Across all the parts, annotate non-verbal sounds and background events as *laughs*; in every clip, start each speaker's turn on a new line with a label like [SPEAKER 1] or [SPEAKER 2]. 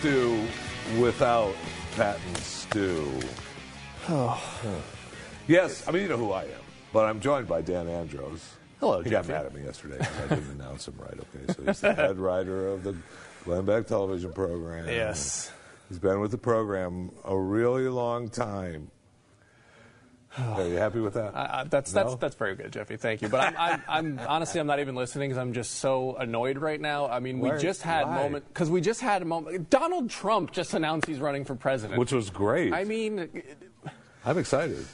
[SPEAKER 1] Stu without Pat and Stu. Oh. Yes, I mean, you know who I am, but I'm joined by Dan Andros.
[SPEAKER 2] Hello,
[SPEAKER 1] He got mad at me yesterday because I didn't *laughs* announce him right, okay? So he's the head writer of the Glenn Beck television program.
[SPEAKER 2] Yes.
[SPEAKER 1] He's been with the program a really long time. *sighs* Are you happy with that?
[SPEAKER 2] I, I, that's
[SPEAKER 1] No?
[SPEAKER 2] that's that's very good, Jeffy. Thank you. But I'm, I'm, I'm honestly I'm not even listening because I'm just so annoyed right now. I mean, we just had
[SPEAKER 1] why?
[SPEAKER 2] moment because we just had a moment. Donald Trump just announced he's running for president.
[SPEAKER 1] Which was great.
[SPEAKER 2] I mean, uh,
[SPEAKER 1] I'm excited.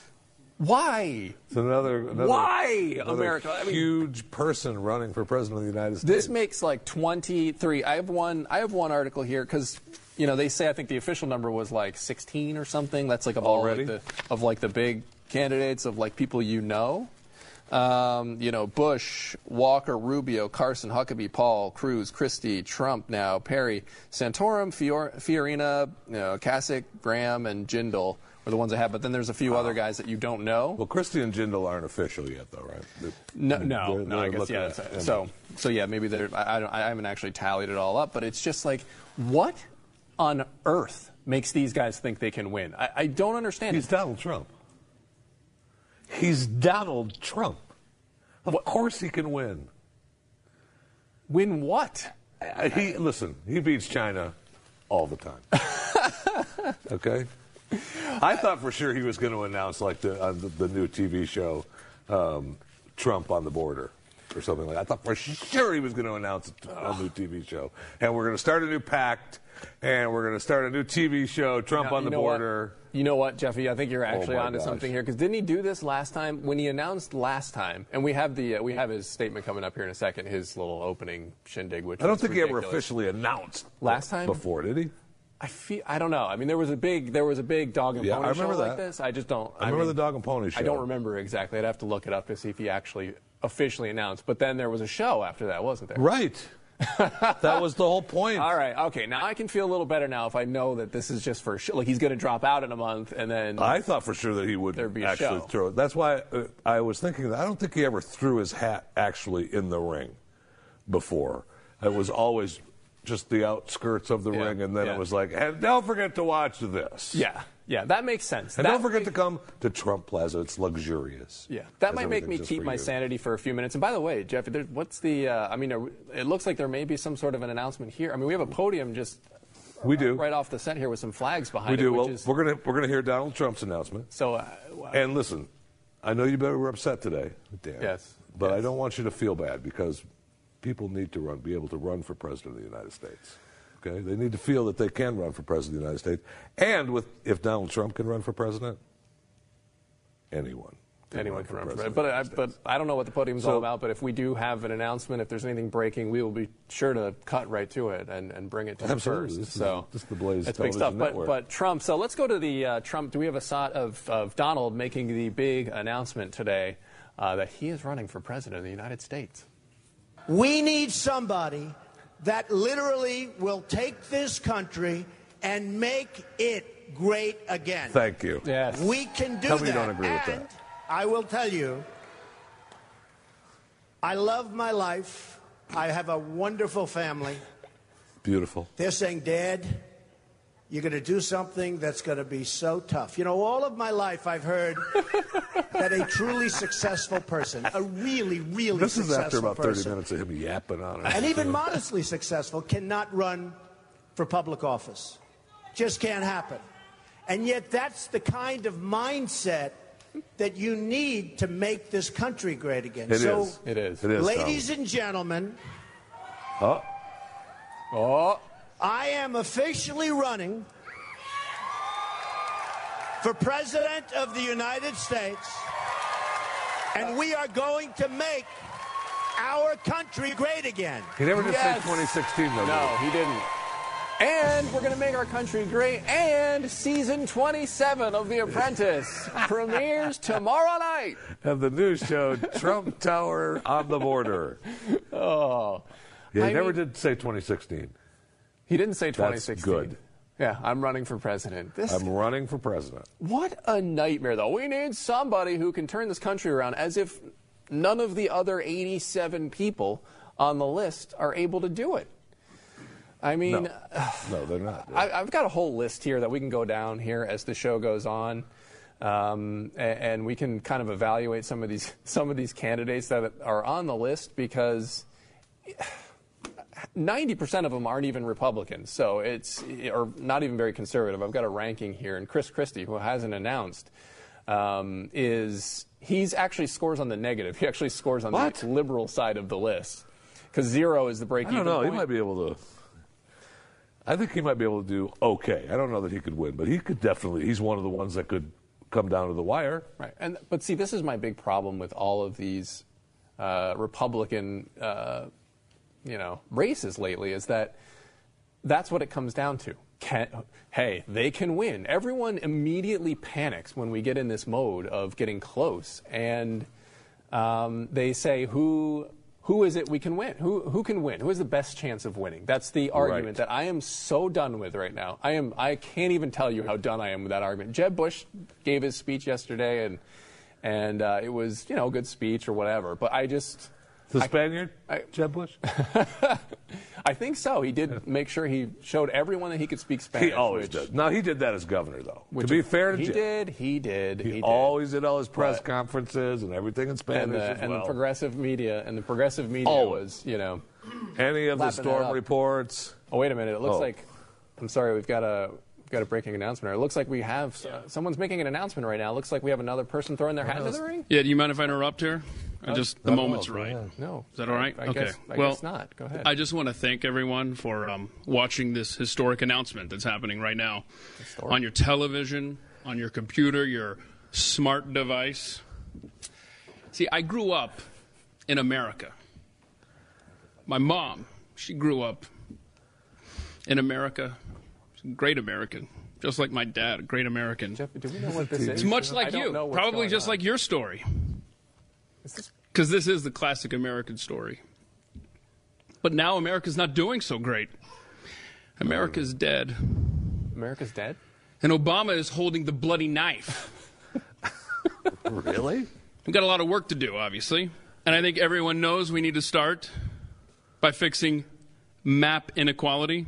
[SPEAKER 2] why?
[SPEAKER 1] It's another, another
[SPEAKER 2] Why,
[SPEAKER 1] another
[SPEAKER 2] America? I mean-
[SPEAKER 1] huge person running for president of the United States.
[SPEAKER 2] This makes like 23. I have one. I have one article here because you know they say I think the official number was like 16 or something. That's like of all
[SPEAKER 1] Already?
[SPEAKER 2] like, the, of like the big candidates of like people you know. Um, you know, Bush, Walker, Rubio, Carson, Huckabee, Paul, Cruz, Christie, Trump now, Perry, Santorum, Fior- Fiorina, you know, Kasich, Graham, and Jindal are the ones I have. But then there's a few other guys that you don't know.
[SPEAKER 1] Well, Christie and Jindal aren't official yet, though, right? They-
[SPEAKER 2] No, no,
[SPEAKER 1] they're-
[SPEAKER 2] no. I
[SPEAKER 1] they're
[SPEAKER 2] guess
[SPEAKER 1] looking
[SPEAKER 2] yeah.
[SPEAKER 1] at-
[SPEAKER 2] So, so yeah, maybe they're. I, I, don't, I haven't actually tallied it all up, but it's just like, what on earth makes these guys think they can win? I, I don't understand.
[SPEAKER 1] he's
[SPEAKER 2] it.
[SPEAKER 1] Donald Trump. He's Donald Trump. Of course, he can win.
[SPEAKER 2] Win what?
[SPEAKER 1] Uh, He listen. He beats China all the time. *laughs* okay. I thought for sure he was going to announce like the on the, the new TV show, um, Trump on the border. Or something like that. I thought for sure he was going to announce a, a new TV show. And we're going to start a new pact, and we're going to start a new TV show, Trump
[SPEAKER 2] Now,
[SPEAKER 1] on the
[SPEAKER 2] border. what? You know what, Jeffy? I think you're actually
[SPEAKER 1] Oh
[SPEAKER 2] onto
[SPEAKER 1] gosh.
[SPEAKER 2] something here because didn't he do this last time when he announced last time? And we have the uh, we have his statement coming up here in a second. His little opening shindig, which
[SPEAKER 1] I don't think he ever officially announced
[SPEAKER 2] Last time?
[SPEAKER 1] before, did he?
[SPEAKER 2] I feel I don't know. I mean, there was a big there was a big dog and
[SPEAKER 1] Yeah,
[SPEAKER 2] pony
[SPEAKER 1] I remember
[SPEAKER 2] show like this. I just don't.
[SPEAKER 1] I remember
[SPEAKER 2] mean,
[SPEAKER 1] the dog and pony show.
[SPEAKER 2] I don't remember exactly. I'd have to look it up to see if he actually officially announced. But then there was a show after that, wasn't there?
[SPEAKER 1] Right. *laughs* that was the whole point.
[SPEAKER 2] All right. Okay. Now I can feel a little better now if I know that this is just for show. Like he's going to drop out in a month, and then
[SPEAKER 1] I thought for sure that he would
[SPEAKER 2] There'd be a
[SPEAKER 1] actually
[SPEAKER 2] show.
[SPEAKER 1] throw it. That's why uh, I was thinking that I don't think he ever threw his hat actually in the ring before. It was always just the outskirts of the
[SPEAKER 2] Yeah,
[SPEAKER 1] ring, and then
[SPEAKER 2] yeah.
[SPEAKER 1] it was like, and don't forget to watch this.
[SPEAKER 2] yeah, yeah, that makes sense.
[SPEAKER 1] And
[SPEAKER 2] That
[SPEAKER 1] don't forget
[SPEAKER 2] make-
[SPEAKER 1] to come to Trump Plaza. It's luxurious.
[SPEAKER 2] Yeah, that might make me keep my
[SPEAKER 1] you.
[SPEAKER 2] sanity for a few minutes. And by the way, Jeff, there, what's the? Uh, I mean, are, it looks like there may be some sort of an announcement here. I mean, we have a podium just
[SPEAKER 1] We do.
[SPEAKER 2] right off the set here with some flags behind
[SPEAKER 1] we
[SPEAKER 2] it.
[SPEAKER 1] do.
[SPEAKER 2] which
[SPEAKER 1] Well,
[SPEAKER 2] is,
[SPEAKER 1] we're gonna we're gonna hear Donald Trump's announcement.
[SPEAKER 2] so. Uh, wow.
[SPEAKER 1] And listen, I know you better were upset today, Dan.
[SPEAKER 2] Yes,
[SPEAKER 1] But I don't want you to feel bad because people need to run, be able to run for president of the United States. Okay, they need to feel that they can run for president of the United States, and with if Donald Trump can run for president, anyone.
[SPEAKER 2] Anyone can run for
[SPEAKER 1] president.
[SPEAKER 2] But I, but I don't know what the podium's
[SPEAKER 1] So-
[SPEAKER 2] all about. But if we do have an announcement, if there's anything breaking, we will be sure to cut right to it and, and bring it to
[SPEAKER 1] Absolutely.
[SPEAKER 2] you
[SPEAKER 1] This
[SPEAKER 2] first.
[SPEAKER 1] is-
[SPEAKER 2] so
[SPEAKER 1] this is the Blaze
[SPEAKER 2] that's big
[SPEAKER 1] Television
[SPEAKER 2] stuff. But, but Trump. So let's go to the uh, Trump. Do we have a shot of, of Donald making the big announcement today uh, that he is running for president of the United States?
[SPEAKER 3] We need somebody that literally will take this country and make it great again.
[SPEAKER 1] Thank you.
[SPEAKER 2] Yes.
[SPEAKER 3] We can do
[SPEAKER 1] Tell
[SPEAKER 3] that.
[SPEAKER 1] me you don't agree with that.
[SPEAKER 3] I will tell you, I love my life. I have a wonderful family.
[SPEAKER 1] Beautiful.
[SPEAKER 3] They're saying, Dad, you're going to do something that's going to be so tough. You know, all of my life I've heard *laughs* that a truly successful person, a really, really
[SPEAKER 1] This is after about 30
[SPEAKER 3] person,
[SPEAKER 1] minutes of him yapping on it.
[SPEAKER 3] and even *laughs* modestly successful, cannot run for public office. Just can't happen. And yet, that's the kind of mindset that you need to make this country great again.
[SPEAKER 1] It
[SPEAKER 3] so,
[SPEAKER 1] is.
[SPEAKER 2] It is.
[SPEAKER 1] It is.
[SPEAKER 3] ladies and gentlemen,
[SPEAKER 1] Oh,
[SPEAKER 2] Oh,
[SPEAKER 3] I am officially running for President of the United States, and we are going to make our country great again.
[SPEAKER 1] he never did
[SPEAKER 2] Yes.
[SPEAKER 1] say 2016 though.
[SPEAKER 2] no,
[SPEAKER 1] did
[SPEAKER 2] he didn't. And we're going to make our country great. And season 27 of The Apprentice *laughs* premieres tomorrow night.
[SPEAKER 1] he? And the news show Trump Tower on the border. *laughs*
[SPEAKER 2] Oh.
[SPEAKER 1] Yeah, he
[SPEAKER 2] I
[SPEAKER 1] never
[SPEAKER 2] mean-
[SPEAKER 1] did say 2016.
[SPEAKER 2] He didn't say 2016.
[SPEAKER 1] That's good.
[SPEAKER 2] Yeah, I'm running for president. This
[SPEAKER 1] I'm running for president.
[SPEAKER 2] What a nightmare, though. We need somebody who can turn this country around as if none of the other 87 people on the list are able to do it. I mean,
[SPEAKER 1] No, *sighs* no they're not.
[SPEAKER 2] I, I've got a whole list here that we can go down here as the show goes on, um, a- and, we can kind of evaluate some of these *laughs* some of these candidates that are on the list because. 90% of them aren't even Republicans, so it's or not even very conservative. I've got a ranking here, and Chris Christie, who hasn't announced, um, is he's actually scores on the negative. He actually scores on
[SPEAKER 1] What?
[SPEAKER 2] the liberal side of the list because zero is the break
[SPEAKER 1] I don't know.
[SPEAKER 2] point.
[SPEAKER 1] He might be able to. I think he might be able to do okay. I don't know that he could win, but he could definitely. He's one of the ones that could come down to the wire.
[SPEAKER 2] Right. And but see, this is my big problem with all of these uh, Republican, uh, you know, races lately is that that's what it comes down to. Can, hey, they can win. Everyone immediately panics when we get in this mode of getting close, and um, they say who. Who is it we can win? Who, who can win? Who has the best chance of winning? That's the argument
[SPEAKER 1] Right.
[SPEAKER 2] that I am so done with right now. I am. I can't even tell you how done I am with that argument. Jeb Bush gave his speech yesterday, and and uh, it was you know a good speech or whatever. But I just
[SPEAKER 1] The Spaniard,
[SPEAKER 2] I-
[SPEAKER 1] Jeb Bush. *laughs*
[SPEAKER 2] I think so. He did make sure he showed everyone that he could speak Spanish.
[SPEAKER 1] He always
[SPEAKER 2] which,
[SPEAKER 1] did. No, he did that as governor, though.
[SPEAKER 2] which
[SPEAKER 1] to be fair to
[SPEAKER 2] he
[SPEAKER 1] Jeb,
[SPEAKER 2] did. He did. He,
[SPEAKER 1] he
[SPEAKER 2] did.
[SPEAKER 1] always did all his press
[SPEAKER 2] But-
[SPEAKER 1] conferences and everything in Spanish
[SPEAKER 2] and the,
[SPEAKER 1] as
[SPEAKER 2] and the progressive media and the progressive media
[SPEAKER 1] Always.
[SPEAKER 2] was you know.
[SPEAKER 1] Any of the storm reports.
[SPEAKER 2] Oh wait a minute! It looks
[SPEAKER 1] Oh.
[SPEAKER 2] like. I'm sorry. We've got a. We've got a breaking announcement. Here. It looks like we have uh, someone's making an announcement right now. It looks like we have another person throwing their hat into the ring.
[SPEAKER 4] Yeah, do you mind if I interrupt here? I just the moment's
[SPEAKER 1] go
[SPEAKER 4] right.
[SPEAKER 1] ahead.
[SPEAKER 2] No,
[SPEAKER 4] Is that all right?
[SPEAKER 2] I
[SPEAKER 4] okay.
[SPEAKER 2] Guess, I
[SPEAKER 4] well,
[SPEAKER 2] guess not. Go ahead.
[SPEAKER 4] I just want to thank everyone for um, watching this historic announcement that's happening right now on your television, on your computer, your smart device. See, I grew up in America. My mom, she grew up in America. She's a great American, just like my dad, a great American.
[SPEAKER 2] Jeff, do we know what this is?
[SPEAKER 4] It's much
[SPEAKER 2] I
[SPEAKER 4] like
[SPEAKER 2] don't
[SPEAKER 4] you,
[SPEAKER 2] know what's
[SPEAKER 4] probably
[SPEAKER 2] going
[SPEAKER 4] just
[SPEAKER 2] on.
[SPEAKER 4] like your story.
[SPEAKER 2] Is this-
[SPEAKER 4] Because this is the classic American story. But now America's not doing so great. America's dead.
[SPEAKER 2] America's dead.
[SPEAKER 4] And Obama is holding the bloody knife. *laughs*
[SPEAKER 1] Really?
[SPEAKER 4] We've got a lot of work to do, obviously. And I think everyone knows we need to start by fixing map inequality.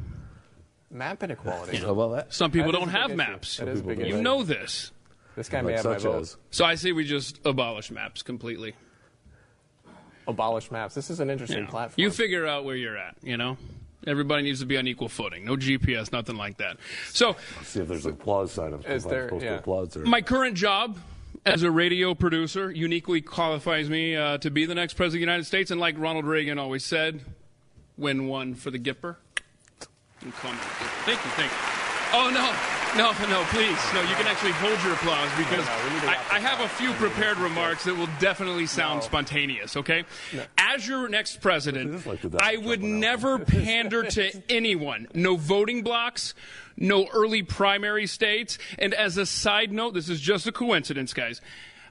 [SPEAKER 2] Map inequality.
[SPEAKER 1] Oh, well, that,
[SPEAKER 4] Some people
[SPEAKER 2] That is
[SPEAKER 4] don't have
[SPEAKER 2] issue.
[SPEAKER 4] maps.
[SPEAKER 2] That is big
[SPEAKER 4] You
[SPEAKER 2] issue.
[SPEAKER 4] know this.
[SPEAKER 2] This guy may
[SPEAKER 1] like
[SPEAKER 2] have my
[SPEAKER 1] such
[SPEAKER 2] vote.
[SPEAKER 4] So I say we just abolish maps completely.
[SPEAKER 2] Abolish maps. This is an interesting
[SPEAKER 4] You, know,
[SPEAKER 2] platform.
[SPEAKER 4] you figure out where you're at, you know? Everybody needs to be on equal footing. No GPS, nothing like that. So, Let's
[SPEAKER 1] See if there's an applause sign. I'm
[SPEAKER 2] Is there- yeah.
[SPEAKER 1] to applaud there.
[SPEAKER 4] my current job as a radio producer uniquely qualifies me uh, to be the next president of the United States. And like Ronald Reagan always said, win one for the Gipper. You call me the Gipper. Thank you, thank you. Oh, no. No, no, please. No, you can actually hold your applause because
[SPEAKER 2] No, to
[SPEAKER 4] I, I have a few prepared remarks that will definitely sound spontaneous, okay? As your next president,
[SPEAKER 1] like
[SPEAKER 4] I would never *laughs* pander to anyone. No voting blocks, no early primary states. And as a side note, this is just a coincidence, guys.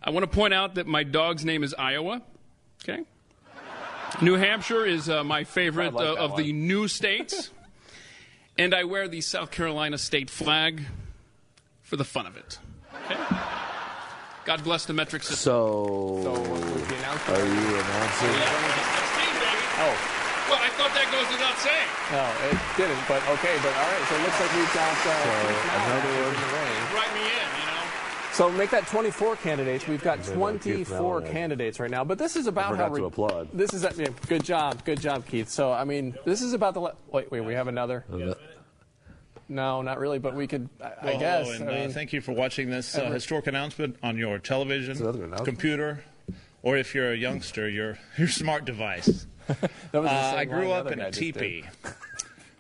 [SPEAKER 4] I want to point out that my dog's name is Iowa, okay? New Hampshire is uh, my favorite
[SPEAKER 2] like
[SPEAKER 4] uh, of the new states. And I wear the South Carolina state flag for the fun of it. Okay? God bless the metric system.
[SPEAKER 1] So,
[SPEAKER 2] So, the
[SPEAKER 1] are you announcing?
[SPEAKER 4] Oh. Well, I thought thought that goes without saying.
[SPEAKER 2] No, it didn't. But okay. But all right. So it looks like we've got uh,
[SPEAKER 1] another
[SPEAKER 2] Keith
[SPEAKER 1] one.
[SPEAKER 2] in the.
[SPEAKER 4] Write me in, you know.
[SPEAKER 2] So make that 24 candidates. We've got
[SPEAKER 1] Maybe like Keith
[SPEAKER 2] 24 candidates right now. But this is about
[SPEAKER 1] I
[SPEAKER 2] how
[SPEAKER 1] forgot to applaud.
[SPEAKER 2] This is yeah, good job, good job, Keith. So I mean, this is about the. Le- wait, wait, we have another. No, not really, but we could. I, I
[SPEAKER 5] Well,
[SPEAKER 2] guess.
[SPEAKER 5] hello, and
[SPEAKER 2] I mean,
[SPEAKER 5] uh, thank you for watching this uh, historic announcement on your television,
[SPEAKER 1] announcement?
[SPEAKER 5] computer, or if you're a youngster, your *laughs* your smart device. *laughs*
[SPEAKER 2] that was the
[SPEAKER 5] Uh, I grew up in
[SPEAKER 2] other
[SPEAKER 5] a
[SPEAKER 2] guy just did.
[SPEAKER 5] teepee.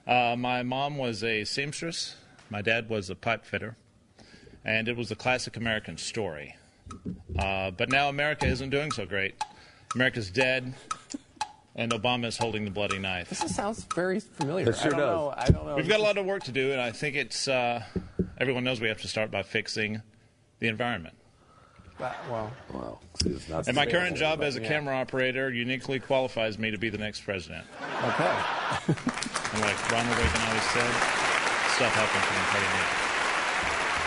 [SPEAKER 5] Uh, my mom was a seamstress. My dad was a pipe fitter, and it was a classic American story. Uh, but now America isn't doing so great. America's dead, and Obama is holding the bloody knife.
[SPEAKER 2] This sounds very familiar.
[SPEAKER 1] It sure
[SPEAKER 2] I don't
[SPEAKER 1] does.
[SPEAKER 2] know. I don't know.
[SPEAKER 5] We've got a lot of work to do, and I think it's uh, everyone knows we have to start by fixing the environment.
[SPEAKER 2] Well,
[SPEAKER 1] Wow. See, it's not
[SPEAKER 5] And my current job as a
[SPEAKER 2] yeah.
[SPEAKER 5] camera operator uniquely qualifies me to be the next president.
[SPEAKER 2] okay. *laughs*
[SPEAKER 5] And like Ronald Reagan always said, stuff happens when you pay attention.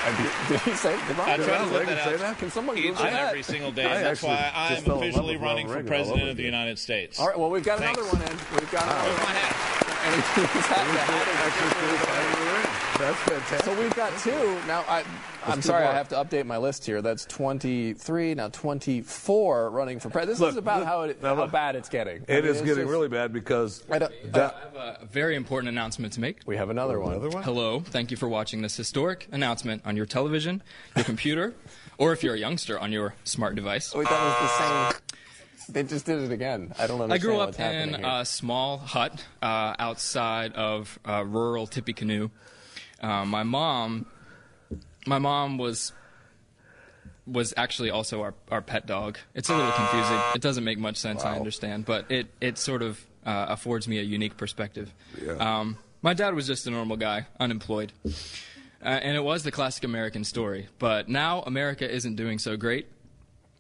[SPEAKER 2] Uh, *laughs* did, he say? Did Ron-
[SPEAKER 5] I try to live that
[SPEAKER 1] say
[SPEAKER 5] out
[SPEAKER 1] that?
[SPEAKER 2] Can someone
[SPEAKER 5] each and
[SPEAKER 2] that?
[SPEAKER 5] every single day.
[SPEAKER 1] I
[SPEAKER 5] That's why
[SPEAKER 1] just
[SPEAKER 5] I'm
[SPEAKER 1] fell in love
[SPEAKER 5] officially running for president of the. United States.
[SPEAKER 2] All right. Well, we've got
[SPEAKER 5] Thanks.
[SPEAKER 2] another one in. We've got another one.
[SPEAKER 5] my hat?
[SPEAKER 2] And he's had the hat.
[SPEAKER 1] That's fantastic.
[SPEAKER 2] So we've got two. Now, I, I'm sorry,
[SPEAKER 1] more.
[SPEAKER 2] I have to update my list here. That's 23, now 24 running for president. This
[SPEAKER 1] Look,
[SPEAKER 2] is about
[SPEAKER 1] look,
[SPEAKER 2] how, it, how
[SPEAKER 1] look.
[SPEAKER 2] bad it's getting. I mean,
[SPEAKER 1] is
[SPEAKER 2] it's
[SPEAKER 1] getting
[SPEAKER 2] just-
[SPEAKER 1] really bad because
[SPEAKER 2] I don't-
[SPEAKER 1] that,
[SPEAKER 6] I have a very important announcement to make.
[SPEAKER 2] We have another one.
[SPEAKER 1] another one.
[SPEAKER 6] Hello, thank you for watching this historic announcement on your television, your computer, or if you're a youngster, on your smart device.
[SPEAKER 2] Wait, that was the same. They just did it again. I don't understand
[SPEAKER 6] I grew
[SPEAKER 2] what's
[SPEAKER 6] up in a small hut uh, outside of uh, rural Tippecanoe. Uh, my mom, my mom was was actually also our, our pet dog. It's a little confusing. It doesn't make much sense, I understand, but it it sort of uh, affords me a unique perspective.
[SPEAKER 1] Yeah.
[SPEAKER 6] Um, my dad was just a normal guy, unemployed. Uh, and it was the classic American story. But now America isn't doing so great.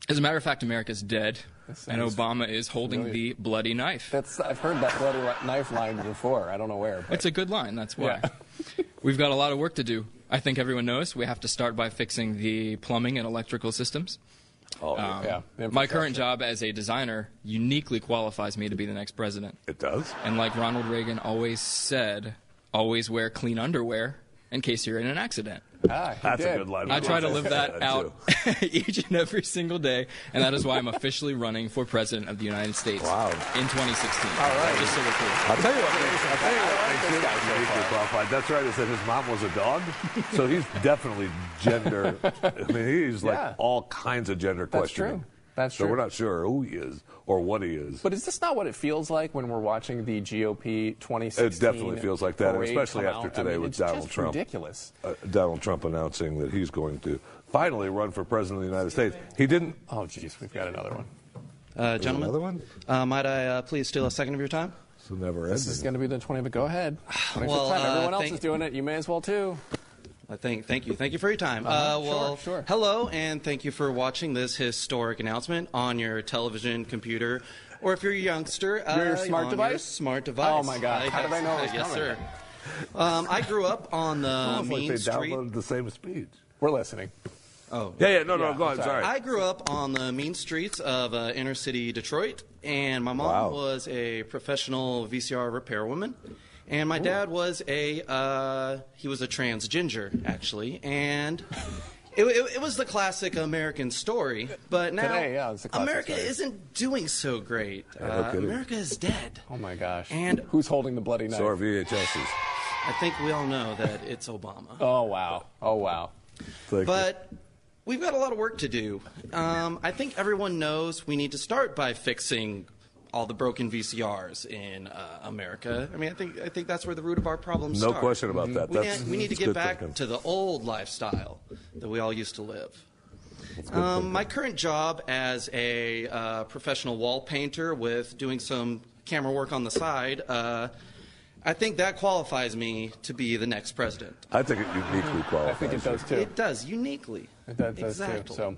[SPEAKER 6] As a matter of fact, America's dead, and Obama is holding
[SPEAKER 2] familiar.
[SPEAKER 6] the bloody knife.
[SPEAKER 2] That's I've heard that bloody knife line before. I don't know where. But
[SPEAKER 6] It's a good line, that's why.
[SPEAKER 2] Yeah. *laughs*
[SPEAKER 6] We've got a lot of work to do. I think everyone knows we have to start by fixing the plumbing and electrical systems.
[SPEAKER 1] oh,
[SPEAKER 6] Um,
[SPEAKER 2] yeah,
[SPEAKER 6] my current job as a designer uniquely qualifies me to be the next president.
[SPEAKER 1] it does.
[SPEAKER 6] And like Ronald Reagan always said, always wear clean underwear in case you're in an accident.
[SPEAKER 2] Ah,
[SPEAKER 1] That's
[SPEAKER 2] did.
[SPEAKER 1] a good line.
[SPEAKER 6] I try to live that *laughs*
[SPEAKER 1] That
[SPEAKER 6] out *laughs* each and every single day, and that is why I'm officially running for president of the United States
[SPEAKER 1] Wow.
[SPEAKER 6] in 2016. All
[SPEAKER 2] right.
[SPEAKER 6] Just so we're clear.
[SPEAKER 1] I'll tell you what I'll tell you what
[SPEAKER 2] like
[SPEAKER 1] makes him
[SPEAKER 2] so
[SPEAKER 1] uniquely qualified. That's right. It said his mom was a dog, so he's definitely gender. I mean, he's like
[SPEAKER 2] Yeah.
[SPEAKER 1] all kinds of gender
[SPEAKER 2] That's
[SPEAKER 1] questioning.
[SPEAKER 2] true. That's
[SPEAKER 1] so
[SPEAKER 2] true.
[SPEAKER 1] we're not sure who he is or what he is.
[SPEAKER 2] But is this not what it feels like when we're watching the GOP 2016?
[SPEAKER 1] It definitely feels like that, especially after
[SPEAKER 2] out?
[SPEAKER 1] today
[SPEAKER 2] I mean,
[SPEAKER 1] with
[SPEAKER 2] it's
[SPEAKER 1] Donald
[SPEAKER 2] just
[SPEAKER 1] Trump.
[SPEAKER 2] Ridiculous.
[SPEAKER 1] uh, Donald Trump announcing that he's going to finally run for president of the United States. He didn't.
[SPEAKER 2] Oh, jeez, we've got another one.
[SPEAKER 7] Uh, gentlemen,
[SPEAKER 1] Another one?
[SPEAKER 7] Uh, might I uh, please steal a second of your time?
[SPEAKER 1] So never
[SPEAKER 2] This is going to be the 20, but go ahead. *sighs*
[SPEAKER 7] Well,
[SPEAKER 2] time.
[SPEAKER 7] uh,
[SPEAKER 2] Everyone else
[SPEAKER 7] thank-
[SPEAKER 2] is doing it. You may as well too.
[SPEAKER 7] I thank, thank you, thank you for your time. uh
[SPEAKER 2] Uh-huh.
[SPEAKER 7] well,
[SPEAKER 2] Sure, sure.
[SPEAKER 7] hello, and thank you for watching this historic announcement on your television, computer, or if you're a youngster, uh,
[SPEAKER 2] Your smart
[SPEAKER 7] on
[SPEAKER 2] device?
[SPEAKER 7] Your smart device.
[SPEAKER 2] Oh, my God. How did I know it was
[SPEAKER 7] yes,
[SPEAKER 2] coming?
[SPEAKER 7] sir. Um, I grew up on the *laughs*
[SPEAKER 1] Almost like they
[SPEAKER 7] street.
[SPEAKER 1] downloaded the same speech.
[SPEAKER 2] We're listening.
[SPEAKER 7] Oh,
[SPEAKER 1] Yeah, yeah, no, no,
[SPEAKER 2] Yeah,
[SPEAKER 1] go ahead.
[SPEAKER 2] sorry.
[SPEAKER 1] Sorry.
[SPEAKER 7] I grew up on the mean streets of uh, inner city Detroit, and my mom
[SPEAKER 1] Wow.
[SPEAKER 7] was a professional VCR repairwoman, and my dad was a uh, he was a transgender actually, and. It, it, it was the classic American story, but now
[SPEAKER 2] Today, yeah, it's
[SPEAKER 7] America
[SPEAKER 2] story.
[SPEAKER 7] isn't doing so great.
[SPEAKER 1] no
[SPEAKER 7] Uh. America is dead.
[SPEAKER 2] Oh my gosh.
[SPEAKER 7] And-
[SPEAKER 2] who's holding the bloody knife?
[SPEAKER 1] So are VHSs.
[SPEAKER 7] I think we all know that it's Obama.
[SPEAKER 2] Oh wow. Oh wow.
[SPEAKER 1] Thank you.
[SPEAKER 7] But we've got a lot of work to do. Um, I think everyone knows we need to start by fixing all the broken VCRs in uh, America. I mean, I think I think that's where the root of our problems
[SPEAKER 1] No
[SPEAKER 7] start.
[SPEAKER 1] question about that.
[SPEAKER 7] We,
[SPEAKER 1] That's-
[SPEAKER 7] need, we need to get back
[SPEAKER 1] thinking.
[SPEAKER 7] to the old lifestyle that we all used to live. Um, my current job as a uh, professional wall painter with doing some camera work on the side, uh, I think that qualifies me to be the next president.
[SPEAKER 1] I think it uniquely qualifies.
[SPEAKER 2] I think it does too.
[SPEAKER 7] It does uniquely.
[SPEAKER 2] It does, does
[SPEAKER 7] exactly.
[SPEAKER 2] too. So,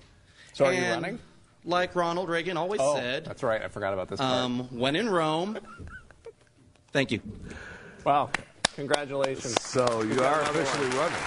[SPEAKER 2] so are you running?
[SPEAKER 7] Like Ronald Reagan always
[SPEAKER 2] Oh,
[SPEAKER 7] said,
[SPEAKER 2] that's right. I forgot about this part.
[SPEAKER 7] um, when in Rome. Thank you.
[SPEAKER 2] wow. Congratulations.
[SPEAKER 1] So you are officially running.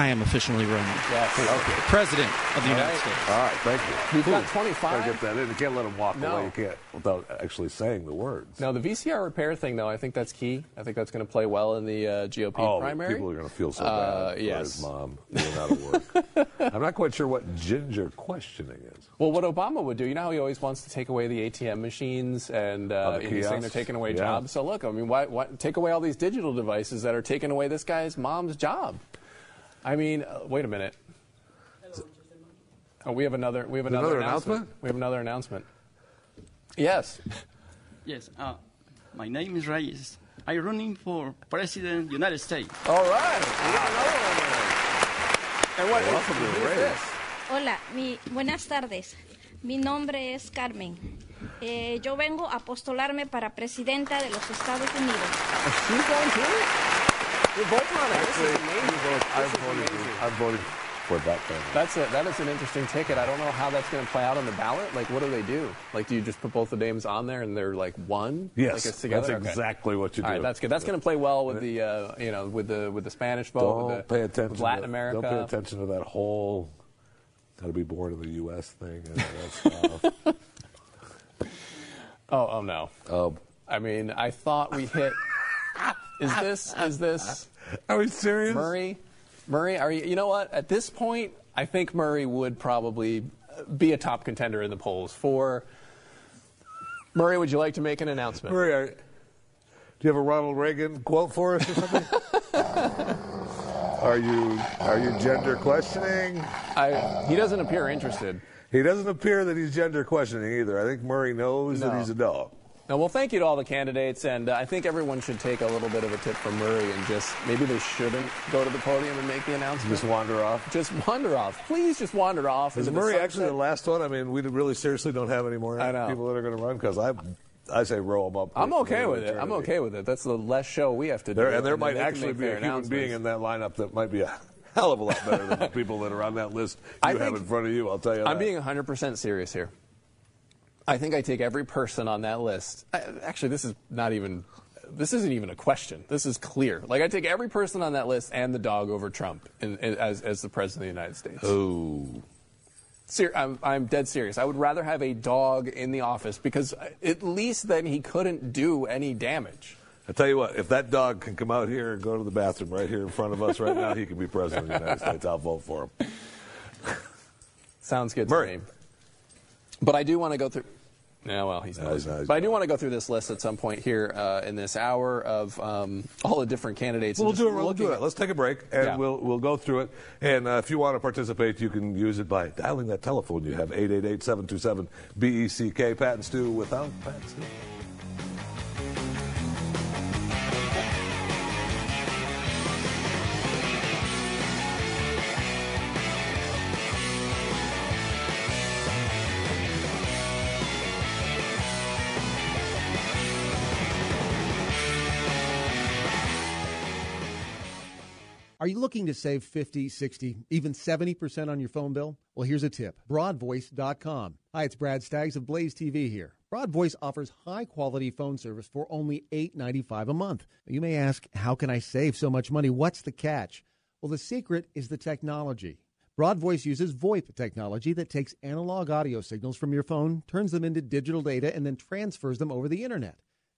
[SPEAKER 7] I am officially running.
[SPEAKER 2] Yes.
[SPEAKER 7] for President of the
[SPEAKER 1] All
[SPEAKER 7] United
[SPEAKER 1] right.
[SPEAKER 7] States.
[SPEAKER 1] All right, thank you.
[SPEAKER 2] We've got
[SPEAKER 1] Cool.
[SPEAKER 2] 25.
[SPEAKER 1] Gotta get that in. You can't let him walk
[SPEAKER 2] No.
[SPEAKER 1] away. You can't without actually saying the words.
[SPEAKER 2] Now, the VCR repair thing, though, I think that's key. I think that's going to play well in the uh, GOP
[SPEAKER 1] Oh,
[SPEAKER 2] primary.
[SPEAKER 1] people are going to feel so
[SPEAKER 2] Uh,
[SPEAKER 1] bad for
[SPEAKER 2] yes.
[SPEAKER 1] his mom being out of work. *laughs* I'm not quite sure what ginger questioning is.
[SPEAKER 2] Well, what Obama would do, you know how he always wants to take away the ATM machines and,
[SPEAKER 1] Oh,
[SPEAKER 2] uh,
[SPEAKER 1] the
[SPEAKER 2] he's saying they're taking away
[SPEAKER 1] Yeah.
[SPEAKER 2] jobs. So look, I mean, why, why take away all these digital devices that are taking away this guy's mom's job? I mean, uh, wait a minute. Oh, we have another. We have another,
[SPEAKER 1] Another
[SPEAKER 2] announcement.
[SPEAKER 1] announcement?
[SPEAKER 2] We have another announcement. Yes. *laughs*
[SPEAKER 8] Yes, uh, my name is Reyes. I'm running for President United States.
[SPEAKER 2] All right. We got another one. And what?
[SPEAKER 1] Welcome to
[SPEAKER 2] who's
[SPEAKER 1] Reyes.
[SPEAKER 2] this?
[SPEAKER 9] Hola, mi, buenas tardes. Mi nombre es Carmen. Eh, yo vengo a postularme para presidenta de los Estados Unidos.
[SPEAKER 2] She's going too. We're both on it. This is amazing.
[SPEAKER 1] I'm
[SPEAKER 2] This is
[SPEAKER 1] voting. I'm voting for that thing.
[SPEAKER 2] That's a, that is an interesting ticket. I don't know how that's going to play out on the ballot. Like, what do they do? Like, do you just put both the names on there and they're like one?
[SPEAKER 1] Yes,
[SPEAKER 2] like it's together?
[SPEAKER 1] that's
[SPEAKER 2] Okay.
[SPEAKER 1] exactly what you
[SPEAKER 2] All right,
[SPEAKER 1] do.
[SPEAKER 2] that's good. That's going to play well with the uh, you know with the with the Spanish vote.
[SPEAKER 1] Don't
[SPEAKER 2] with the,
[SPEAKER 1] pay attention.
[SPEAKER 2] With Latin
[SPEAKER 1] to,
[SPEAKER 2] America.
[SPEAKER 1] Don't pay attention to that whole "got to be born in the U.S." thing. And that stuff. *laughs*
[SPEAKER 2] Oh, oh no.
[SPEAKER 1] um,
[SPEAKER 2] I mean, I thought we hit. *laughs* Is this is this
[SPEAKER 1] are we serious?
[SPEAKER 2] Murray? Murray, are you? You know what? At this point, I think Murray would probably be a top contender in the polls for. Murray, would you like to make an announcement?
[SPEAKER 1] Murray, are, do you have a Ronald Reagan quote for us or something? *laughs* are you are you gender questioning?
[SPEAKER 2] I, he doesn't appear interested.
[SPEAKER 1] He doesn't appear that he's gender questioning either. I think Murray knows that he's a dog.
[SPEAKER 2] No, well, thank you to all the candidates, and uh, I think everyone should take a little bit of a tip from Murray and just maybe they shouldn't go to the podium and make the announcement.
[SPEAKER 1] Just wander off.
[SPEAKER 2] Just wander off. Please just wander off.
[SPEAKER 1] Is
[SPEAKER 2] into the
[SPEAKER 1] Murray actually the last one? I mean, we really seriously don't have any more people that are going to run because I, I say roll them up.
[SPEAKER 2] I'm okay with it. I'm okay with it. That's the less show we have to do.
[SPEAKER 1] There, and there
[SPEAKER 2] then
[SPEAKER 1] might actually be a human being in that lineup that might be a *laughs* hell of a lot better than the people that are on that list you
[SPEAKER 2] I
[SPEAKER 1] have in front of you. I'll tell you.
[SPEAKER 2] I'm
[SPEAKER 1] that.
[SPEAKER 2] being 100% serious here. I think I take every person on that list. I, actually, this is not even. This isn't even a question. This is clear. Like I take every person on that list and the dog over Trump in, in, as as the president of the United States.
[SPEAKER 1] Oh.
[SPEAKER 2] Ser- I'm, I'm dead serious. I would rather have a dog in the office because at least then he couldn't do any damage.
[SPEAKER 1] I tell you what, if that dog can come out here and go to the bathroom right here in front of us right now, he can be president of the United States. I'll vote for him.
[SPEAKER 2] Sounds good
[SPEAKER 1] Murray.
[SPEAKER 2] to me. But I do want to go through. Yeah, well, he's
[SPEAKER 1] No,
[SPEAKER 2] not.
[SPEAKER 1] he's not.
[SPEAKER 2] But I do want to go through this list at some point here uh, in this hour of um, all the different candidates. and
[SPEAKER 1] We'll do it. We'll do
[SPEAKER 2] at-
[SPEAKER 1] it. Let's take a break and
[SPEAKER 2] Yeah.
[SPEAKER 1] we'll we'll go through it. And uh, if you want to participate, you can use it by dialing that telephone you have 888-727 BECK. E Pat and Stu without Pat Stu.
[SPEAKER 10] Are you looking to save 50, 60, even 70% on your phone bill? Well, here's a tip broadvoice.com. Hi, it's Brad Staggs of Blaze TV here. Broadvoice offers high quality phone service for only $8.95 a month. You may ask, how can I save so much money? What's the catch? Well, the secret is the technology. Broadvoice uses VoIP technology that takes analog audio signals from your phone, turns them into digital data, and then transfers them over the internet.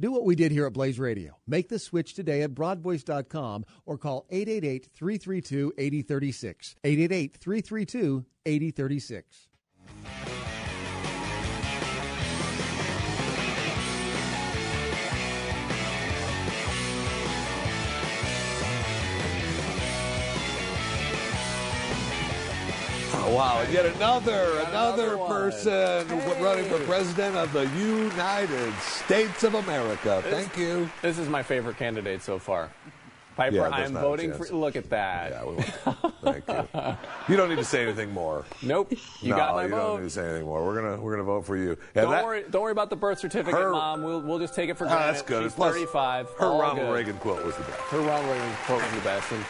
[SPEAKER 10] Do what we did here at Blaze Radio. Make the switch today at broadvoice.com or call 888 332 8036. 888 332 8036.
[SPEAKER 1] Oh, wow. And yet another, another
[SPEAKER 2] one.
[SPEAKER 1] person running for president of the United States of America. Thank you.
[SPEAKER 2] This is my favorite candidate so far. Piper,
[SPEAKER 1] Yeah, I'm
[SPEAKER 2] voting for. Look at that.
[SPEAKER 1] Yeah, we won't. Thank you. You don't need to say anything more.
[SPEAKER 2] Nope. You
[SPEAKER 1] no,
[SPEAKER 2] got my
[SPEAKER 1] you
[SPEAKER 2] vote.
[SPEAKER 1] don't need to say anything more. We're gonna we're gonna vote for you. And
[SPEAKER 2] Don't
[SPEAKER 1] that-
[SPEAKER 2] worry. Don't worry about the birth certificate,
[SPEAKER 1] Her-
[SPEAKER 2] Mom. We'll we'll just take it for
[SPEAKER 1] Ah,
[SPEAKER 2] granted.
[SPEAKER 1] that's good.
[SPEAKER 2] She's
[SPEAKER 1] Plus,
[SPEAKER 2] 35.
[SPEAKER 1] Her Ronald
[SPEAKER 2] good.
[SPEAKER 1] Reagan quote was the best.
[SPEAKER 2] Her Ronald Reagan quote was the best. And,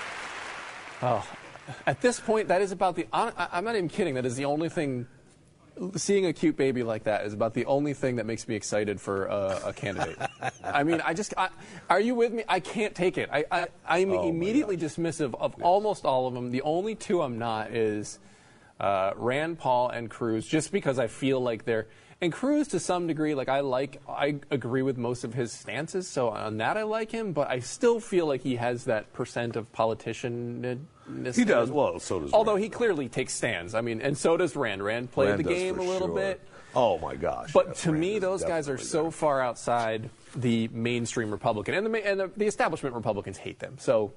[SPEAKER 2] oh, at this point, that is about the. I'm not even kidding. That is the only thing. Seeing a cute baby like that is about the only thing that makes me excited for uh, a candidate. *laughs* I mean, I just. I, are you with me? I can't take it. I, I I'm
[SPEAKER 1] Oh,
[SPEAKER 2] immediately dismissive of almost all of them. The only two I'm not is uh, Rand Paul and Cruz, just because I feel like they're and Cruz to some degree, like I like, I agree with most of his stances, so on that I like him, but I still feel like he has that percent of politician.
[SPEAKER 1] He does. Well, so does
[SPEAKER 2] Although he clearly takes stands. I mean, and so does Rand. Rand played
[SPEAKER 1] Rand
[SPEAKER 2] the game a little
[SPEAKER 1] sure.
[SPEAKER 2] bit.
[SPEAKER 1] Oh my gosh!
[SPEAKER 2] But
[SPEAKER 1] yes,
[SPEAKER 2] to
[SPEAKER 1] Rand
[SPEAKER 2] me, those guys are
[SPEAKER 1] definitely
[SPEAKER 2] so
[SPEAKER 1] there.
[SPEAKER 2] far outside the mainstream Republican, and the and the, the establishment Republicans hate them. So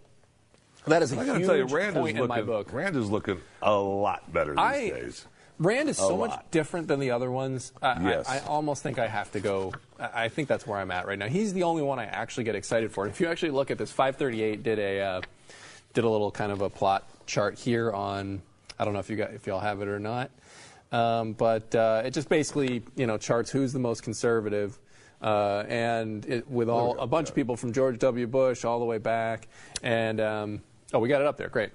[SPEAKER 2] that is a
[SPEAKER 1] I got to
[SPEAKER 2] huge
[SPEAKER 1] tell you, Rand
[SPEAKER 2] point
[SPEAKER 1] is
[SPEAKER 2] in my book.
[SPEAKER 1] Rand is looking a lot better these
[SPEAKER 2] I-
[SPEAKER 1] days.
[SPEAKER 2] Rand is so much different than the other ones. I,
[SPEAKER 1] Yes.
[SPEAKER 2] I, I almost think I have to go. I I think that's where I'm at right now. He's the only one I actually get excited for. If you actually look at this, 538 did a uh, did a little kind of a plot chart here on. I don't know if you got if y'all have it or not, um, but uh, it just basically you know charts who's the most conservative. Uh, and it, with all a bunch of people from George W. Bush all the way back, and um, oh, we got it up there. Great.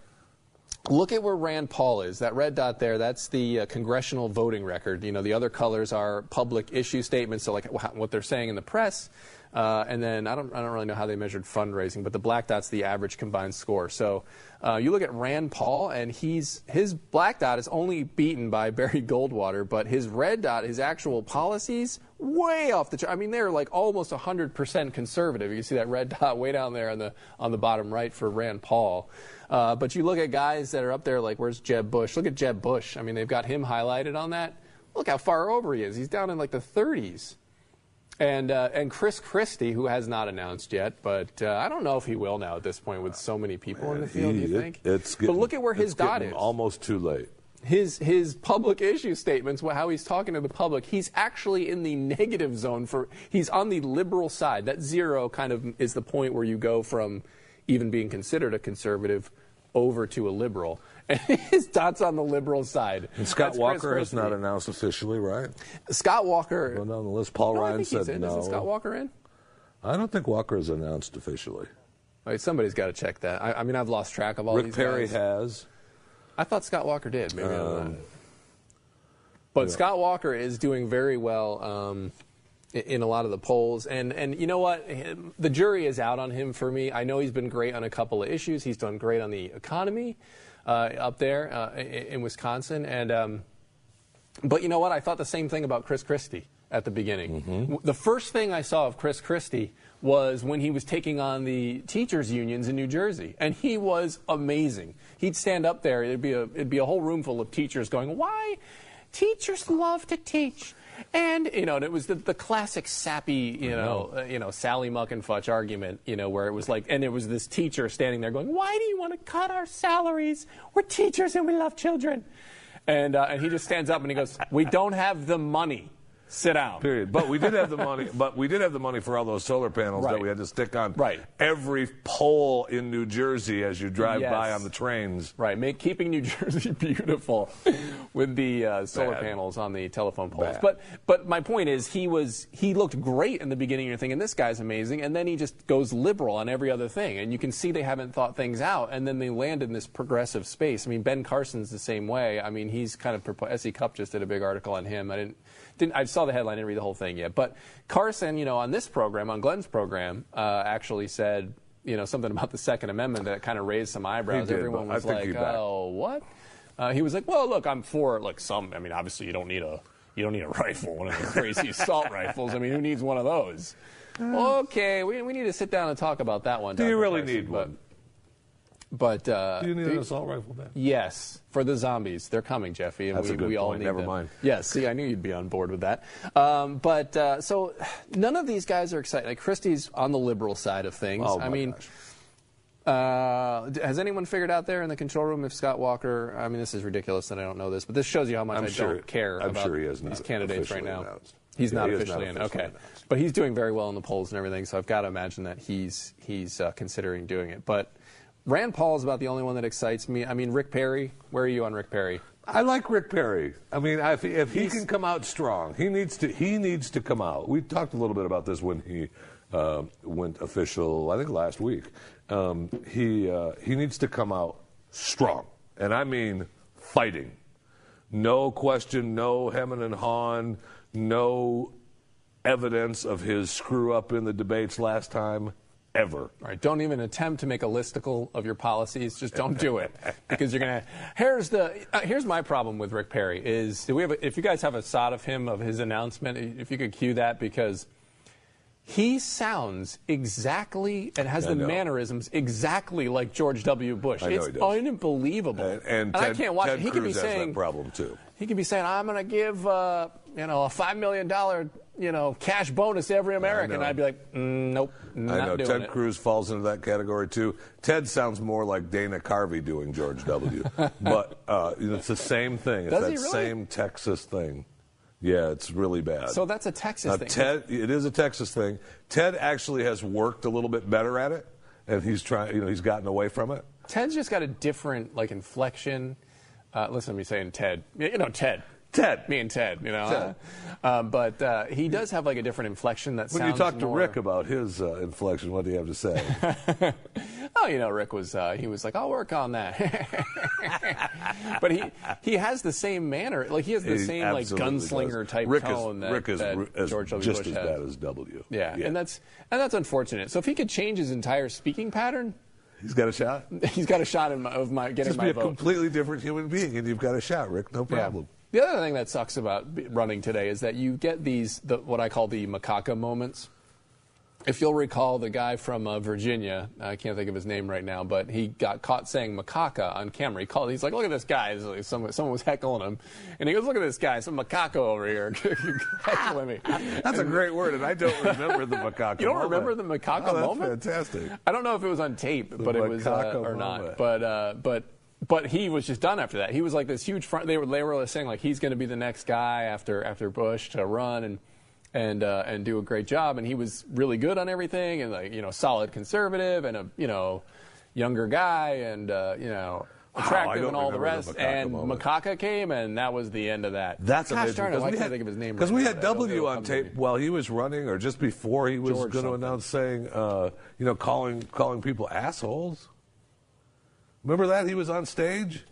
[SPEAKER 2] Look at where Rand Paul is. That red dot there, that's the uh, congressional voting record. You know, the other colors are public issue statements, so like what they're saying in the press. Uh, and then I don't, I don't really know how they measured fundraising, but the black dot's the average combined score. So uh, you look at Rand Paul, and he's his black dot is only beaten by *laughs* Barry Goldwater, but his red dot, his actual policies, way off the chart. I mean, they're like almost 100% conservative. You see that red *laughs* dot way down there on the on the bottom right for Rand Paul. Uh, but you look at guys that are up there, like where's Jeb Bush? Look at Jeb Bush. I mean, they've got him highlighted on that. Look how far over he is. He's down in like the 30s. And uh, and Chris Christie, who has not announced yet, but uh, I don't know if he will now at this point with so many people in the field.
[SPEAKER 1] He-
[SPEAKER 2] you
[SPEAKER 1] it-
[SPEAKER 2] think?
[SPEAKER 1] it's
[SPEAKER 2] but look at where his dot is.
[SPEAKER 1] Almost too late.
[SPEAKER 2] His his public issue statements, how he's talking to the public, he's actually in the negative zone for. He's on the liberal side. That zero kind of is the point where you go from even being considered a conservative over to a liberal. *laughs* And his dot's on the liberal side.
[SPEAKER 1] And Scott
[SPEAKER 2] That's
[SPEAKER 1] Walker has not announced officially, right?
[SPEAKER 2] Scott Walker.
[SPEAKER 1] Going down the list. Paul
[SPEAKER 2] No, I
[SPEAKER 1] Ryan said
[SPEAKER 2] in.
[SPEAKER 1] no.
[SPEAKER 2] Isn't Scott Walker in?
[SPEAKER 1] I don't think Walker has announced officially.
[SPEAKER 2] Somebody's got to check that. I, I mean, I've lost track of all
[SPEAKER 1] Rick
[SPEAKER 2] these
[SPEAKER 1] Perry
[SPEAKER 2] guys.
[SPEAKER 1] has.
[SPEAKER 2] I thought Scott Walker did. Maybe I'm
[SPEAKER 1] Um,
[SPEAKER 2] not. But
[SPEAKER 1] yeah.
[SPEAKER 2] Scott Walker is doing very well um, in a lot of the polls, and and you know what? The jury is out on him for me. I know he's been great on a couple of issues. He's done great on the economy uh, up there uh, in Wisconsin, and um, but you know what? I thought the same thing about Chris Christie at the beginning. W- The first thing I saw of Chris Christie was when he was taking on the teachers unions in New Jersey, and he was amazing. He'd stand up there, it'd be a it'd be a whole room full of teachers going, "Why teachers love to teach." And you know, and it was the, the classic sappy, you know, uh, you know, Sally Muck and Futch argument, you know, where it was like, and it was this teacher standing there going, "Why do you want to cut our salaries? We're teachers and we love children." And, uh, and he just stands up and he goes, "We don't have the money. Sit down."
[SPEAKER 1] Period. But we did have the money. *laughs* But we did have the money for all those solar panels that we had to stick on
[SPEAKER 2] Right.
[SPEAKER 1] every pole in New Jersey as you drive
[SPEAKER 2] Yes.
[SPEAKER 1] by on the trains.
[SPEAKER 2] Right, make keeping New *laughs* Jersey beautiful with the uh, solar
[SPEAKER 1] Bad.
[SPEAKER 2] panels on the telephone poles.
[SPEAKER 1] Bad.
[SPEAKER 2] But but my point is, he was he looked great in the beginning. You're thinking this guy's amazing, and then he just goes liberal on every other thing, and you can see they haven't thought things out, and then they land in this progressive space. I mean, Ben Carson's the same way. I mean, he's kind of SE Cupp just did a big article on him. I didn't. Didn't, I saw the headline, didn't read the whole thing yet. But Carson, you know, on this program, on Glenn's program, uh, actually said, you know, something about the Second Amendment that kind of raised some eyebrows.
[SPEAKER 1] Did,
[SPEAKER 2] Everyone was like, "Oh, what?" Uh, he was like, "Well, look, I'm for like some. I mean, obviously, you don't need a you don't need a *laughs* rifle, one of the crazy *laughs* assault rifles. I mean, who needs one of those?" Okay, we, we need to sit down and talk about that one.
[SPEAKER 1] Do you really
[SPEAKER 2] Carson,
[SPEAKER 1] need
[SPEAKER 2] but,
[SPEAKER 1] one?
[SPEAKER 2] But uh,
[SPEAKER 1] Do you need
[SPEAKER 2] do
[SPEAKER 1] an
[SPEAKER 2] you-
[SPEAKER 1] assault rifle then?
[SPEAKER 2] Yes, for the zombies. They're coming, Jeffy, and
[SPEAKER 1] That's
[SPEAKER 2] we,
[SPEAKER 1] a good
[SPEAKER 2] we all
[SPEAKER 1] point.
[SPEAKER 2] need
[SPEAKER 1] Never
[SPEAKER 2] them.
[SPEAKER 1] mind.
[SPEAKER 2] Yes, see, I knew you'd be on board with that. Um, but uh, so none of these guys are excited. Like Christie's on the liberal side of things.
[SPEAKER 1] Oh,
[SPEAKER 2] I
[SPEAKER 1] my
[SPEAKER 2] mean,
[SPEAKER 1] gosh.
[SPEAKER 2] uh, has anyone figured out there in the control room if Scott Walker? I mean, this is ridiculous that I don't know this, but this shows you how much
[SPEAKER 1] I'm
[SPEAKER 2] I
[SPEAKER 1] sure-
[SPEAKER 2] don't care
[SPEAKER 1] I'm
[SPEAKER 2] about
[SPEAKER 1] sure he has
[SPEAKER 2] these candidates right now.
[SPEAKER 1] announced.
[SPEAKER 2] He's
[SPEAKER 1] Yeah,
[SPEAKER 2] not
[SPEAKER 1] he
[SPEAKER 2] officially
[SPEAKER 1] not
[SPEAKER 2] in.
[SPEAKER 1] officially
[SPEAKER 2] Okay, but he's doing very well in the polls and everything. So I've got to imagine that he's he's uh, considering doing it. But Rand Paul is about the only one that excites me. I mean, Rick Perry. Where are you on Rick Perry?
[SPEAKER 1] I like Rick Perry. I mean, if, he- if he can come out strong, he needs to. He needs to come out. We talked a little bit about this when he uh, went official. I think last week. Um, he uh, he needs to come out strong, and I mean fighting. No question, no hemming and hawing, no evidence of his screw up in the debates last time ever.
[SPEAKER 2] All right, don't even attempt to make a listicle of your policies. Just don't do it *laughs* because you're gonna. Here's the. Uh, here's my problem with Rick Perry is do we have a, if you guys have a shot of him of his announcement, if you could cue that because he sounds exactly and has
[SPEAKER 1] I
[SPEAKER 2] the
[SPEAKER 1] know.
[SPEAKER 2] mannerisms exactly like George W. Bush.
[SPEAKER 1] I
[SPEAKER 2] it's unbelievable.
[SPEAKER 1] And, and
[SPEAKER 2] I
[SPEAKER 1] Ted,
[SPEAKER 2] can't watch
[SPEAKER 1] Ted
[SPEAKER 2] it. He could be
[SPEAKER 1] Cruz has
[SPEAKER 2] saying
[SPEAKER 1] that problem too.
[SPEAKER 2] he could be saying, "I'm going to give uh, you know a five million dollar you know cash bonus to every American." I'd be like, mm, "Nope, not
[SPEAKER 1] I know Ted
[SPEAKER 2] it."
[SPEAKER 1] Cruz falls into that category too. Ted sounds more like Dana Carvey doing George W. *laughs* but uh, it's the same thing. It's
[SPEAKER 2] Does
[SPEAKER 1] that
[SPEAKER 2] really?
[SPEAKER 1] same Texas thing. Yeah, it's really bad.
[SPEAKER 2] So that's a Texas
[SPEAKER 1] Now,
[SPEAKER 2] thing.
[SPEAKER 1] Ted, it is a Texas thing. Ted actually has worked a little bit better at it, and he's trying. You know, he's gotten away from it.
[SPEAKER 2] Ted's just got a different like inflection. Uh, listen to me saying Ted. You know Ted.
[SPEAKER 1] Ted.
[SPEAKER 2] Me and Ted. You know.
[SPEAKER 1] Ted.
[SPEAKER 2] Uh, um, but uh, he does have like a different inflection that
[SPEAKER 1] When
[SPEAKER 2] sounds
[SPEAKER 1] you talk to
[SPEAKER 2] more-
[SPEAKER 1] Rick about his uh, inflection, what do you have to say? *laughs*
[SPEAKER 2] Oh, you know, Rick was uh, he was like, I'll work on that. *laughs* but he he has the same manner, like he has the
[SPEAKER 1] He
[SPEAKER 2] same like gunslinger
[SPEAKER 1] does.
[SPEAKER 2] type
[SPEAKER 1] Rick
[SPEAKER 2] tone
[SPEAKER 1] is,
[SPEAKER 2] that,
[SPEAKER 1] Rick is
[SPEAKER 2] that
[SPEAKER 1] as-
[SPEAKER 2] George W.
[SPEAKER 1] just
[SPEAKER 2] Bush
[SPEAKER 1] as bad as W.
[SPEAKER 2] Yeah, and that's and that's unfortunate. So if he could change his entire speaking pattern,
[SPEAKER 1] he's got a shot. *laughs*
[SPEAKER 2] He's got a shot in my, of my getting
[SPEAKER 1] Just
[SPEAKER 2] my
[SPEAKER 1] be a
[SPEAKER 2] vote.
[SPEAKER 1] completely different human being, and you've got a shot, Rick. No problem.
[SPEAKER 2] The other thing that sucks about running today is that you get these, the, what I call the macaca moments. If you'll recall, the guy from uh, Virginia, I can't think of his name right now, but he got caught saying macaca on camera. He called, he's like, look at this guy. Like Someone, someone was heckling him. And he goes, look at this guy, some macaca over here *laughs* heckling me.
[SPEAKER 1] That's a great word, and I don't remember the macaca.
[SPEAKER 2] You don't
[SPEAKER 1] moment.
[SPEAKER 2] remember the macaca
[SPEAKER 1] oh, that's
[SPEAKER 2] moment?
[SPEAKER 1] fantastic.
[SPEAKER 2] I don't know if it was on tape, but it was uh,
[SPEAKER 1] macaca
[SPEAKER 2] or not. But uh, but but he was just done after that. He was like this huge front. They were they were saying like he's going to be the next guy after after Bush to run and and uh, and do a great job. And he was really good on everything and like you know solid conservative and a you know younger guy and uh, you know. Attractive
[SPEAKER 1] don't
[SPEAKER 2] and all the
[SPEAKER 1] remember the
[SPEAKER 2] rest, and
[SPEAKER 1] moment.
[SPEAKER 2] Macaca came, and that was the end of that.
[SPEAKER 1] That's
[SPEAKER 2] Gosh
[SPEAKER 1] amazing.
[SPEAKER 2] darn Why
[SPEAKER 1] we
[SPEAKER 2] can't I think of his name?
[SPEAKER 1] Because
[SPEAKER 2] right
[SPEAKER 1] we had W on
[SPEAKER 2] come to me.
[SPEAKER 1] tape while he was running, or just before he was going to announce saying, uh, you know, calling calling people assholes. Remember that he was on stage.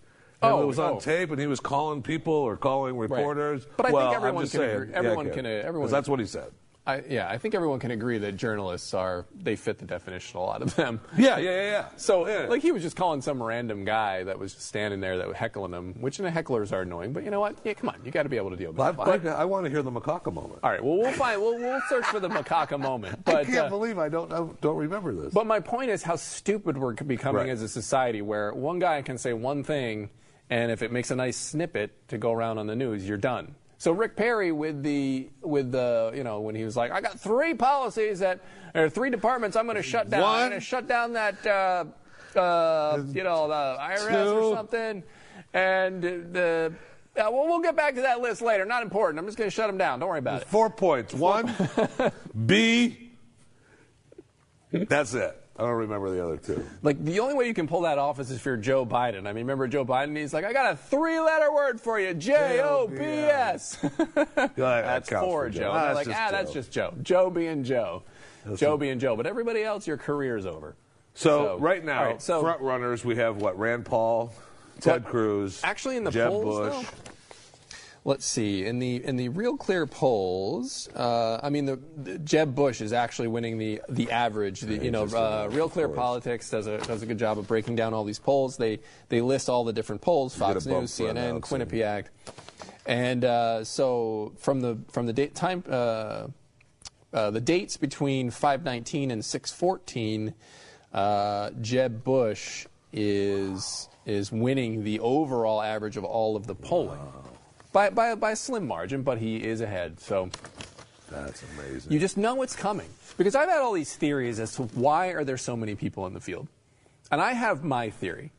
[SPEAKER 1] And
[SPEAKER 2] Oh,
[SPEAKER 1] it was on
[SPEAKER 2] oh.
[SPEAKER 1] tape, and he was calling people or calling reporters.
[SPEAKER 2] But I think
[SPEAKER 1] well, I'm
[SPEAKER 2] everyone
[SPEAKER 1] just
[SPEAKER 2] can
[SPEAKER 1] saying,
[SPEAKER 2] agree- everyone
[SPEAKER 1] yeah,
[SPEAKER 2] can, uh,
[SPEAKER 1] Ken, 'cause
[SPEAKER 2] everyone-
[SPEAKER 1] that's what he said.
[SPEAKER 2] I, yeah, I think everyone can agree that journalists are they fit the definition. A lot of them. *laughs*
[SPEAKER 1] Yeah, yeah, yeah, yeah.
[SPEAKER 2] So,
[SPEAKER 1] Yeah.
[SPEAKER 2] like, he was just calling some random guy that was just standing there that was heckling him, which the hecklers are annoying. But you know what? Yeah, come on, you got to be able to deal with
[SPEAKER 1] But
[SPEAKER 2] it.
[SPEAKER 1] I, I, want to hear the macaca moment.
[SPEAKER 2] All right, well, we'll find. We'll, we'll search for the macaca moment. *laughs* But
[SPEAKER 1] I can't
[SPEAKER 2] uh,
[SPEAKER 1] believe I don't I don't remember this.
[SPEAKER 2] but my point is how stupid we're becoming
[SPEAKER 1] Right.
[SPEAKER 2] as a society, where one guy can say one thing, and if it makes a nice snippet to go around on the news, you're done. So Rick Perry with the with the you know when he was like, I got three policies that or three departments I'm going to shut down. I'm going to shut down that uh, uh, you know the IRS
[SPEAKER 1] Two.
[SPEAKER 2] or something, and the. Uh, well, we'll get back to that list later. Not important. I'm just going to shut them down. Don't worry about it.
[SPEAKER 1] Four points. One, B. That's it. I don't remember the other two.
[SPEAKER 2] Like the only way you can pull that off is if you're Joe Biden. I mean, remember Joe Biden? He's like, I got a three-letter word for you, J O B S. *laughs* That's
[SPEAKER 1] four, Joe. Ah,
[SPEAKER 2] They're like, ah, that's just Joe. Joe being Joe. Joe being Joe. But everybody else, your career's over.
[SPEAKER 1] So, right now,
[SPEAKER 2] all right, so
[SPEAKER 1] front runners, we have what? Rand Paul, Ted Cruz,
[SPEAKER 2] actually in the
[SPEAKER 1] Jeb
[SPEAKER 2] polls? Let's see. In the in the real clear polls, uh, I mean, the, the Jeb Bush is actually winning the the average. The, you know, uh, Real Clear Politics does a does a good job of breaking down all these polls. They they list all the different polls: Fox News, CNN. Quinnipiac, and uh, so from the from the date time. Uh, uh, the dates between 519 and 614, uh, Jeb Bush is is winning the overall average of all of the polling by, by, by a slim margin, but he is ahead. So
[SPEAKER 1] That's amazing.
[SPEAKER 2] you just know it's coming because I've had all these theories as to why are there so many people in the field, and I have my theory,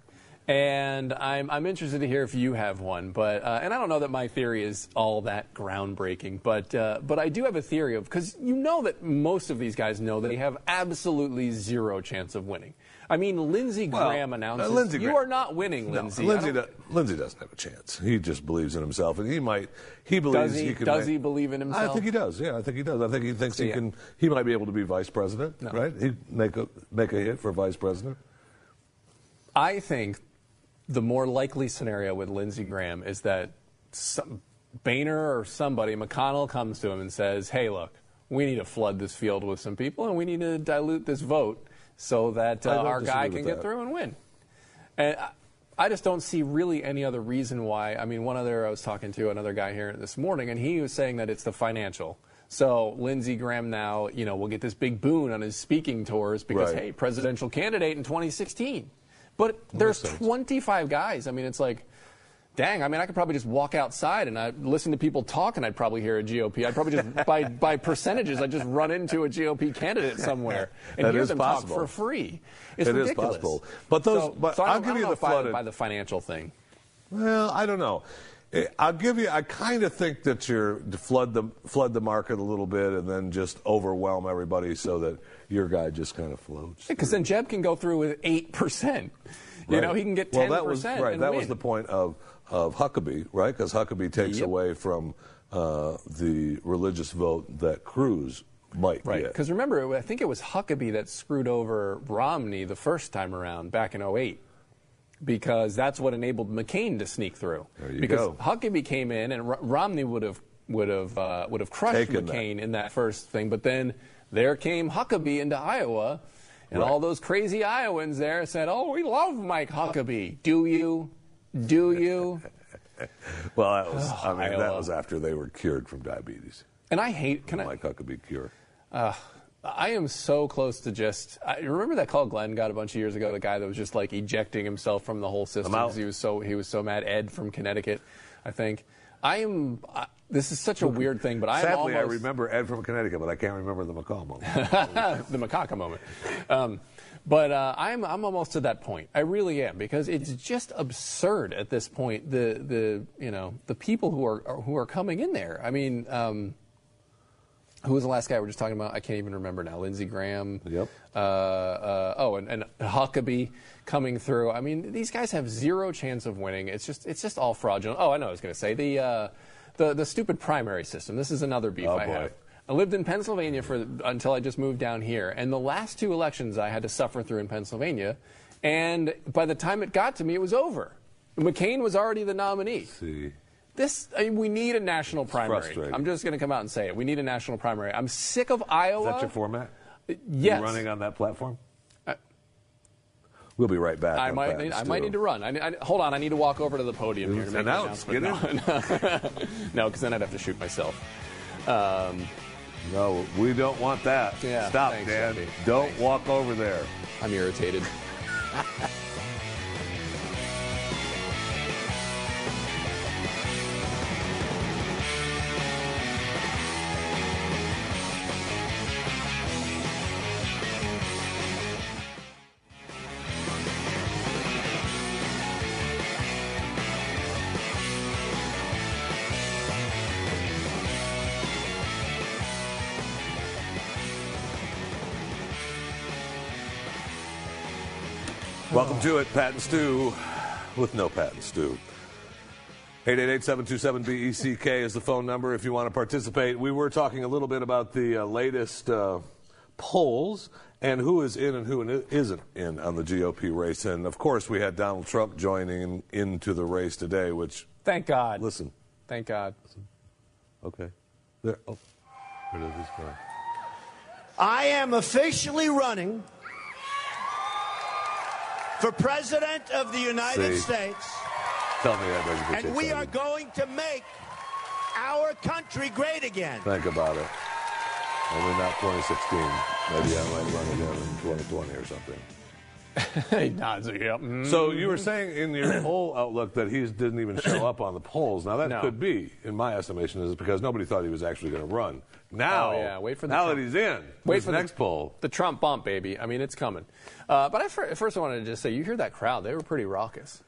[SPEAKER 2] And I'm, I'm interested to hear if you have one, but uh, and I don't know that my theory is all that groundbreaking, but uh, but I do have a theory of because you know that most of these guys know that they have absolutely zero chance of winning. I mean, Lindsey
[SPEAKER 1] Well,
[SPEAKER 2] Graham announces
[SPEAKER 1] uh, Lindsey
[SPEAKER 2] you
[SPEAKER 1] Graham-
[SPEAKER 2] are not winning,
[SPEAKER 1] No,
[SPEAKER 2] Lindsey. I
[SPEAKER 1] Lindsey,
[SPEAKER 2] don't-
[SPEAKER 1] Lindsey doesn't have a chance. He just believes in himself, and he might. He believes
[SPEAKER 2] Does he-
[SPEAKER 1] can.
[SPEAKER 2] does
[SPEAKER 1] make-
[SPEAKER 2] he believe in himself?
[SPEAKER 1] I think he does. Yeah, I think he does. I think he thinks he
[SPEAKER 2] Yeah.
[SPEAKER 1] can. He might be able to be vice president, right? He make a make a hit for vice president.
[SPEAKER 2] I think the more likely scenario with Lindsey Graham is that some, Boehner or somebody, McConnell, comes to him and says, "Hey, look, we need to flood this field with some people, and we need to dilute this vote so that uh, our guy can get through and win." And I, I just don't see really any other reason why. I mean, one other I was talking to another guy here this morning, and he was saying that it's the financial. So Lindsey Graham now, you know, will get this big boon on his speaking tours because
[SPEAKER 1] Right.
[SPEAKER 2] hey, presidential candidate in 2016. But there's 25 guys. I mean, it's like, dang. I mean, I could probably just walk outside and I listen to people talk, and I'd probably hear a GOP. I'd probably just *laughs* by by percentages, I'd just run into a GOP candidate somewhere *laughs* and
[SPEAKER 1] That
[SPEAKER 2] hear
[SPEAKER 1] is
[SPEAKER 2] them
[SPEAKER 1] possible.
[SPEAKER 2] talk for free. It's
[SPEAKER 1] It is
[SPEAKER 2] ridiculous.
[SPEAKER 1] possible. But those-
[SPEAKER 2] So,
[SPEAKER 1] but
[SPEAKER 2] so
[SPEAKER 1] I'll give
[SPEAKER 2] I don't
[SPEAKER 1] you the flooded-
[SPEAKER 2] by the financial thing.
[SPEAKER 1] Well, I don't know. Eh, I'll give you. I kind of think that you're to flood the flood the market a little bit, and then just overwhelm everybody so that your guy just kind of floats.
[SPEAKER 2] Because then Jeb can go through with eight percent. You
[SPEAKER 1] Right.
[SPEAKER 2] know, he can get ten percent.
[SPEAKER 1] well, that was right. that
[SPEAKER 2] win.
[SPEAKER 1] was the point of of Huckabee, right? Because Huckabee takes
[SPEAKER 2] Yep.
[SPEAKER 1] away from uh, the religious vote that Cruz might
[SPEAKER 2] Right.
[SPEAKER 1] get.
[SPEAKER 2] Because remember, I think it was Huckabee that screwed over Romney the first time around back in 08. Because that's what enabled McCain to sneak through.
[SPEAKER 1] There you
[SPEAKER 2] because
[SPEAKER 1] go.
[SPEAKER 2] Huckabee came in and Ro- Romney would have would have uh, would have crushed
[SPEAKER 1] Taken that.
[SPEAKER 2] McCain in that first thing, but then there came Huckabee into Iowa, and
[SPEAKER 1] Right.
[SPEAKER 2] all those crazy Iowans there said, "Oh, we love Mike Huckabee. Do you? Do you?" *laughs*
[SPEAKER 1] well, that was. I mean, that was after they were cured from diabetes.
[SPEAKER 2] And I hate. Can I?
[SPEAKER 1] Mike Huckabee cure.
[SPEAKER 2] Uh, I am so close to just. I remember that call Glenn got a bunch of years ago. The guy that was just like ejecting himself from the whole system because he was so he was so mad. Ed from Connecticut, I think. I am. I, this is such a weird thing, but I
[SPEAKER 1] Sadly, I remember Ed from Connecticut, but I can't remember the McCall moment. *laughs*
[SPEAKER 2] the macaca moment. Um, but uh, I'm I'm almost to that point. I really am because it's just absurd at this point. The the you know the people who are who are coming in there. I mean. Um, who was the last guy we were just talking about? I can't even remember now. Lindsey Graham.
[SPEAKER 1] Yep.
[SPEAKER 2] Uh, uh, oh, and, and Huckabee coming through. I mean, these guys have zero chance of winning. It's just it's just all fraudulent. Oh, I know. what I was going to say the uh, the the stupid primary system. This is another beef
[SPEAKER 1] Oh,
[SPEAKER 2] I
[SPEAKER 1] boy.
[SPEAKER 2] have. I lived in Pennsylvania for until I just moved down here, and the last two elections I had to suffer through in Pennsylvania, and by the time it got to me, it was over. McCain was already the nominee.
[SPEAKER 1] See,
[SPEAKER 2] This, I mean, we need a national primary.
[SPEAKER 1] frustrating.
[SPEAKER 2] I'm just going to come out and say it. We need a national primary. I'm sick of Iowa.
[SPEAKER 1] is that your format?
[SPEAKER 2] Yes.
[SPEAKER 1] You running on that platform?
[SPEAKER 2] Uh,
[SPEAKER 1] we'll be right back.
[SPEAKER 2] I might, need, I might need to run. I, I, hold on, I need to walk over to the podium here to make an announcement.
[SPEAKER 1] get *laughs*
[SPEAKER 2] No, because then I'd have to shoot myself. Um,
[SPEAKER 1] No, we don't want that.
[SPEAKER 2] Yeah,
[SPEAKER 1] Stop,
[SPEAKER 2] thanks,
[SPEAKER 1] Dan.
[SPEAKER 2] Andy.
[SPEAKER 1] Don't
[SPEAKER 2] Thanks.
[SPEAKER 1] walk over there.
[SPEAKER 2] I'm irritated. *laughs*
[SPEAKER 1] Welcome to it, Pat and Stu, with no Pat and Stu. 888-727-BECK is the phone number if you want to participate. We were talking a little bit about the uh, latest uh, polls and who is in and who isn't in on the GOP race. And, of course, we had Donald Trump joining into the race today, which,
[SPEAKER 2] Thank God.
[SPEAKER 1] listen,
[SPEAKER 2] Thank God.
[SPEAKER 1] okay. There, oh, where did this go?
[SPEAKER 3] I am officially running for President of the United
[SPEAKER 1] See.
[SPEAKER 3] States,
[SPEAKER 1] Tell me that doesn't get you
[SPEAKER 3] and we are going to make our country great again.
[SPEAKER 1] Think about it. Only not 2016. Maybe I might run again in 2020 or something.
[SPEAKER 2] he nods. Yep.
[SPEAKER 1] So you were saying in your *clears throat* poll outlook that he didn't even show up on the polls. Now that
[SPEAKER 2] No.
[SPEAKER 1] could be, in my estimation, is because nobody thought he was actually going to run. Now,
[SPEAKER 2] Oh, yeah. Wait for the
[SPEAKER 1] now
[SPEAKER 2] Trump-
[SPEAKER 1] that he's in,
[SPEAKER 2] Wait for the-
[SPEAKER 1] next poll.
[SPEAKER 2] The Trump bump, baby. I mean, it's coming. Uh, but I, fir- first, I wanted to just say, you hear that crowd? They were pretty raucous.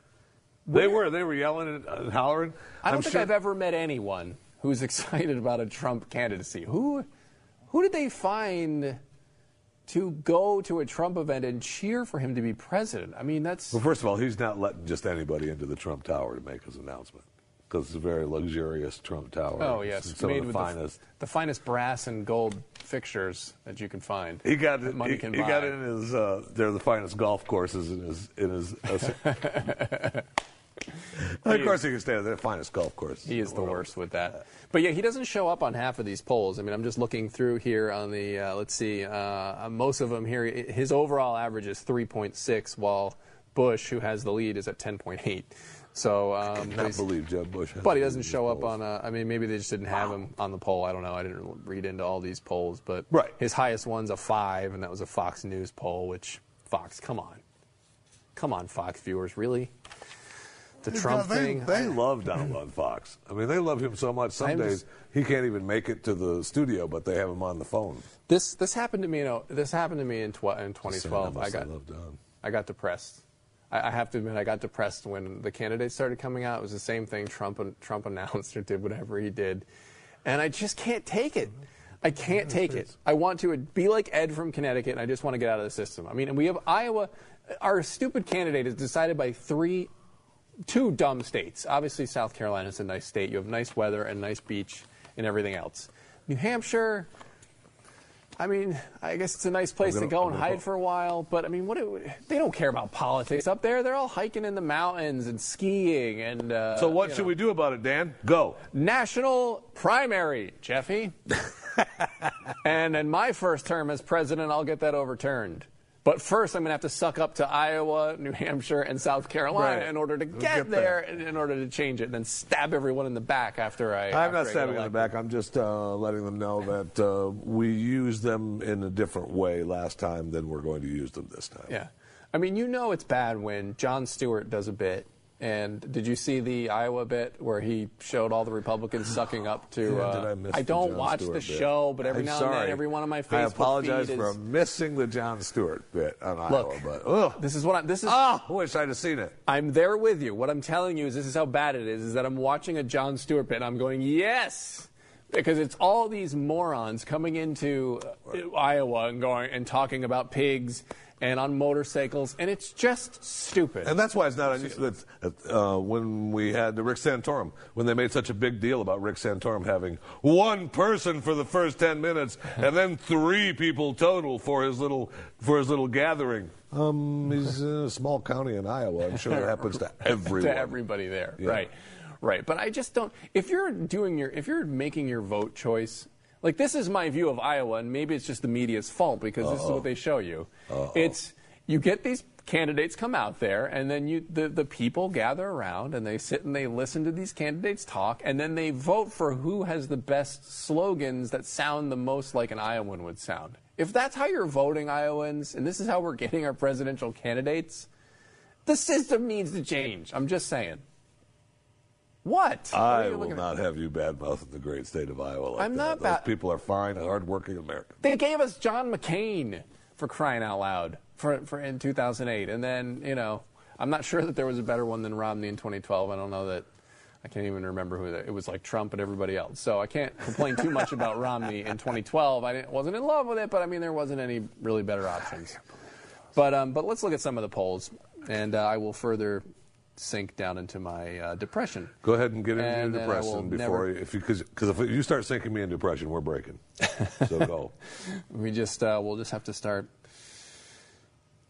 [SPEAKER 1] They were they were yelling and uh, hollering.
[SPEAKER 2] I don't
[SPEAKER 1] I'm
[SPEAKER 2] think
[SPEAKER 1] sure-
[SPEAKER 2] I've ever met anyone who's *laughs* excited about a Trump candidacy. Who, who did they find to go to a Trump event and cheer for him to be president? I mean, that's
[SPEAKER 1] Well, first of all, he's not letting just anybody into the Trump Tower to make his announcement because it's a very luxurious Trump Tower.
[SPEAKER 2] oh yes,
[SPEAKER 1] It's
[SPEAKER 2] made
[SPEAKER 1] the
[SPEAKER 2] with
[SPEAKER 1] finest.
[SPEAKER 2] The, the finest brass and gold fixtures that you can find.
[SPEAKER 1] He got
[SPEAKER 2] that
[SPEAKER 1] it.
[SPEAKER 2] money
[SPEAKER 1] He,
[SPEAKER 2] can
[SPEAKER 1] he
[SPEAKER 2] buy.
[SPEAKER 1] got it in his. Uh, they're the finest golf courses in his. In his. *laughs* Uh, of course, he can stay at the finest golf course.
[SPEAKER 2] He is the worst with that. But yeah, he doesn't show up on half of these polls. I mean, I'm just looking through here on the, uh, let's see, uh, most of them here, his overall average is 3.6, while Bush, who has the lead, is at 10.8. So, um,
[SPEAKER 1] I
[SPEAKER 2] but
[SPEAKER 1] cannot
[SPEAKER 2] he's-
[SPEAKER 1] believe Jeb Bush. has
[SPEAKER 2] but he doesn't show up
[SPEAKER 1] polls.
[SPEAKER 2] on. Uh, I mean, maybe they just didn't have him on the poll. I don't know. I didn't read into all these polls, but
[SPEAKER 1] Right.
[SPEAKER 2] his highest one's a five, and that was a Fox News poll. Which Fox, come on, come on, Fox viewers, really? The Trump
[SPEAKER 1] they,
[SPEAKER 2] thing.
[SPEAKER 1] They love Donald on Fox. I mean, they love him so much. Some
[SPEAKER 2] I'm
[SPEAKER 1] days
[SPEAKER 2] just-
[SPEAKER 1] he can't even make it to the studio, but they have him on the phone.
[SPEAKER 2] This this happened to me. You know, this happened to me in, tw- in 2012. I got. I got depressed. I, I have to admit, I got depressed when the candidates started coming out. It was the same thing Trump Trump announced or did whatever he did, and I just can't take it. I can't take it. I want to uh, be like Ed from Connecticut, and I just want to get out of the system. I mean, and we have Iowa. Uh, our stupid candidate is decided by three, two dumb states. Obviously, South Carolina is a nice state. You have nice weather and nice beach and everything else. New Hampshire. I mean, I guess it's a nice place to go and hide for a while. But I mean, what? Do, they don't care about politics up there. They're all hiking in the mountains and skiing and. Uh,
[SPEAKER 1] So what should
[SPEAKER 2] know.
[SPEAKER 1] we do about it, Dan? Go.
[SPEAKER 2] National primary, Jeffy. *laughs* and in my first term as president, I'll get that overturned. But first, I'm going to have to suck up to Iowa, New Hampshire, and South Carolina
[SPEAKER 1] Right.
[SPEAKER 2] in order to get,
[SPEAKER 1] get
[SPEAKER 2] there,
[SPEAKER 1] there.
[SPEAKER 2] and in order to change it, and then stab everyone in the back after I.
[SPEAKER 1] I'm
[SPEAKER 2] after
[SPEAKER 1] not
[SPEAKER 2] get
[SPEAKER 1] stabbing in the back. I'm just uh, letting them know that uh, we used them in a different way last time than we're going to use them this time.
[SPEAKER 2] Yeah. I mean, you know it's bad when Jon Stewart does a bit. And did you see the Iowa bit where he showed all the Republicans *sighs* sucking up to?
[SPEAKER 1] Yeah,
[SPEAKER 2] uh,
[SPEAKER 1] I the
[SPEAKER 2] don't watch
[SPEAKER 1] Stewart
[SPEAKER 2] the
[SPEAKER 1] bit?
[SPEAKER 2] show, but every
[SPEAKER 1] I'm
[SPEAKER 2] now and then, every one of my Facebook
[SPEAKER 1] I apologize
[SPEAKER 2] feed
[SPEAKER 1] for
[SPEAKER 2] is,
[SPEAKER 1] missing the Jon Stewart bit on
[SPEAKER 2] Look,
[SPEAKER 1] Iowa, but ugh.
[SPEAKER 2] this is what I'm. this is.
[SPEAKER 1] I wish I'd have seen it.
[SPEAKER 2] I'm there with you. What I'm telling you is this is how bad it is. Is that I'm watching a Jon Stewart bit. and I'm going yes. Because it's all these morons coming into uh, Iowa and going and talking about pigs and on motorcycles, and it's just stupid.
[SPEAKER 1] And that's why it's not unusual uh, when we had the Rick Santorum, when they made such a big deal about Rick Santorum having one person for the first ten minutes *laughs* and then three people total for his little for his little gathering. Um, he's in a small county in Iowa. I'm sure that *laughs* happens to *laughs* everyone.
[SPEAKER 2] to everybody there.
[SPEAKER 1] Yeah.
[SPEAKER 2] Right. Right. But I just don't if you're doing your if you're making your vote choice like this is my view of Iowa and maybe it's just the media's fault because this is what they show you. It's you get these candidates come out there and then you the, the people gather around and they sit and they listen to these candidates talk and then they vote for who has the best slogans that sound the most like an Iowan would sound. If that's how you're voting Iowans and this is how we're *laughs* getting our presidential candidates, the system needs to change. I'm just saying. What? What
[SPEAKER 1] I
[SPEAKER 2] you
[SPEAKER 1] will
[SPEAKER 2] looking at?
[SPEAKER 1] not have you badmouthing the great state of Iowa like
[SPEAKER 2] I'm
[SPEAKER 1] that.
[SPEAKER 2] not
[SPEAKER 1] Those
[SPEAKER 2] bad-
[SPEAKER 1] people are fine, hardworking Americans.
[SPEAKER 2] They gave us John McCain for crying out loud for, for in 2008, and then you know I'm not sure that there was a better one than Romney in 2012. I don't know that. I can't even remember who that. It was like Trump and everybody else. So I can't complain too much about *laughs* Romney in 2012. I wasn't in love with it, but I mean there wasn't any really better options. But um, but let's look at some of the polls, and uh, I will further sink down into my uh, depression.
[SPEAKER 1] Go ahead and get into
[SPEAKER 2] And
[SPEAKER 1] your
[SPEAKER 2] then I will
[SPEAKER 1] depression before
[SPEAKER 2] never-
[SPEAKER 1] you, if you because if you start sinking me in depression, we're breaking. So go. *laughs*
[SPEAKER 2] We just uh, we'll just have to start.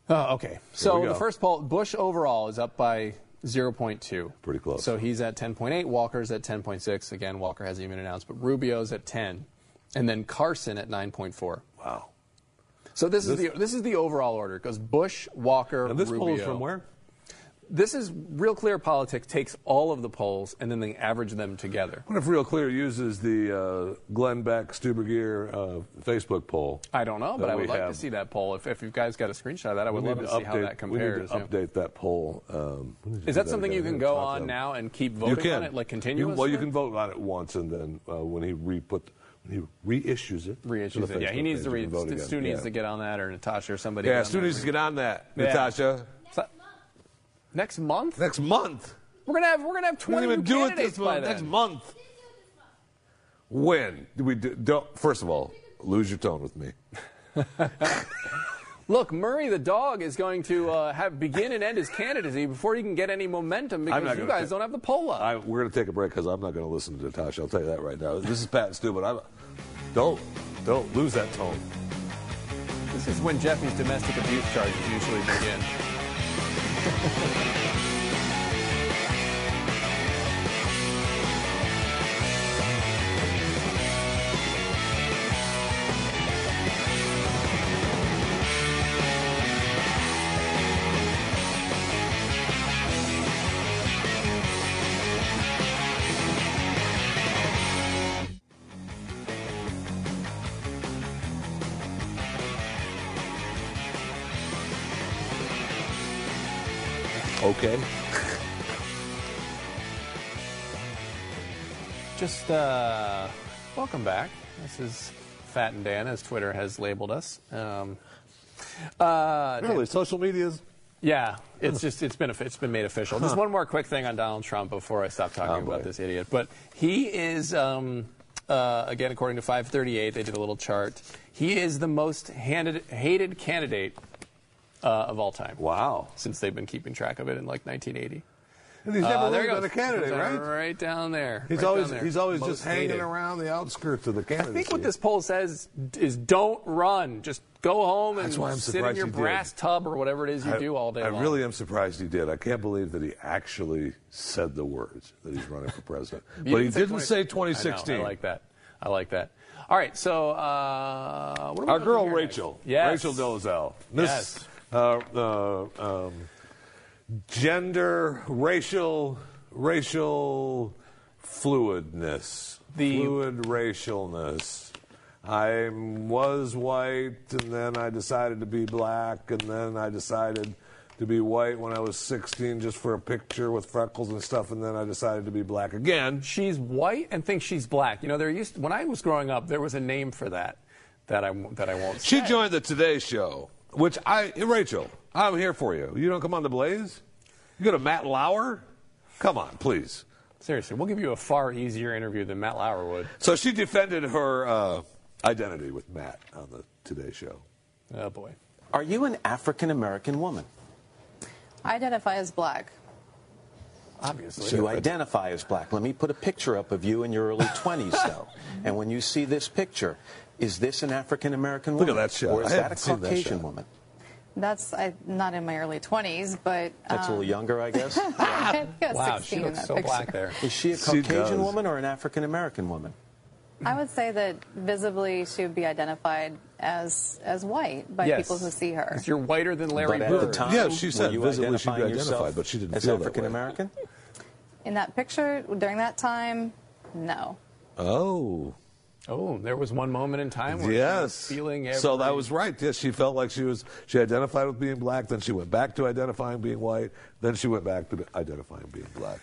[SPEAKER 2] Oh, okay. So the first poll, Bush overall is up by 0.2.
[SPEAKER 1] Pretty close.
[SPEAKER 2] So he's at 10.8. Walker's at 10.6. Again, Walker hasn't even announced, but Rubio's at 10, and then Carson at 9.4.
[SPEAKER 1] Wow.
[SPEAKER 2] So this, is the this is the overall order. It goes Bush, Walker,
[SPEAKER 1] And this
[SPEAKER 2] Rubio.
[SPEAKER 1] poll is from where?
[SPEAKER 2] This is Real Clear Politics takes all of the polls and then they average them together.
[SPEAKER 1] What if Real Clear uses the uh, Glenn Beck Stubergear uh, Facebook poll?
[SPEAKER 2] I don't know, but I would like
[SPEAKER 1] have?
[SPEAKER 2] to see that poll. If, if you guys got a screenshot of that, I would
[SPEAKER 1] We
[SPEAKER 2] love
[SPEAKER 1] need
[SPEAKER 2] to see how
[SPEAKER 1] update-
[SPEAKER 2] that compares.
[SPEAKER 1] We need to update that poll. Um, to
[SPEAKER 2] Is that something you can go on
[SPEAKER 1] to
[SPEAKER 2] now and keep
[SPEAKER 1] You
[SPEAKER 2] voting on it like
[SPEAKER 1] You-
[SPEAKER 2] continuously?
[SPEAKER 1] well, you can vote on it once, and then uh, when he re-put, when he reissues it,
[SPEAKER 2] Reissues
[SPEAKER 1] to
[SPEAKER 2] it. Yeah, he needs to
[SPEAKER 1] you vote
[SPEAKER 2] Stu needs
[SPEAKER 1] Yeah.
[SPEAKER 2] to get on that, or Natasha, or somebody.
[SPEAKER 1] Yeah, Stu needs to get on that,
[SPEAKER 2] Yeah.
[SPEAKER 1] Natasha.
[SPEAKER 2] Next month.
[SPEAKER 1] Next month.
[SPEAKER 2] We're gonna have we're gonna have
[SPEAKER 1] We're
[SPEAKER 2] twenty
[SPEAKER 1] gonna
[SPEAKER 2] new
[SPEAKER 1] do it this
[SPEAKER 2] by
[SPEAKER 1] month.
[SPEAKER 2] then.
[SPEAKER 1] Next month. When do we do? Don't, first of all, lose your tone with me. *laughs*
[SPEAKER 2] Look, Murray the dog is going to uh, have begin and end his candidacy before he can get any momentum because you guys don't have the poll up.
[SPEAKER 1] I, we're going to take a break because I'm not going to listen to Natasha. I'll tell you that right now. This is Pat Stewart. I'm, don't don't lose that tone.
[SPEAKER 2] This is when Jeffy's domestic abuse charges usually begin.
[SPEAKER 1] ハハハハ!
[SPEAKER 2] Just uh, welcome back. This is Fat and Dan, as Twitter has labeled us. Um, uh,
[SPEAKER 1] Really, social media's
[SPEAKER 2] Yeah, it's just it's been it's been made official. Just one more quick thing on Donald Trump before I stop talking
[SPEAKER 1] Oh,
[SPEAKER 2] about this idiot. But he is um, uh, again according to 538, they did a little chart. He is the most handed, hated candidate uh, of all time.
[SPEAKER 1] Wow!
[SPEAKER 2] Since they've been keeping track of it in like 1980.
[SPEAKER 1] And he's never
[SPEAKER 2] Uh,
[SPEAKER 1] really been a candidate, right?
[SPEAKER 2] Right down there.
[SPEAKER 1] He's
[SPEAKER 2] Right
[SPEAKER 1] always
[SPEAKER 2] there.
[SPEAKER 1] he's always
[SPEAKER 2] Most
[SPEAKER 1] just hanging
[SPEAKER 2] hated.
[SPEAKER 1] around the outskirts of the
[SPEAKER 2] I think what this poll says is don't run. Just go home and
[SPEAKER 1] That's why I'm
[SPEAKER 2] sit in your
[SPEAKER 1] he did.
[SPEAKER 2] brass tub or whatever it is you
[SPEAKER 1] I,
[SPEAKER 2] do all day
[SPEAKER 1] I
[SPEAKER 2] long.
[SPEAKER 1] really am surprised he did. I can't believe that he actually said the words that he's running for president. *laughs* But he didn't
[SPEAKER 2] 20
[SPEAKER 1] say
[SPEAKER 2] I know,
[SPEAKER 1] 2016.
[SPEAKER 2] I, like that. I like that. All right, so uh, what are we
[SPEAKER 1] Our girl Rachel,
[SPEAKER 2] next? Yes.
[SPEAKER 1] Rachel Dolezal, Miss
[SPEAKER 2] Yes.
[SPEAKER 1] uh, uh, um, gender, racial, racial fluidness,
[SPEAKER 2] The-
[SPEAKER 1] fluid racialness. I was white, and then I decided to be black, and then I decided to be white when I was 16 just for a picture with freckles and stuff, and then I decided to be black again.
[SPEAKER 2] She's white and thinks she's black. You know, there used when I was growing up, there was a name for that that I that I won't.
[SPEAKER 1] She
[SPEAKER 2] say.
[SPEAKER 1] joined the Today Show, which I, Rachel, I'm here for you. You don't come on the Blaze? You go to Matt Lauer? Come on, please.
[SPEAKER 2] Seriously, we'll give you a far easier interview than Matt Lauer would.
[SPEAKER 1] So she defended her uh, identity with Matt on the Today Show.
[SPEAKER 2] Oh boy.
[SPEAKER 11] Are you an African American woman?
[SPEAKER 12] I identify as black.
[SPEAKER 2] Obviously.
[SPEAKER 11] You identify as black. Let me put a picture up of you in your early 20s, though. *laughs* And when you see this picture, is this an African American
[SPEAKER 1] Look
[SPEAKER 11] woman?
[SPEAKER 1] at that shot.
[SPEAKER 11] Or is
[SPEAKER 1] I
[SPEAKER 11] that a
[SPEAKER 1] seen that
[SPEAKER 11] Caucasian woman?
[SPEAKER 12] That's I, not in my early 20s, but
[SPEAKER 11] That's a
[SPEAKER 12] um,
[SPEAKER 11] little younger, I guess. *laughs*
[SPEAKER 12] I
[SPEAKER 2] Wow,
[SPEAKER 12] 16
[SPEAKER 2] she
[SPEAKER 12] in
[SPEAKER 2] looks
[SPEAKER 12] that
[SPEAKER 2] so
[SPEAKER 12] picture.
[SPEAKER 2] black there.
[SPEAKER 11] Is she a Caucasian
[SPEAKER 1] does.
[SPEAKER 11] woman or an African American woman?
[SPEAKER 12] I would say that visibly she would be identified as as white by
[SPEAKER 2] Yes.
[SPEAKER 12] people who see her.
[SPEAKER 2] 'Cause you're whiter than Larry
[SPEAKER 11] but at
[SPEAKER 2] Bird.
[SPEAKER 11] the time,
[SPEAKER 1] Yeah, she said
[SPEAKER 11] you
[SPEAKER 1] visibly she'd be identified, but she didn't
[SPEAKER 11] as
[SPEAKER 1] feel that
[SPEAKER 11] African American.
[SPEAKER 12] In that picture during that time, no.
[SPEAKER 1] Oh.
[SPEAKER 2] Oh, there was one moment in time where she was
[SPEAKER 1] Yes.
[SPEAKER 2] feeling every...
[SPEAKER 1] So that was right. Yes, she felt like she was. She identified with being black. Then she went back to identifying being white. Then she went back to identifying being black.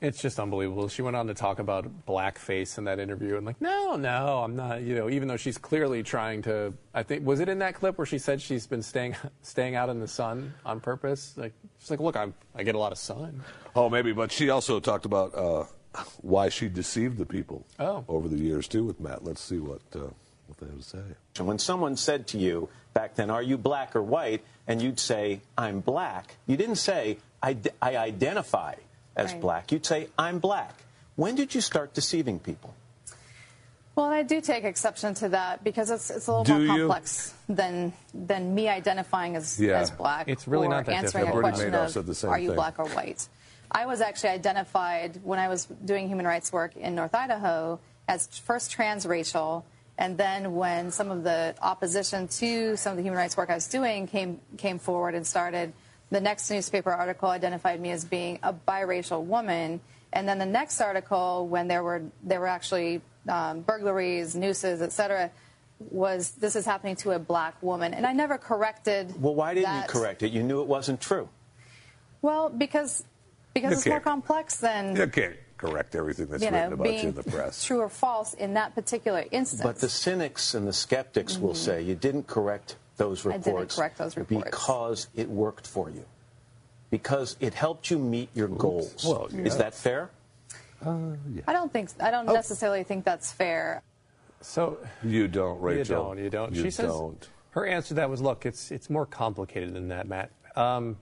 [SPEAKER 2] It's just unbelievable. She went on to talk about blackface in that interview, and like, no, no, I'm not. You know, even though she's clearly trying to. I think was it in that clip where she said she's been staying staying out in the sun on purpose. Like, she's like, look, I'm I get a lot of sun.
[SPEAKER 1] Oh, maybe. But she also talked about uh, why she deceived the people
[SPEAKER 2] Oh.
[SPEAKER 1] over the years too with Matt. Let's see what uh, what they have to say.
[SPEAKER 11] And when someone said to you back then, "Are you black or white?" and you'd say, "I'm black," you didn't say, "I, I identify as
[SPEAKER 12] Right.
[SPEAKER 11] black." You'd say, "I'm black." When did you start deceiving people?
[SPEAKER 12] Well, I do take exception to that because it's it's a little
[SPEAKER 1] Do
[SPEAKER 12] more
[SPEAKER 1] you?
[SPEAKER 12] complex than than me identifying as
[SPEAKER 1] Yeah.
[SPEAKER 12] as black.
[SPEAKER 2] It's really
[SPEAKER 12] or
[SPEAKER 2] not that
[SPEAKER 12] answering
[SPEAKER 1] difficult.
[SPEAKER 12] a
[SPEAKER 1] Bernie
[SPEAKER 12] question
[SPEAKER 1] Madoff
[SPEAKER 12] of
[SPEAKER 1] said the same
[SPEAKER 12] are you
[SPEAKER 1] thing.
[SPEAKER 12] black or white. I was actually identified when I was doing human rights work in North Idaho as first transracial, and then when some of the opposition to some of the human rights work I was doing came came forward and started The next newspaper article identified me as being a biracial woman. And then the next article, when there were there were actually um, burglaries, nooses, et cetera, was this is happening to a black woman. And I never corrected.
[SPEAKER 11] Well, why didn't
[SPEAKER 12] that.
[SPEAKER 11] you correct it? You knew it wasn't true.
[SPEAKER 12] Well, because because
[SPEAKER 1] You
[SPEAKER 12] it's more complex than
[SPEAKER 1] You can't correct everything that's
[SPEAKER 12] you
[SPEAKER 1] written
[SPEAKER 12] know
[SPEAKER 1] about you in the press.
[SPEAKER 12] true or false in that particular instance.
[SPEAKER 11] But the cynics and the skeptics will
[SPEAKER 12] Mhm.
[SPEAKER 11] say you didn't correct those
[SPEAKER 12] I
[SPEAKER 11] reports.
[SPEAKER 12] didn't correct those reports.
[SPEAKER 11] because it worked for you, because it helped you meet your goals.
[SPEAKER 1] Well,
[SPEAKER 11] Is that fair?
[SPEAKER 12] I don't think I don't
[SPEAKER 1] Oh.
[SPEAKER 12] necessarily think that's fair.
[SPEAKER 2] So
[SPEAKER 1] You don't, Rachel.
[SPEAKER 2] You don't. You don't.
[SPEAKER 1] You
[SPEAKER 2] she says
[SPEAKER 1] don't.
[SPEAKER 2] her answer to that was, "Look, it's it's more complicated than that, Matt." Um,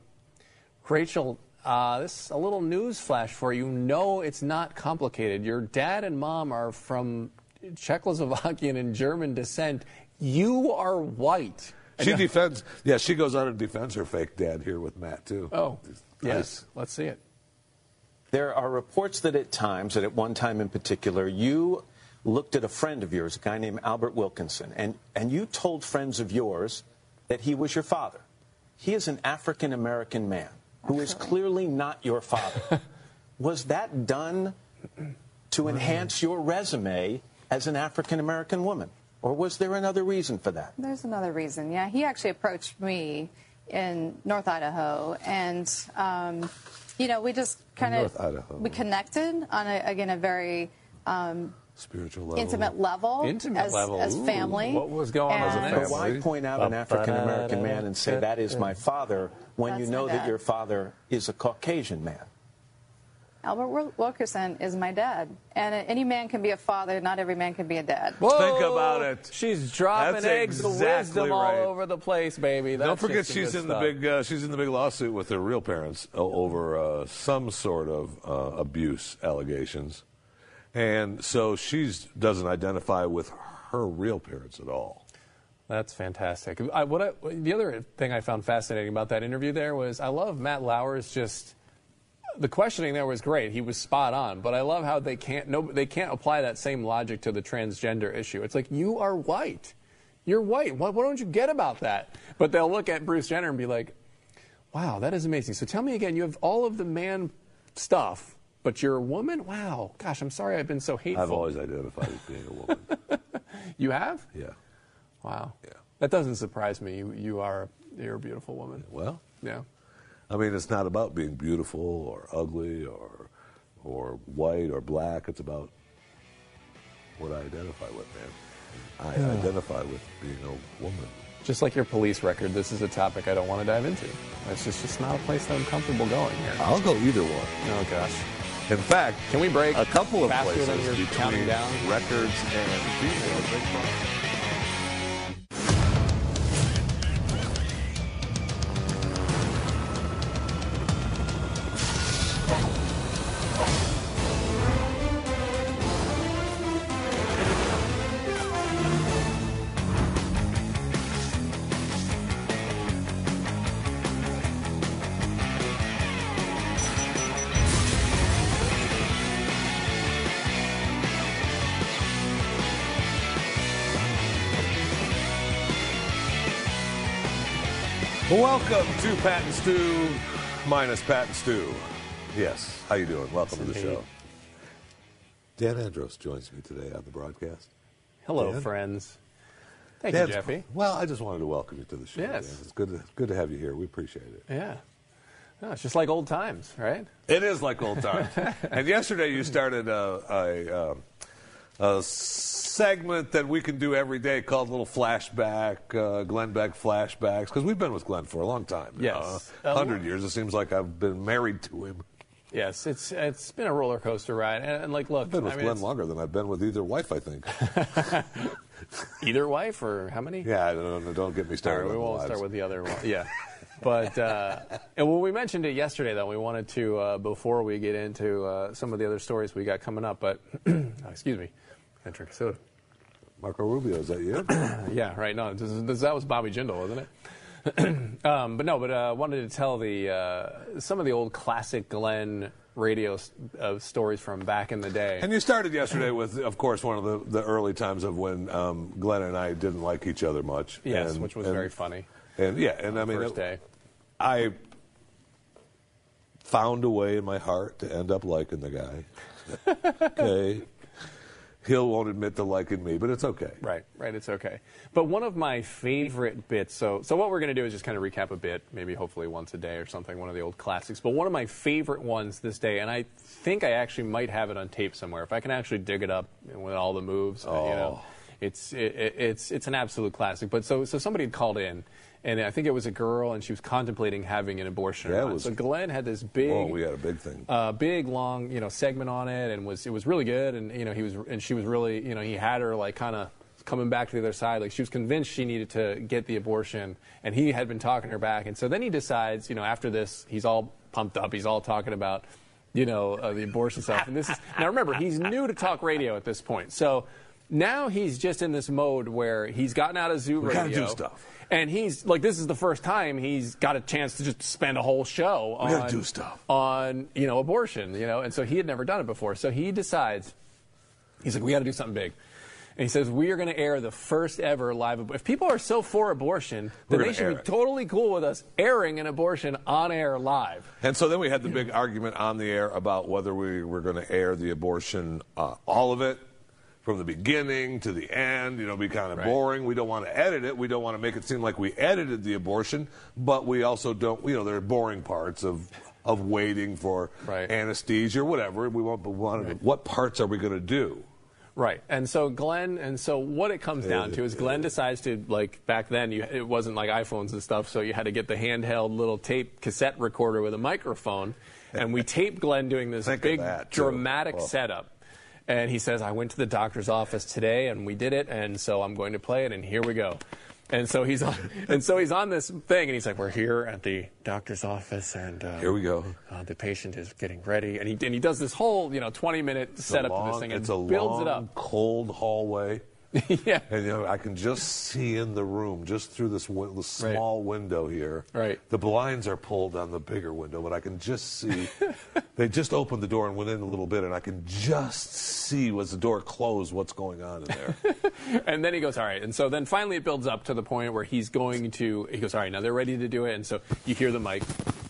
[SPEAKER 2] Rachel, uh, this is a little news flash for you. No, it's not complicated. Your dad and mom are from Czechoslovakian and German descent. You are white.
[SPEAKER 1] She defends. Yeah, she goes on and defends her fake dad here with Matt too.
[SPEAKER 2] Oh,
[SPEAKER 1] Nice.
[SPEAKER 2] yes. Let's see it.
[SPEAKER 11] There are reports that at times, that at one time in particular, you looked at a friend of yours, a guy named Albert Wilkerson, and, and you told friends of yours that he was your father. He is an African American man who is clearly not your father. *laughs* was that done to enhance your resume as an African American woman? Or was there another reason for that?
[SPEAKER 12] There's another reason. Yeah, he actually approached me in North Idaho, and um, you know, we just kind of we connected on a, again a very um,
[SPEAKER 1] Spiritual level.
[SPEAKER 12] intimate level,
[SPEAKER 2] Intimate
[SPEAKER 12] as,
[SPEAKER 2] level.
[SPEAKER 12] as
[SPEAKER 2] Ooh,
[SPEAKER 12] family.
[SPEAKER 2] what was going on
[SPEAKER 12] And-
[SPEAKER 2] there?
[SPEAKER 11] But why point out an African American man and say that is my father when you know that your father is a Caucasian man?
[SPEAKER 12] Albert Wilkerson is my dad, and uh, any man can be a father. Not every man can be a dad.
[SPEAKER 1] Think about it.
[SPEAKER 2] She's dropping
[SPEAKER 1] That's
[SPEAKER 2] eggs of
[SPEAKER 1] exactly
[SPEAKER 2] wisdom
[SPEAKER 1] right.
[SPEAKER 2] all over the place, baby.
[SPEAKER 1] Don't forget she's in
[SPEAKER 2] stuff.
[SPEAKER 1] the big uh, she's in the big lawsuit with her real parents over uh, some sort of uh, abuse allegations, and so she doesn't identify with her real parents at all.
[SPEAKER 2] That's fantastic. I, what I, the other thing I found fascinating about that interview there was I love Matt Lauer's just the questioning there was great. He was spot on, but I love how they can't no they can't apply that same logic to the transgender issue. It's like you are white. You're white. What, what don't you get about that? But they'll look at Bruce Jenner and be like, "Wow, that is amazing." So tell me again, you have all of the man stuff, but you're a woman? Wow. Gosh, I'm sorry I've been so hateful.
[SPEAKER 1] I've always identified as being a woman. *laughs*
[SPEAKER 2] You have?
[SPEAKER 1] yeah.
[SPEAKER 2] Wow. Yeah. That doesn't surprise me. You, you are you're a beautiful woman.
[SPEAKER 1] Well,
[SPEAKER 2] Yeah.
[SPEAKER 1] I mean, it's not about being beautiful or ugly or or white or black. It's about what I identify with, man. I
[SPEAKER 2] Yeah.
[SPEAKER 1] identify with being a woman.
[SPEAKER 2] Just like your police record, this is a topic I don't want to dive into. It's just, just not a place that I'm comfortable going here.
[SPEAKER 1] I'll go either one.
[SPEAKER 2] Oh gosh.
[SPEAKER 1] In fact,
[SPEAKER 2] Can we break
[SPEAKER 1] a couple of places between
[SPEAKER 2] counting down?
[SPEAKER 1] records and female Pat and Stu, minus Pat and Stu. Yes, how you doing? Welcome to the show. Dan Andros joins me today on the broadcast.
[SPEAKER 2] Hello,
[SPEAKER 1] Dan?
[SPEAKER 2] friends. Thank
[SPEAKER 1] Dan,
[SPEAKER 2] you, Jeffy.
[SPEAKER 1] Well, I just wanted to welcome you to the show.
[SPEAKER 2] Yes.
[SPEAKER 1] Dan. It's good to, good to have you here. We appreciate it.
[SPEAKER 2] Yeah. No, it's just like old times, right?
[SPEAKER 1] It is like old times. *laughs* and yesterday you started a, a, um, a segment that we can do every day called Little Flashback, uh, Glenn Beck Flashbacks, because we've been with Glenn for a long time.
[SPEAKER 2] Yes.
[SPEAKER 1] Uh, 100 years. It seems like I've been married to him.
[SPEAKER 2] Yes, it's it's been a roller coaster ride, and, and like, look,
[SPEAKER 1] I've been with
[SPEAKER 2] I mean,
[SPEAKER 1] Glenn longer than I've been with either wife, I think. *laughs*
[SPEAKER 2] either wife or how many?
[SPEAKER 1] yeah, I don't, don't get me started.
[SPEAKER 2] right, we won't start with the other one. Yeah. *laughs* But uh, and when we mentioned it yesterday, though, we wanted to uh, before we get into uh, some of the other stories we got coming up. But *clears throat* excuse me, I drink soda.
[SPEAKER 1] Marco Rubio, is that you? *clears throat*
[SPEAKER 2] yeah, right. No, this this, that was Bobby Jindal, wasn't it? *clears throat* um, but no, but uh, wanted to tell the uh, some of the old classic Glenn radio s- uh, stories from back in the day.
[SPEAKER 1] And you started yesterday with, of course, one of the, the early times of when um, Glenn and I didn't like each other much.
[SPEAKER 2] Yes,
[SPEAKER 1] And-
[SPEAKER 2] which was
[SPEAKER 1] and-
[SPEAKER 2] very funny.
[SPEAKER 1] And yeah, and I mean,
[SPEAKER 2] First
[SPEAKER 1] it-
[SPEAKER 2] day.
[SPEAKER 1] I found a way in my heart to end up liking the guy. *laughs* okay. He'll won't admit to liking me, but it's okay.
[SPEAKER 2] Right, right, it's okay. But one of my favorite bits, so so what we're going to do is just kind of recap a bit, maybe hopefully once a day or something, one of the old classics. But one of my favorite ones this day, and I think I actually might have it on tape somewhere. If I can actually dig it up with all the moves,
[SPEAKER 1] Oh.
[SPEAKER 2] you know, oh. It's it, it- it's it's an absolute classic. But so so somebody had called in. And I think it was a girl, and she was contemplating having an abortion.
[SPEAKER 1] Yeah, was-
[SPEAKER 2] so Glenn had this big,
[SPEAKER 1] Whoa, we had a big thing.
[SPEAKER 2] uh, big long you know segment on it and was it was really good and you know he was and she was really you know he had her like kind of coming back to the other side like she was convinced she needed to get the abortion and he had been talking her back and so then he decides you know after this he's all pumped up he's all talking about you know uh, the abortion stuff and this is now remember he's new to talk radio at this point so now he's just in this mode where he's gotten out of zoo
[SPEAKER 1] We
[SPEAKER 2] radio
[SPEAKER 1] gotta do stuff.
[SPEAKER 2] and he's like, this is the first time he's got a chance to just spend a whole show
[SPEAKER 1] We
[SPEAKER 2] on
[SPEAKER 1] do stuff.
[SPEAKER 2] on you know abortion, you know, and so he had never done it before. So he decides, he's like, we got to do something big. And he says, we are going to air the first ever live. Ab- if people are so for abortion, then they should be
[SPEAKER 1] it.
[SPEAKER 2] totally cool with us airing an abortion on air live.
[SPEAKER 1] And so then we had the big argument on the air about whether we were going to air the abortion, uh, all of it, from the beginning to the end. You know, be kind of
[SPEAKER 2] Right.
[SPEAKER 1] boring. We don't want to edit it. We don't want to make it seem like we edited the abortion, but we also don't. You know, there are boring parts of of waiting for anesthesia or whatever. We want, but we wanted, what parts are we going to do?
[SPEAKER 2] Right. And so Glenn, and so what it comes down to is Glenn decides to, like, back then, you, it wasn't like iPhones and stuff, so you had to get the handheld little tape cassette recorder with a microphone. And we taped Glenn doing this
[SPEAKER 1] Think
[SPEAKER 2] big
[SPEAKER 1] that,
[SPEAKER 2] dramatic
[SPEAKER 1] Well.
[SPEAKER 2] setup. And he says, I went to the doctor's office today and we did it, and so I'm going to play it, and here we go. And so he's on, *laughs* and so he's on this thing, and he's like, "We're here at the doctor's office, and uh,
[SPEAKER 1] Here we go.
[SPEAKER 2] Uh, the patient is getting ready." And he and he does this whole, you know, 20 minute
[SPEAKER 1] It's
[SPEAKER 2] setup to
[SPEAKER 1] long-
[SPEAKER 2] this thing and
[SPEAKER 1] it's a
[SPEAKER 2] builds
[SPEAKER 1] long,
[SPEAKER 2] it up.
[SPEAKER 1] cold hallway. *laughs*
[SPEAKER 2] yeah.
[SPEAKER 1] And you know, I can just see in the room, just through this, win- this small window here.
[SPEAKER 2] Right.
[SPEAKER 1] The blinds are pulled on the bigger window, but I can just see. *laughs* they just opened the door and went in a little bit, and I can just see as the door closed what's going on in there. *laughs*
[SPEAKER 2] and then he goes, all right. And so then finally it builds up to the point where he's going to, he goes, all right, now they're ready to do it. And so you hear the mic,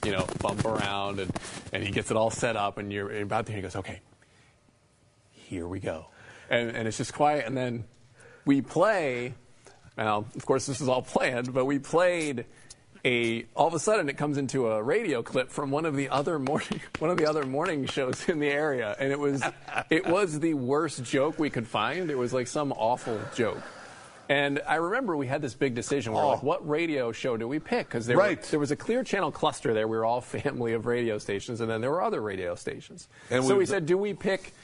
[SPEAKER 2] you know, bump around and, and he gets it all set up and you're about there. He goes, okay, here we go. And, and it's just quiet. And then we play, now, of course, this is all planned, but we played a, all of a sudden it comes into a radio clip from one of the other morning, *laughs* one of the other morning shows in the area. And it was, it was the worst joke we could find. It was like some awful joke. And I remember we had this big decision. We were like, oh. what radio show do we pick? Because there,
[SPEAKER 1] Oh. Right.
[SPEAKER 2] there was a clear channel cluster there. We were all *laughs* family of radio stations, and then there were other radio stations.
[SPEAKER 1] And
[SPEAKER 2] so
[SPEAKER 1] we
[SPEAKER 2] said, do we pick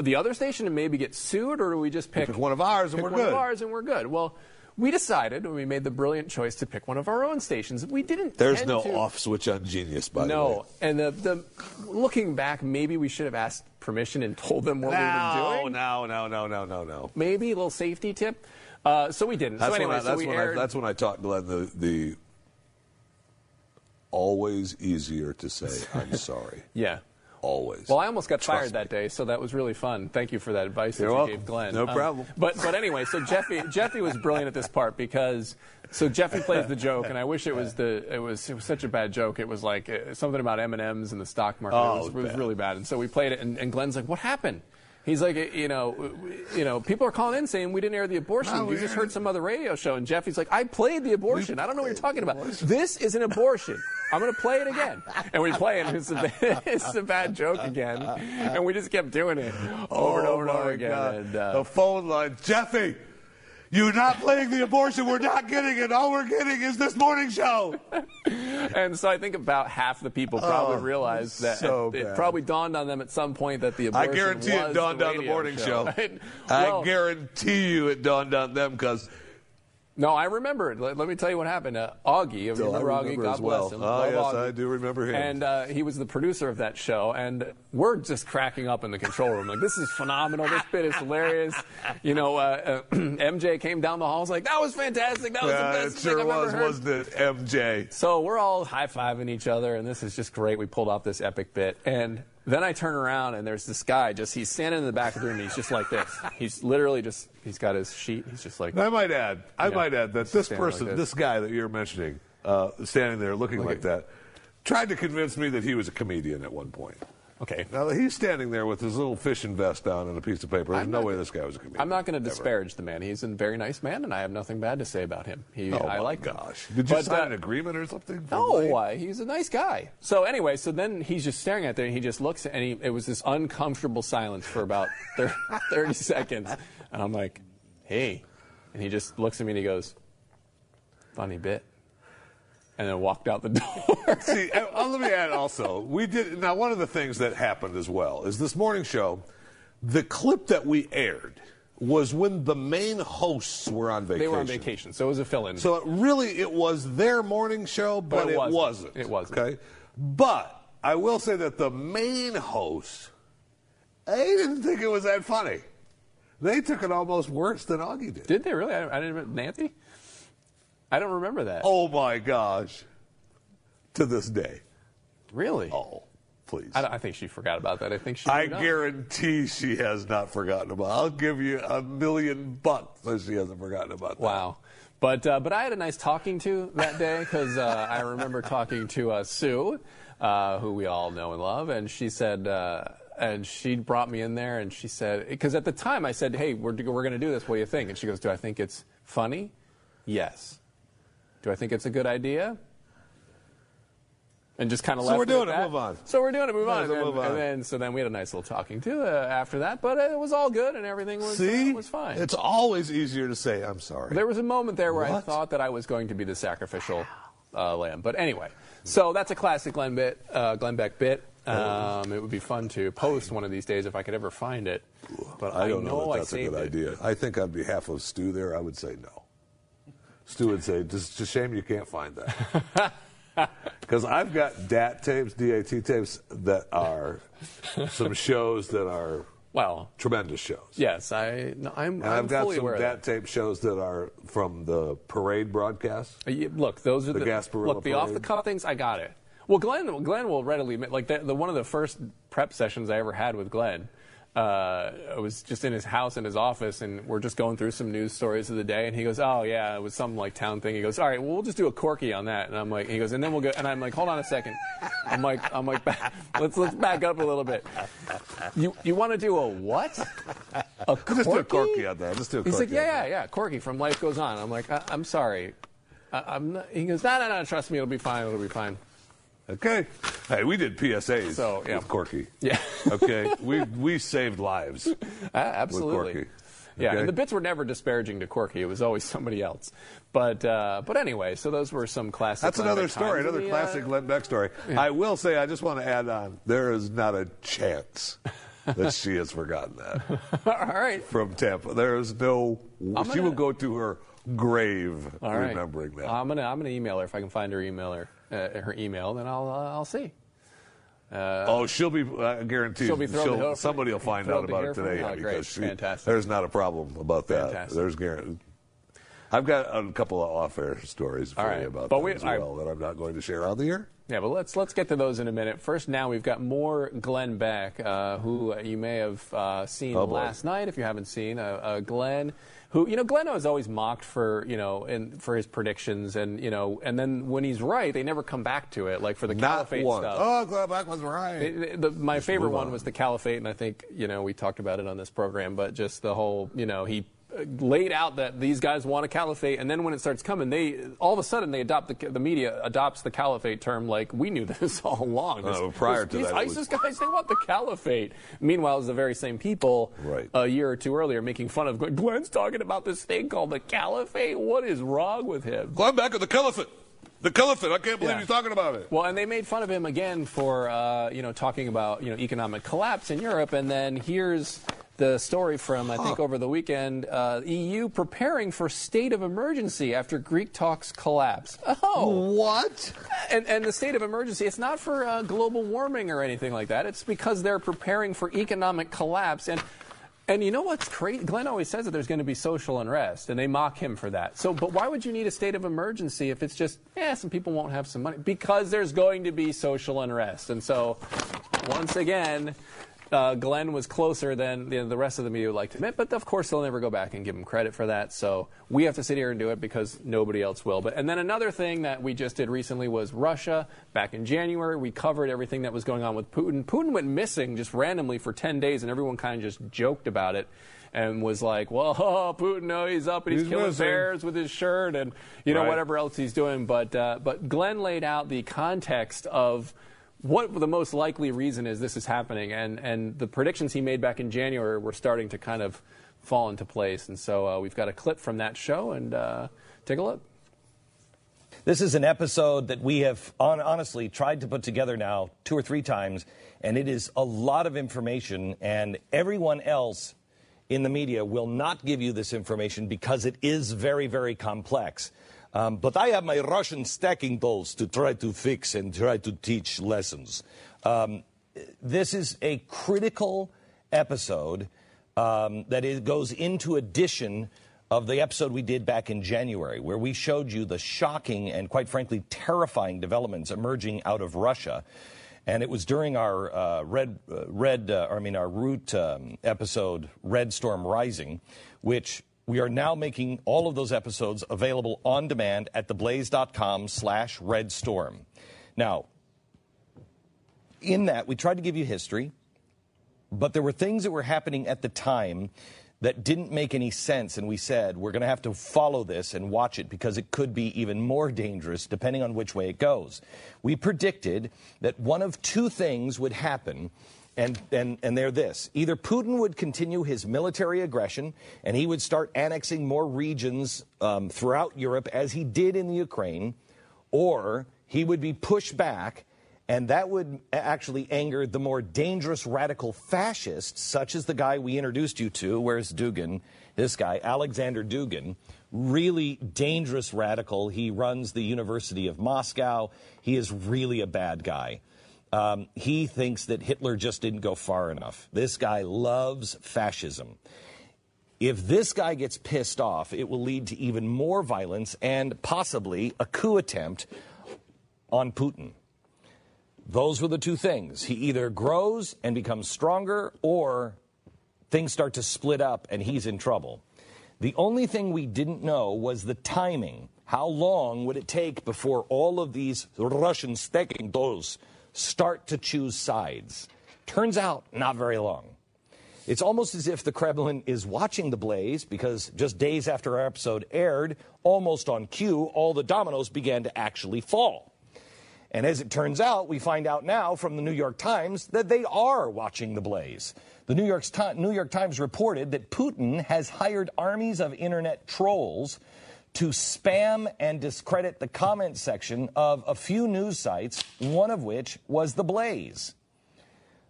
[SPEAKER 2] the other station and maybe get sued, or do we just pick,
[SPEAKER 1] pick one of ours and we're
[SPEAKER 2] one
[SPEAKER 1] good?
[SPEAKER 2] of ours and we're good? Well, we decided, and we made the brilliant choice to pick one of our own stations. We didn't.
[SPEAKER 1] There's no
[SPEAKER 2] to-
[SPEAKER 1] off switch on Genius, by the way.
[SPEAKER 2] no, and the, the looking back, maybe we should have asked permission and told them what we were doing.
[SPEAKER 1] no, no, no, no, no, no.
[SPEAKER 2] Maybe a little safety tip. Uh, so we didn't.
[SPEAKER 1] That's
[SPEAKER 2] so anyway,
[SPEAKER 1] when I,
[SPEAKER 2] so
[SPEAKER 1] that's
[SPEAKER 2] we
[SPEAKER 1] when
[SPEAKER 2] aired.
[SPEAKER 1] I, that's when I taught Glenn the the always easier to say I'm *laughs* sorry.
[SPEAKER 2] yeah.
[SPEAKER 1] Always.
[SPEAKER 2] Well, I almost got
[SPEAKER 1] Trust
[SPEAKER 2] fired that day, so that was really fun. Thank you for that advice that
[SPEAKER 1] You're
[SPEAKER 2] you
[SPEAKER 1] welcome.
[SPEAKER 2] gave Glenn.
[SPEAKER 1] No
[SPEAKER 2] Um,
[SPEAKER 1] problem.
[SPEAKER 2] But but anyway, so Jeffy *laughs* Jeffy was brilliant at this part because so Jeffy plays the joke, and I wish it was the it was it was such a bad joke. It was like uh, something about M and M's and the stock market.
[SPEAKER 1] Oh,
[SPEAKER 2] it was,
[SPEAKER 1] it was
[SPEAKER 2] really bad. And so we played it, and, and Glenn's like, "What happened?" He's like, "Uh, you know, you know, people are calling in saying we didn't air the abortion.
[SPEAKER 1] No,
[SPEAKER 2] you
[SPEAKER 1] we
[SPEAKER 2] just heard some other radio show. And Jeffy's like, I played the abortion. I don't know what you're talking about. This is an abortion. I'm going to play it again. And we play it, and it's a, bad- it's a bad joke again. And we just kept doing it over and over and
[SPEAKER 1] Oh,
[SPEAKER 2] over again. And, uh,
[SPEAKER 1] the phone line, Jeffy. You're not playing the abortion. We're not getting it. All we're getting is this morning show. *laughs*
[SPEAKER 2] and so I think about half the people oh, probably
[SPEAKER 1] Oh,
[SPEAKER 2] realized that
[SPEAKER 1] so
[SPEAKER 2] it,
[SPEAKER 1] bad.
[SPEAKER 2] probably dawned on them at some point that the abortion.
[SPEAKER 1] I
[SPEAKER 2] guarantee
[SPEAKER 1] it dawned on the morning show. *laughs* I
[SPEAKER 2] Well,
[SPEAKER 1] guarantee you it dawned on them because
[SPEAKER 2] No, I remember it. Let, let me tell you what happened. Uh, Augie, remember Augie? God
[SPEAKER 1] as well.
[SPEAKER 2] bless him.
[SPEAKER 1] Oh, yes,
[SPEAKER 2] Augie.
[SPEAKER 1] I do remember him.
[SPEAKER 2] And uh, he was the producer of that show, and we're just cracking up in the control room. Like, this is phenomenal. This bit is hilarious. You know, uh, uh, *clears throat* MJ came down the hall, was like, that was fantastic. That was
[SPEAKER 1] Yeah,
[SPEAKER 2] the best
[SPEAKER 1] it sure was, wasn't it, MJ?
[SPEAKER 2] So we're all high fiving each other, and this is just great. We pulled off this epic bit. And then I turn around, and there's this guy, just he's standing in the back of the room, and he's just like this. He's literally just, he's got his sheet. He's just like,
[SPEAKER 1] I might add, I
[SPEAKER 2] Yeah.
[SPEAKER 1] might add that this
[SPEAKER 2] Standing like
[SPEAKER 1] person,
[SPEAKER 2] this.
[SPEAKER 1] this guy that you're mentioning, uh, standing there looking like that, tried to convince me that he was a comedian at one point.
[SPEAKER 2] Okay.
[SPEAKER 1] Now he's standing there with his little fishing vest on and a piece of paper. There's
[SPEAKER 2] I'm
[SPEAKER 1] no way
[SPEAKER 2] gonna-
[SPEAKER 1] this guy was a comedian.
[SPEAKER 2] I'm not going to disparage the man. He's a very nice man, and I have nothing bad to say about him. He,
[SPEAKER 1] Oh,
[SPEAKER 2] I
[SPEAKER 1] my
[SPEAKER 2] like him.
[SPEAKER 1] gosh. Did you
[SPEAKER 2] But,
[SPEAKER 1] sign
[SPEAKER 2] uh,
[SPEAKER 1] an agreement or something?
[SPEAKER 2] No,
[SPEAKER 1] Blade?
[SPEAKER 2] uh, he's a nice guy. So anyway, so then he's just staring at there, and he just looks, and he, it was this uncomfortable silence for about *laughs* thir- 30 seconds, and I'm like, "Hey," and he just looks at me and he goes, "Funny bit," and then walked out the *laughs* door.
[SPEAKER 1] See, uh, let me add also, we did now. One of the things that happened as well is this morning show. The clip that we aired was when the main hosts were on vacation.
[SPEAKER 2] They were on vacation, so it was a fill-in.
[SPEAKER 1] So it really, it was their morning show, but,
[SPEAKER 2] But it
[SPEAKER 1] it,
[SPEAKER 2] wasn't.
[SPEAKER 1] wasn't.
[SPEAKER 2] It wasn't.
[SPEAKER 1] Okay, but I will say that the main hosts, they didn't think it was that funny. They took it almost worse than Augie did.
[SPEAKER 2] Did they really? I, I didn't. Nancy? I don't remember that.
[SPEAKER 1] Oh my gosh! To this day.
[SPEAKER 2] Really?
[SPEAKER 1] Oh, please.
[SPEAKER 2] I, I think she forgot about that. I think she.
[SPEAKER 1] I
[SPEAKER 2] on.
[SPEAKER 1] guarantee she has not forgotten about. I'll give you a million bucks that she hasn't forgotten about. That.
[SPEAKER 2] Wow. But uh, but I had a nice talking to that day because uh, I remember talking to uh, Sue, uh, who we all know and love, and she said. Uh, and she brought me in there, and she said, because at the time I said, "Hey, we're we're going to do this. What do you think?" And she goes, "Do I think it's funny? Yes. Do I think it's a good idea?" And just kind of let
[SPEAKER 1] So
[SPEAKER 2] left
[SPEAKER 1] we're doing it,
[SPEAKER 2] that.
[SPEAKER 1] move on.
[SPEAKER 2] So we're doing it. Move on. And, then,
[SPEAKER 1] move on.
[SPEAKER 2] and then so then we had a nice little talking to uh, after that, but it was all good and everything was
[SPEAKER 1] See,
[SPEAKER 2] uh, was fine.
[SPEAKER 1] It's always easier to say I'm sorry.
[SPEAKER 2] There was a moment there where I thought that I was going to be the sacrificial uh, lamb. But anyway, so that's a classic Glenn bit, uh, Glenn Beck bit.
[SPEAKER 1] Oh.
[SPEAKER 2] Um, it would be fun to post one of these days if I could ever find it. But I,
[SPEAKER 1] I don't know,
[SPEAKER 2] know,
[SPEAKER 1] that that's
[SPEAKER 2] I
[SPEAKER 1] a good
[SPEAKER 2] it.
[SPEAKER 1] idea. I think on behalf of Stu there, I would say no. Stu would say, "Just a shame you can't find that." *laughs* Because I've got DAT tapes, DAT tapes that are some shows that are
[SPEAKER 2] well
[SPEAKER 1] tremendous shows.
[SPEAKER 2] Yes, I, no, I'm,
[SPEAKER 1] And
[SPEAKER 2] I'm
[SPEAKER 1] I've got some DAT tape shows that are from the parade broadcast.
[SPEAKER 2] Uh, yeah, Look, those are
[SPEAKER 1] The
[SPEAKER 2] the,
[SPEAKER 1] Gasparilla
[SPEAKER 2] look the off the cuff things. I got it. Well, Glenn, Glenn will readily admit. Like the, the one of the first prep sessions I ever had with Glenn. Uh, I was just in his house in his office, and we're just going through some news stories of the day. And he goes, "Oh yeah, it was some like town thing." He goes, "All right, well we'll just do a quirky on that." And I'm like, he goes, and then we'll go. And I'm like, hold on a second. I'm like, I'm like, back, let's let's back up a little bit. You you want to do a what? A quirky?
[SPEAKER 1] Just do a quirky on that. Just do a corky.
[SPEAKER 2] He's like, yeah, yeah, yeah, Corky from Life Goes On. I'm like, I- I'm sorry. I- I'm not. He goes, no, no, no, trust me, it'll be fine, it'll be fine.
[SPEAKER 1] Okay. Hey, we did PSAs
[SPEAKER 2] So, yeah.
[SPEAKER 1] with Corky.
[SPEAKER 2] Yeah. *laughs*
[SPEAKER 1] okay. We we saved lives. *laughs*
[SPEAKER 2] Uh, absolutely.
[SPEAKER 1] Corky.
[SPEAKER 2] Yeah,
[SPEAKER 1] Okay?
[SPEAKER 2] and the bits were never disparaging to Corky. It was always somebody else. But uh, but anyway, so those were some classic.
[SPEAKER 1] That's another
[SPEAKER 2] Beck
[SPEAKER 1] story, another
[SPEAKER 2] The, uh,
[SPEAKER 1] classic Glenn Beck story.
[SPEAKER 2] yeah.
[SPEAKER 1] I will say, I just want to add on, there is not a chance that *laughs* she has forgotten that
[SPEAKER 2] All right.
[SPEAKER 1] from Tampa. There is no.
[SPEAKER 2] I'm
[SPEAKER 1] she
[SPEAKER 2] gonna-
[SPEAKER 1] will go to her grave
[SPEAKER 2] All right.
[SPEAKER 1] remembering that.
[SPEAKER 2] I'm gonna I'm gonna email her if I can find her email her uh, her email. Then I'll uh, I'll see. Uh,
[SPEAKER 1] oh, she'll be. I guarantee
[SPEAKER 2] She'll be to hear-
[SPEAKER 1] somebody will find out about
[SPEAKER 2] hear
[SPEAKER 1] it today.
[SPEAKER 2] Oh,
[SPEAKER 1] because she,
[SPEAKER 2] Fantastic.
[SPEAKER 1] there's not a problem about that.
[SPEAKER 2] Fantastic.
[SPEAKER 1] There's guarantee. I've got a couple of off-air stories for
[SPEAKER 2] All
[SPEAKER 1] you about
[SPEAKER 2] But
[SPEAKER 1] that
[SPEAKER 2] we-
[SPEAKER 1] as
[SPEAKER 2] right.
[SPEAKER 1] well that I'm not going to share on the air.
[SPEAKER 2] Yeah, but let's let's get to those in a minute. First, now we've got more Glenn Beck, uh, who you may have uh, seen
[SPEAKER 1] Oh,
[SPEAKER 2] last night. If you haven't seen, uh, uh, Glenn, who you know, Glenn is always mocked for you know, and for his predictions, and you know, and then when he's right, they never come back to it. Like for the
[SPEAKER 1] Not
[SPEAKER 2] caliphate
[SPEAKER 1] one.
[SPEAKER 2] stuff.
[SPEAKER 1] Oh, Glenn Beck was right.
[SPEAKER 2] It- the- my favorite one
[SPEAKER 1] on.
[SPEAKER 2] was the caliphate, and I think you know we talked about it on this program. But just the whole, you know, he laid out that these guys want a caliphate, and then when it starts coming, they all of a sudden they adopt the, the media adopts the caliphate term like we knew *laughs* this all along. This-
[SPEAKER 1] Oh, prior
[SPEAKER 2] this-
[SPEAKER 1] to
[SPEAKER 2] these
[SPEAKER 1] that, it was-
[SPEAKER 2] ISIS guys, they want the caliphate. Meanwhile, it's the very same people
[SPEAKER 1] Right.
[SPEAKER 2] a year or two earlier making fun of Glenn's talking about this thing called the caliphate. What is wrong with him?
[SPEAKER 1] Glenn back of the Caliphate. The Caliphate. I can't believe
[SPEAKER 2] Yeah.
[SPEAKER 1] he's talking about it.
[SPEAKER 2] Well, and they made fun of him again for uh, you know talking about you know economic collapse in Europe, and then here's the story from I think over the weekend: uh, EU preparing for state of emergency after Greek talks collapse. Oh,
[SPEAKER 1] what?
[SPEAKER 2] And and the state of emergency it's not for uh, global warming or anything like that. It's because they're preparing for economic collapse and. And you know what's crazy? Glenn always says that there's going to be social unrest, and they mock him for that. So, but why would you need a state of emergency if it's just, yeah, some people won't have some money? Because there's going to be social unrest. And so, once again,
[SPEAKER 13] uh, Glenn was closer than you know, the rest of the media would like to admit, but of course they'll never go back and give him credit for that. So we have to sit here and do it because nobody else will. But and then another thing that we just did recently was Russia. Back in January, we covered everything that was going on with Putin. Putin went missing just randomly for 10 days, and everyone kind of just joked about it and was like, "Well, *laughs* oh, Putin, no, he's up and he's,
[SPEAKER 1] He's
[SPEAKER 13] killing
[SPEAKER 1] missing.
[SPEAKER 13] bears with his shirt and you know
[SPEAKER 1] Right.
[SPEAKER 13] whatever else he's doing." But uh, but Glenn laid out the context of what the most likely reason is this is happening, and and the predictions he made back in January were starting to kind of fall into place. And so uh, we've got a clip from that show, and uh, take a look.
[SPEAKER 14] This is an episode that we have on, honestly tried to put together now two or three times, and it is a lot of information, and everyone else in the media will not give you this information because it is very, very complex. Um, but I have my Russian stacking dolls to try to fix and try to teach lessons. Um, this is a critical episode um, that is, goes into addition of the episode we did back in January, where we showed you the shocking and, quite frankly, terrifying developments emerging out of Russia. And it was during our uh, red, uh, red, uh, I mean, our root um, episode, Red Storm Rising, which we are now making all of those episodes available on demand at theblaze.com slash redstorm. Now, in that, we tried to give you history, but there were things that were happening at the time that didn't make any sense. And we said, we're going to have to follow this and watch it because it could be even more dangerous depending on which way it goes. We predicted that one of two things would happen. And, and, and they're this either Putin would continue his military aggression and he would start annexing more regions um, throughout Europe as he did in the Ukraine, or he would be pushed back and that would actually anger the more dangerous radical fascists, such as the guy we introduced you to. Where's Dugin? This guy, Alexander Dugin, really dangerous radical. He runs the University of Moscow. He is really a bad guy. Um, he thinks that Hitler just didn't go far enough. This guy loves fascism. If this guy gets pissed off, it will lead to even more violence and possibly a coup attempt on Putin. Those were the two things. He either grows and becomes stronger, or things start to split up and he's in trouble. The only thing we didn't know was the timing. How long would it take before all of these Russian stacking dolls start to choose sides? Turns out, not very long. It's almost as if the Kremlin is watching the blaze because just days after our episode aired, almost on cue, all the dominoes began to actually fall. And as it turns out, we find out now from the New York Times that they are watching the blaze. The New York, New York Times reported that Putin has hired armies of internet trolls to spam and discredit the comment section of a few news sites, one of which was The Blaze.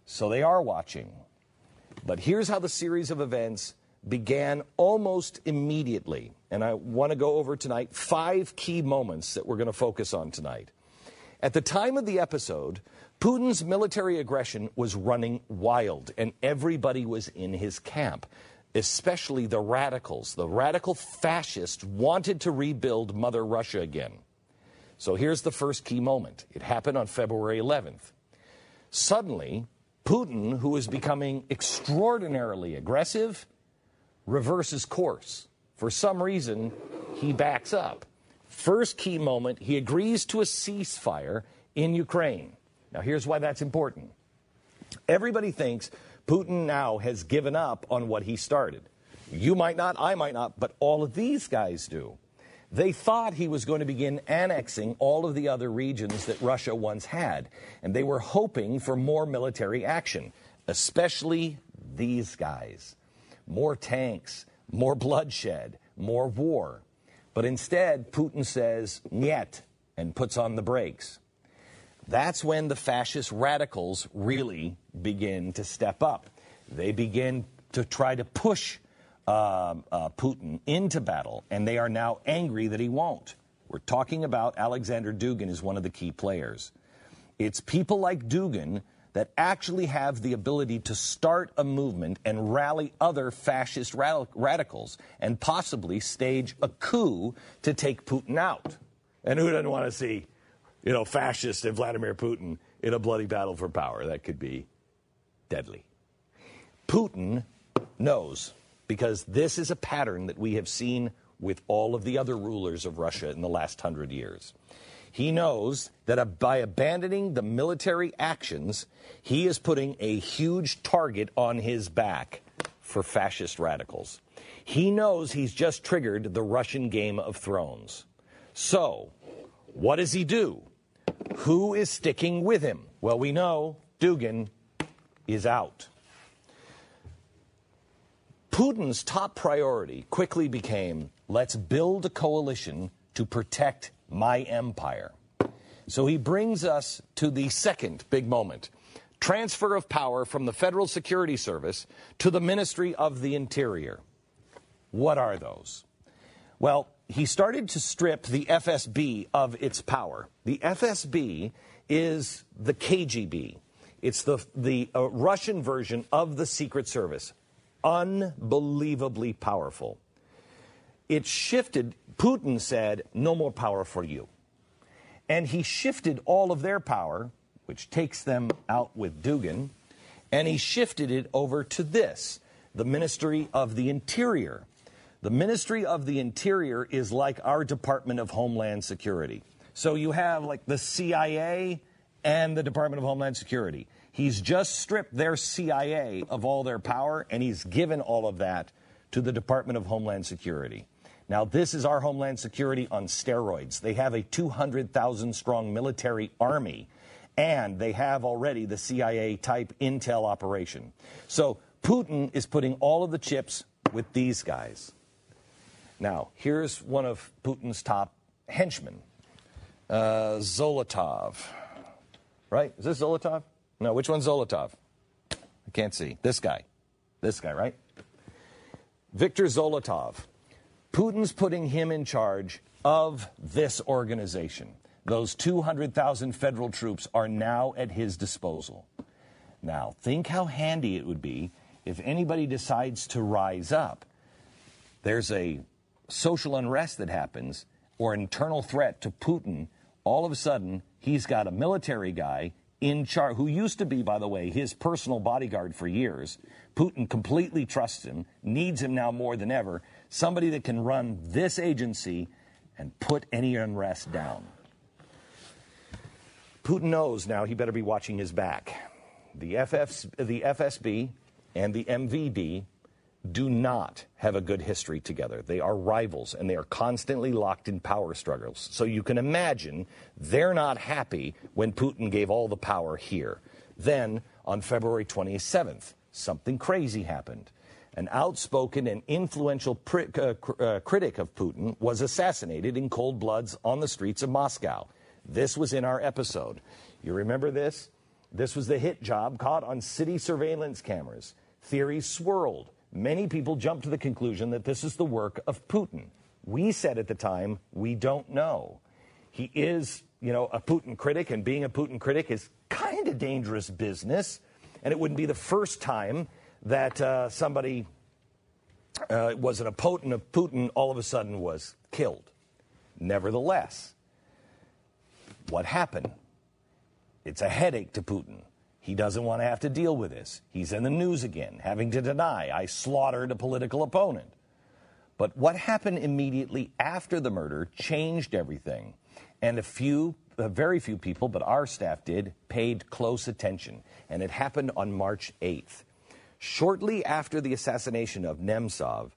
[SPEAKER 14] So they are watching. But here's how the series of events began almost immediately. And I want to go over tonight five key moments that we're going to focus on tonight. At the time of the episode, Putin's military aggression was running wild, and everybody was in his camp, especially the radicals. The radical fascists wanted to rebuild Mother Russia again. So here's the first key moment. It happened on February 11th. Suddenly, Putin, who is becoming extraordinarily aggressive, reverses course. For some reason, he backs up. First key moment, he agrees to a ceasefire in Ukraine. Now, here's why that's important. Everybody thinks Putin now has given up on what he started. You might not, I might not, but all of these guys do. They thought he was going to begin annexing all of the other regions that Russia once had, and they were hoping for more military action, especially these guys. More tanks, more bloodshed, more war. But instead, Putin says, niet, and puts on the brakes. That's when the fascist radicals really begin to step up. They begin to try to push um, uh, Putin into battle, and they are now angry that he won't. We're talking about Alexander Dugin as one of the key players. It's people like Dugin that actually have the ability to start a movement and rally other fascist rad- radicals and possibly stage a coup to take Putin out. And who doesn't want to see, you know, fascist and Vladimir Putin in a bloody battle for power? That could be deadly. Putin knows because this is a pattern that we have seen with all of the other rulers of Russia in the last hundred years. He knows that by abandoning the military actions, he is putting a huge target on his back for fascist radicals. He knows he's just triggered the Russian Game of Thrones. So, what does he do? Who is sticking with him? Well, we know Dugin is out. Putin's top priority quickly became let's build a coalition to protect my empire. So he brings us to the second big moment transfer of power from the Federal Security Service to the Ministry of the Interior. What are those? Well, he started to strip the FSB of its power. The FSB is the KGB. It's the, the uh, Russian version of the Secret Service. Unbelievably powerful. It shifted, Putin said, no more power for you. And he shifted all of their power, which takes them out with Dugin, and he shifted it over to this the Ministry of the Interior. The Ministry of the Interior is like our Department of Homeland Security. So you have like the CIA and the Department of Homeland Security. He's just stripped their CIA of all their power, and he's given all of that to the Department of Homeland Security. Now, this is our Homeland Security on steroids. They have a 200,000 strong military army, and they have already the CIA type intel operation. So, Putin is putting all of the chips with these guys. Now, here's one of Putin's top henchmen, uh, Zolotov. Right? Is this Zolotov? No, which one's Zolotov? I can't see. This guy. This guy, right? Viktor Zolotov. Putin's putting him in charge of this organization. Those 200,000 federal troops are now at his disposal. Now, think how handy it would be if anybody decides to rise up. There's a social unrest that happens or internal threat to Putin. All of a sudden, he's got a military guy in charge, who used to be, by the way, his personal bodyguard for years. Putin completely trusts him, needs him now more than ever. Somebody that can run this agency and put any unrest down. Putin knows now he better be watching his back. The, FFs, the FSB and the MVD do not have a good history together. They are rivals and they are constantly locked in power struggles. So you can imagine they're not happy when Putin gave all the power here. Then, on February 27th, something crazy happened. An outspoken and influential uh, cr- uh, critic of Putin was assassinated in cold bloods on the streets of Moscow. This was in our episode. You remember this? This was the hit job caught on city surveillance cameras. Theories swirled many people jumped to the conclusion that this is the work of Putin. We said at the time, we don't know. He is, you know, a Putin critic, and being a Putin critic is kind of dangerous business. And it wouldn't be the first time that uh, somebody uh, was an opponent of Putin all of a sudden was killed. Nevertheless, what happened? It's a headache to Putin. He doesn't want to have to deal with this. He's in the news again, having to deny I slaughtered a political opponent. But what happened immediately after the murder changed everything. And a few, very few people, but our staff did, paid close attention. And it happened on March 8th. Shortly after the assassination of Nemtsov,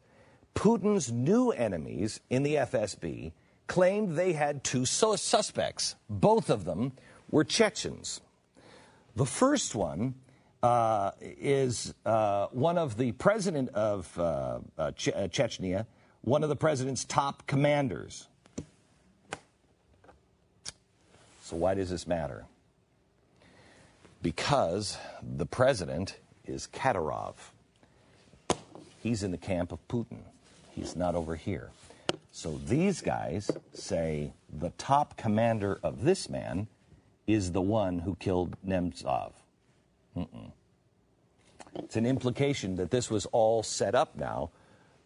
[SPEAKER 14] Putin's new enemies in the FSB claimed they had two suspects. Both of them were Chechens. The first one uh, is uh, one of the president of uh, uh che- uh, Chechnya, one of the president's top commanders. So, why does this matter? Because the president is Kadyrov. He's in the camp of Putin. He's not over here. So these guys say the top commander of this man is the one who killed Nemtsov. Mm-mm. It's an implication that this was all set up now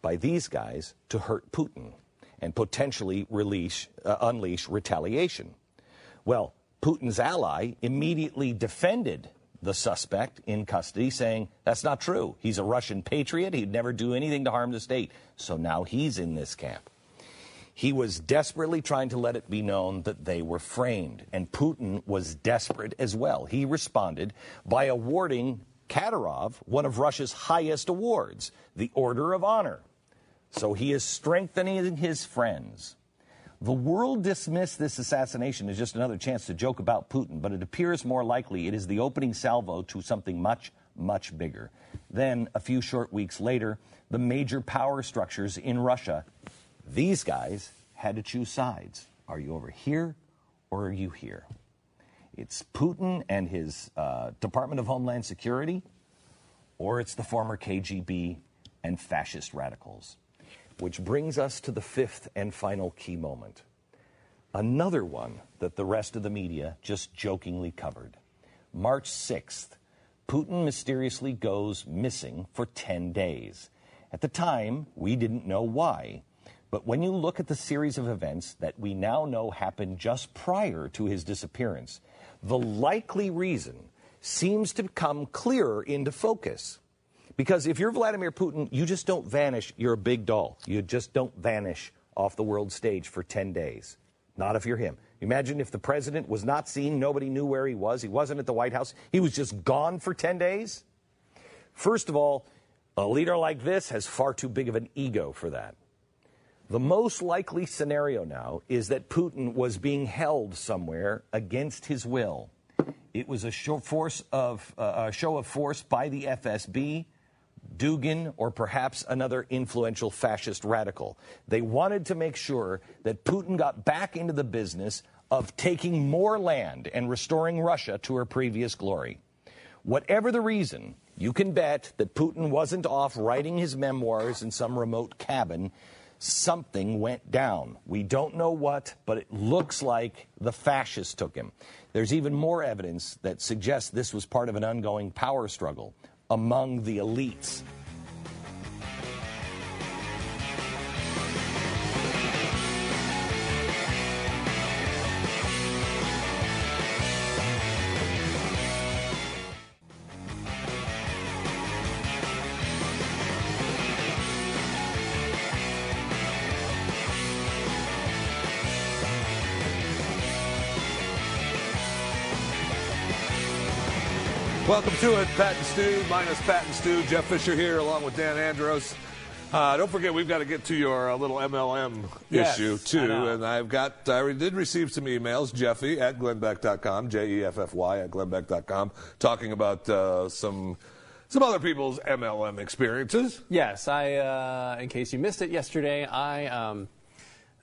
[SPEAKER 14] by these guys to hurt Putin and potentially release, uh, unleash retaliation. Well, Putin's ally immediately defended the suspect in custody, saying that's not true. He's a Russian patriot. He'd never do anything to harm the state. So now he's in this camp. He was desperately trying to let it be known that they were framed, and Putin was desperate as well. He responded by awarding Kadyrov one of Russia's highest awards, the Order of Honor. So he is strengthening his friends. The world dismissed this assassination as just another chance to joke about Putin, but it appears more likely it is the opening salvo to something much, much bigger. Then, a few short weeks later, the major power structures in Russia, these guys had to choose sides. Are you over here or are you here? It's Putin and his uh, Department of Homeland Security, or it's the former KGB and fascist radicals. Which brings us to the fifth and final key moment. Another one that the rest of the media just jokingly covered. March 6th, Putin mysteriously goes missing for 10 days. At the time, we didn't know why. But when you look at the series of events that we now know happened just prior to his disappearance, the likely reason seems to come clearer into focus. Because if you're Vladimir Putin, you just don't vanish. You're a big doll. You just don't vanish off the world stage for 10 days. Not if you're him. Imagine if the president was not seen, nobody knew where he was, he wasn't at the White House, he was just gone for 10 days. First of all, a leader like this has far too big of an ego for that. The most likely scenario now is that Putin was being held somewhere against his will. It was a show, force of, uh, a show of force by the FSB, Dugin, or perhaps another influential fascist radical. They wanted to make sure that Putin got back into the business of taking more land and restoring Russia to her previous glory. Whatever the reason, you can bet that Putin wasn't off writing his memoirs in some remote cabin. Something went down. We don't know what, but it looks like the fascists took him. There's even more evidence that suggests this was part of an ongoing power struggle among the elites.
[SPEAKER 1] To it, Pat and Stu, minus Pat and Stu. Jeff Fisher here, along with Dan Andros. Uh, don't forget, we've got to get to your uh, little MLM
[SPEAKER 2] Yes,
[SPEAKER 1] issue, too.
[SPEAKER 2] know.
[SPEAKER 1] And I've got, I did receive some emails, Jeffy at glennbeck.com, J E F F Y at glennbeck.com, talking about uh, some, some other people's MLM experiences.
[SPEAKER 2] Yes, I. Uh, in case you missed it yesterday, I. Um,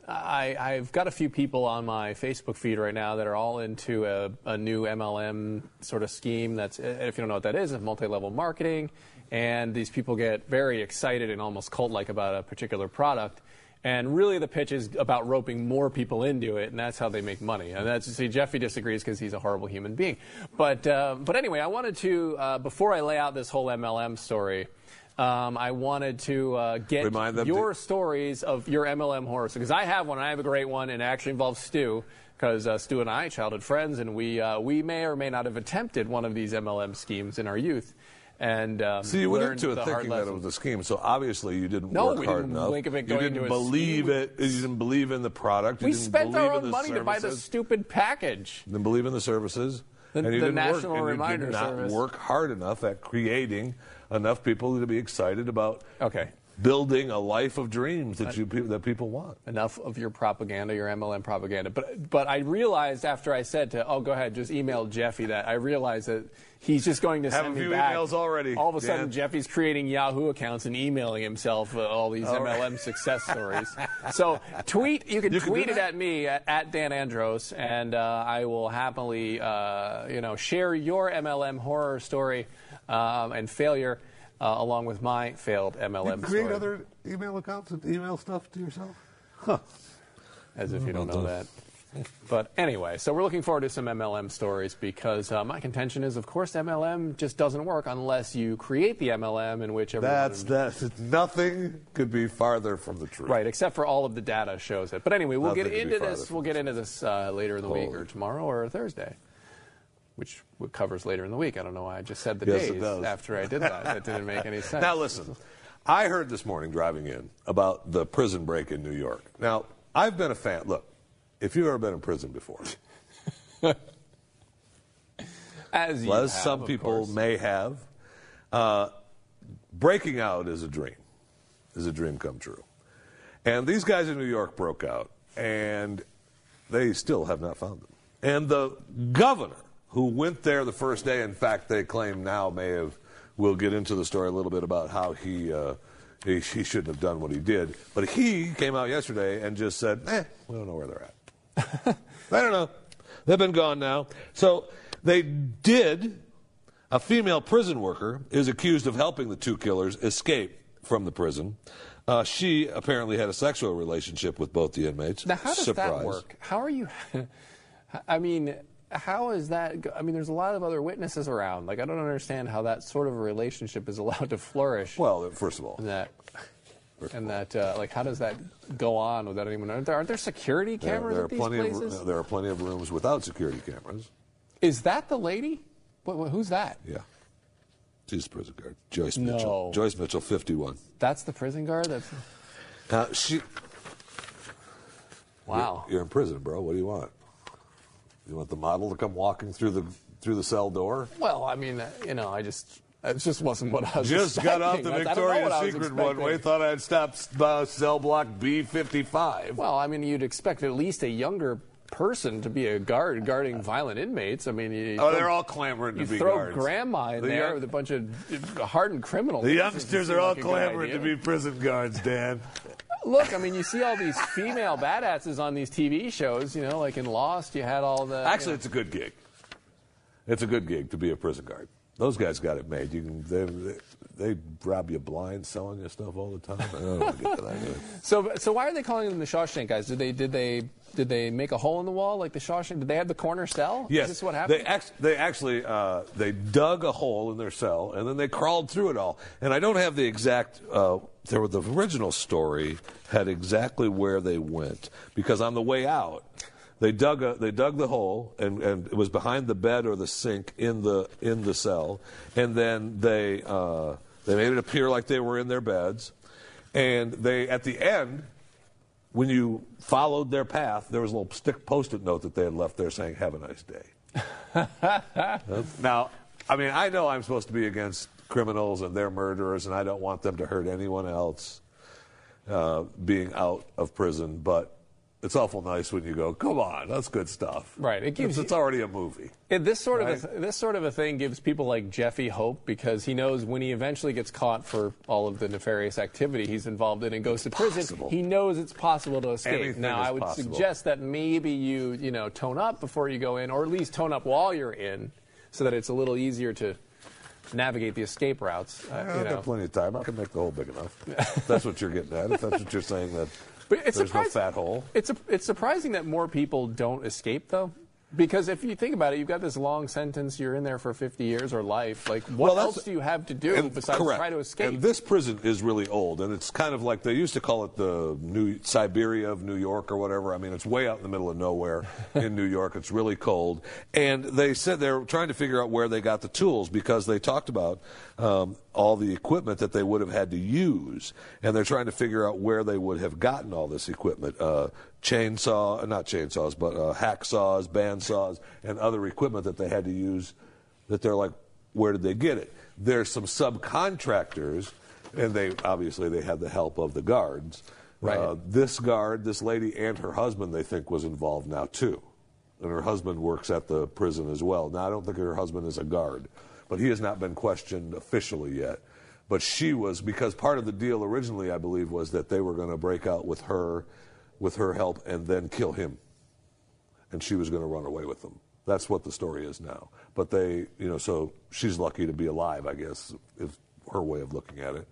[SPEAKER 2] I, I've got a few people on my Facebook feed right now that are all into a, a new MLM sort of scheme. That's, if you don't know what that is, it's multi-level marketing, and these people get very excited and almost cult-like about a particular product. And really, the pitch is about roping more people into it, and that's how they make money. And that's see, Jeffy disagrees because he's a horrible human being. But uh, but anyway, I wanted to uh, before I lay out this whole MLM story. Um, I wanted to uh, get your stories of your MLM horror because I have one. I have a great one, and it actually involves Stu because uh, Stu and I, childhood friends, and we uh, we may or may not have attempted one of these MLM schemes in our youth. And um,
[SPEAKER 1] See, you went into it thinking that it was a scheme, so obviously you didn't
[SPEAKER 2] No,
[SPEAKER 1] work
[SPEAKER 2] we
[SPEAKER 1] hard
[SPEAKER 2] didn't
[SPEAKER 1] enough.
[SPEAKER 2] think of it
[SPEAKER 1] you didn't believe
[SPEAKER 2] scheme.
[SPEAKER 1] it. You didn't believe in the product. You
[SPEAKER 2] we spent our own money to buy the stupid package.
[SPEAKER 1] didn't believe in the services.
[SPEAKER 2] The-
[SPEAKER 1] and you
[SPEAKER 2] the
[SPEAKER 1] didn't
[SPEAKER 2] National
[SPEAKER 1] work, and you did not
[SPEAKER 2] Service.
[SPEAKER 1] work hard enough at creating enough people to be excited about
[SPEAKER 2] Okay.
[SPEAKER 1] building a life of dreams that you that people want.
[SPEAKER 2] enough of your propaganda, your MLM propaganda. But but I realized after I said to oh go ahead, just email Jeffy that I realized that he's just going to send Have
[SPEAKER 1] a
[SPEAKER 2] me
[SPEAKER 1] few
[SPEAKER 2] back.
[SPEAKER 1] emails already,
[SPEAKER 2] All of a sudden,
[SPEAKER 1] Dan.
[SPEAKER 2] Jeffy's creating Yahoo accounts and emailing himself uh, all these
[SPEAKER 1] All right.
[SPEAKER 2] MLM success stories. *laughs* So tweet you can
[SPEAKER 1] You
[SPEAKER 2] tweet
[SPEAKER 1] do
[SPEAKER 2] it at me at, at Dan Andros, and uh, I will happily uh, you know share your MLM horror story um, and failure. Uh, along with my failed MLM You
[SPEAKER 1] create
[SPEAKER 2] story.
[SPEAKER 1] other email accounts and email stuff to yourself. Huh.
[SPEAKER 2] as if you don't know that. But anyway, so we're looking forward to some MLM stories because uh, my contention is, of course, MLM just doesn't work unless you create the MLM in which everyone.
[SPEAKER 1] That's that's nothing could be farther from the truth.
[SPEAKER 2] Right, except for all of the data shows it. But anyway, we'll
[SPEAKER 1] Nothing
[SPEAKER 2] get into this. We'll get into this uh, later in the week or tomorrow or Thursday. Which covers later in the week. I don't know why I just said the
[SPEAKER 1] Yes,
[SPEAKER 2] days after I did that. That didn't make any *laughs* sense.
[SPEAKER 1] Now listen, I heard this morning driving in about the prison break in New York. Now I've been a fan. Look, if you've ever been in prison before, *laughs*
[SPEAKER 2] as, have,
[SPEAKER 1] some people
[SPEAKER 2] course.
[SPEAKER 1] may have, uh, breaking out is a dream, is a dream come true. And these guys in New York broke out, and they still have not found them. And the governor who went there the first day, in fact, they claim now may have. We'll get into the story a little bit about how he. Uh, he, he shouldn't have done what he did. But he came out yesterday and just said, eh, we don't know where they're at. *laughs* I don't know. They've been gone now. So they did. A female prison worker is accused of helping the two killers escape from the prison. Uh, she apparently had a sexual relationship with both the inmates.
[SPEAKER 2] Now, how does
[SPEAKER 1] Surprise.
[SPEAKER 2] that work? How are you? *laughs* I mean, how is that? I mean, there's a lot of other witnesses around. Like, I don't understand how that sort of a relationship is *laughs* allowed to flourish.
[SPEAKER 1] Well, first of all,
[SPEAKER 2] and that, and that, uh, like, how does that go on without anyone? Aren't there, aren't there security
[SPEAKER 1] There,
[SPEAKER 2] cameras
[SPEAKER 1] there are
[SPEAKER 2] at these
[SPEAKER 1] plenty
[SPEAKER 2] places?
[SPEAKER 1] of there are plenty of rooms without security cameras.
[SPEAKER 2] Is that the lady? What, what, who's that?
[SPEAKER 1] Yeah, she's a prison guard. Joyce
[SPEAKER 2] No.
[SPEAKER 1] Mitchell. Joyce Mitchell, fifty-one.
[SPEAKER 2] That's the prison guard. That's
[SPEAKER 1] Uh, she.
[SPEAKER 2] Wow.
[SPEAKER 1] You're, you're in prison, bro. What do you want? You want the model to come walking through the through the cell door?
[SPEAKER 2] well. I mean, uh, you know, I just it just wasn't what I was.
[SPEAKER 1] Just got off the
[SPEAKER 2] expecting. I- I don't know what
[SPEAKER 1] Victoria's Secret
[SPEAKER 2] expecting.
[SPEAKER 1] one way. Thought I'd stop uh, cell block B55.
[SPEAKER 2] Well, I mean, you'd expect at least a younger person to be a guard guarding violent inmates. I mean, you
[SPEAKER 1] Oh,
[SPEAKER 2] throw-
[SPEAKER 1] they're all clamoring to
[SPEAKER 2] you
[SPEAKER 1] be
[SPEAKER 2] throw
[SPEAKER 1] guards.
[SPEAKER 2] grandma in
[SPEAKER 1] The
[SPEAKER 2] there
[SPEAKER 1] young-
[SPEAKER 2] with a bunch of hardened criminals.
[SPEAKER 1] The youngsters are all
[SPEAKER 2] like
[SPEAKER 1] clamoring to be prison guards, Dan.
[SPEAKER 2] Look, I mean, you see all these female badasses on these TV shows. You know, like in Lost, you had all the.
[SPEAKER 1] Actually, it's a good gig. It's a good gig to be a prison guard. Those guys got it made. You can they, they, they rob you blind, selling you stuff all the time. I don't want to get that. Anyway. *laughs*
[SPEAKER 2] So, so why are they calling them the Shawshank guys? Did they did they did they make a hole in the wall like the Shawshank? Did they have the corner cell?
[SPEAKER 1] Yes,
[SPEAKER 2] Is this what happened?
[SPEAKER 1] They, act, they actually uh, they dug a hole in their cell and then they crawled through it all. And I don't have the exact. Uh, there were the original story had exactly where they went because on the way out. They dug a, they dug the hole and, and it was behind the bed or the sink in the in the cell, and then they uh, they made it appear like they were in their beds, and they at the end when you followed their path, there was a little stick post-it note that they had left there saying, "Have a nice day." *laughs* now, I mean, I know I'm supposed to be against criminals and they're murderers, and I don't want them to hurt anyone else uh, being out of prison, but it's awful nice when you go, "Come on, that's good stuff."
[SPEAKER 2] Right, it gives
[SPEAKER 1] it's, it's already a movie.
[SPEAKER 2] And this sort
[SPEAKER 1] Right.
[SPEAKER 2] of a, this sort of a thing gives people like Jeffy hope because he knows when he eventually gets caught for all of the nefarious activity he's involved in and goes to prison,
[SPEAKER 1] possible.
[SPEAKER 2] he knows it's possible to escape.
[SPEAKER 1] Anything
[SPEAKER 2] now, I would
[SPEAKER 1] possible.
[SPEAKER 2] suggest that maybe you you know tone up before you go in, or at least tone up while you're in, so that it's a little easier to navigate the escape routes. Uh,
[SPEAKER 1] I've got plenty of time. I can make the hole big enough. if that's what you're getting at. If that's what you're saying, that
[SPEAKER 2] But it's
[SPEAKER 1] there's no fat hole.
[SPEAKER 2] It's a, it's surprising that more people don't escape though. Because if you think about it, you've got this long sentence, you're in there for 50 years or life. Like, what
[SPEAKER 1] Well,
[SPEAKER 2] else do you have to do besides
[SPEAKER 1] correct.
[SPEAKER 2] try to escape?
[SPEAKER 1] And this prison is really old, and it's kind of like they used to call it the New Siberia of New York or whatever. I mean, it's way out in the middle of nowhere in New York. It's really cold, and they said they're trying to figure out where they got the tools because they talked about um, all the equipment that they would have had to use, and they're trying to figure out where they would have gotten all this equipment. Uh, chainsaw, not chainsaws, but uh, hacksaws, bandsaws, and other equipment that they had to use that they're like, where did they get it? There's some subcontractors, and they obviously they had the help of the guards.
[SPEAKER 2] Right.
[SPEAKER 1] Uh, this guard, this lady, and her husband, they think was involved now too, and her husband works at the prison as well. Now I don't think her husband is a guard, but he has not been questioned officially yet. But she was because part of the deal originally, I believe, was that they were going to break out with her, with her help, and then kill him and she was going to run away with them. That's what the story is now. But they, you know, so she's lucky to be alive, I guess, is her way of looking at it.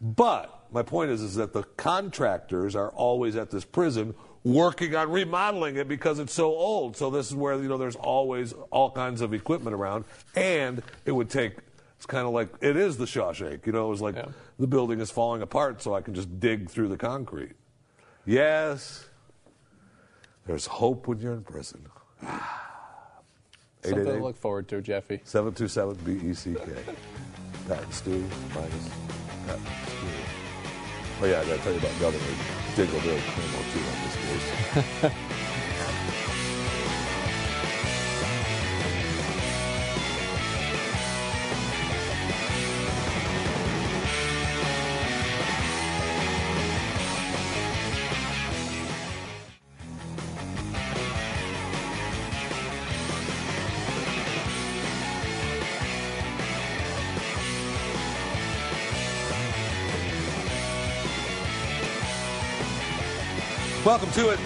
[SPEAKER 1] But my point is, is that the contractors are always at this prison working on remodeling it because it's so old. So this is where you know there's always all kinds of equipment around, and it would take. It's kind of like it is the Shawshank. You know, it was like the building is falling apart, so I can just dig through the concrete. Yes, there's hope when you're in prison. *sighs*
[SPEAKER 2] Something to look forward to, Jeffy.
[SPEAKER 1] 727 BECK. Pat and Stu minus Pat and Stu. Oh, yeah, I got to tell you about Governor Diggle Bill Cuomo, too, on this case. *laughs*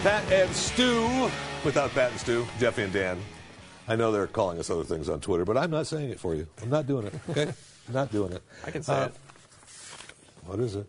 [SPEAKER 1] Pat and Stu. Without Pat and Stu, Jeffy and Dan. I know they're calling us other things on Twitter, but I'm not saying it for you. I'm not doing it. Okay, *laughs* I'm not doing it.
[SPEAKER 2] I can say
[SPEAKER 1] Uh,
[SPEAKER 2] it.
[SPEAKER 1] What is it?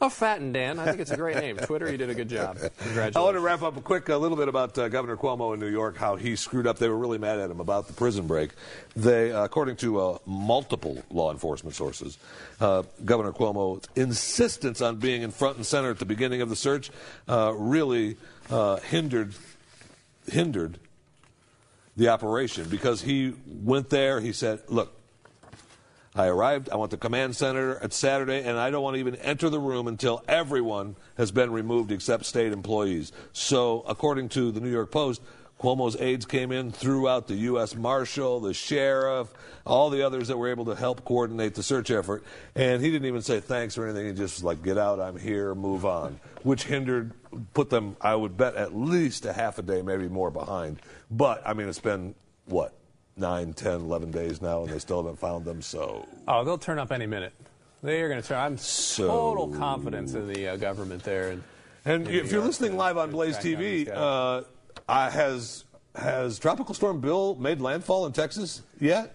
[SPEAKER 2] Oh, Fat and Dan. I think it's a great name. Twitter, you did a good job. Congratulations.
[SPEAKER 1] I want to wrap up a quick, a little bit about uh, Governor Cuomo in New York, how he screwed up. They were really mad at him about the prison break. They, uh, according to uh, multiple law enforcement sources, uh, Governor Cuomo's insistence on being in front and center at the beginning of the search uh, really uh, hindered hindered the operation because he went there. He said, "Look." I arrived. I went to command center at Saturday, and I don't want to even enter the room until everyone has been removed except state employees. So, according to the New York Post, Cuomo's aides came in throughout the U.S. Marshal, the sheriff, all the others that were able to help coordinate the search effort. And he didn't even say thanks or anything. He just was like, get out, I'm here, move on, which hindered, put them, I would bet, at least a half a day, maybe more behind. But, I mean, it's been, what, nine, ten, eleven days now, and they still haven't found them, so.
[SPEAKER 2] Oh, they'll turn up any minute. They are going to turn. I'm
[SPEAKER 1] So-
[SPEAKER 2] total confidence in the uh, government there. And,
[SPEAKER 1] And if you're listening live on Blaze TV, uh, uh, has has Tropical Storm Bill made landfall in Texas yet?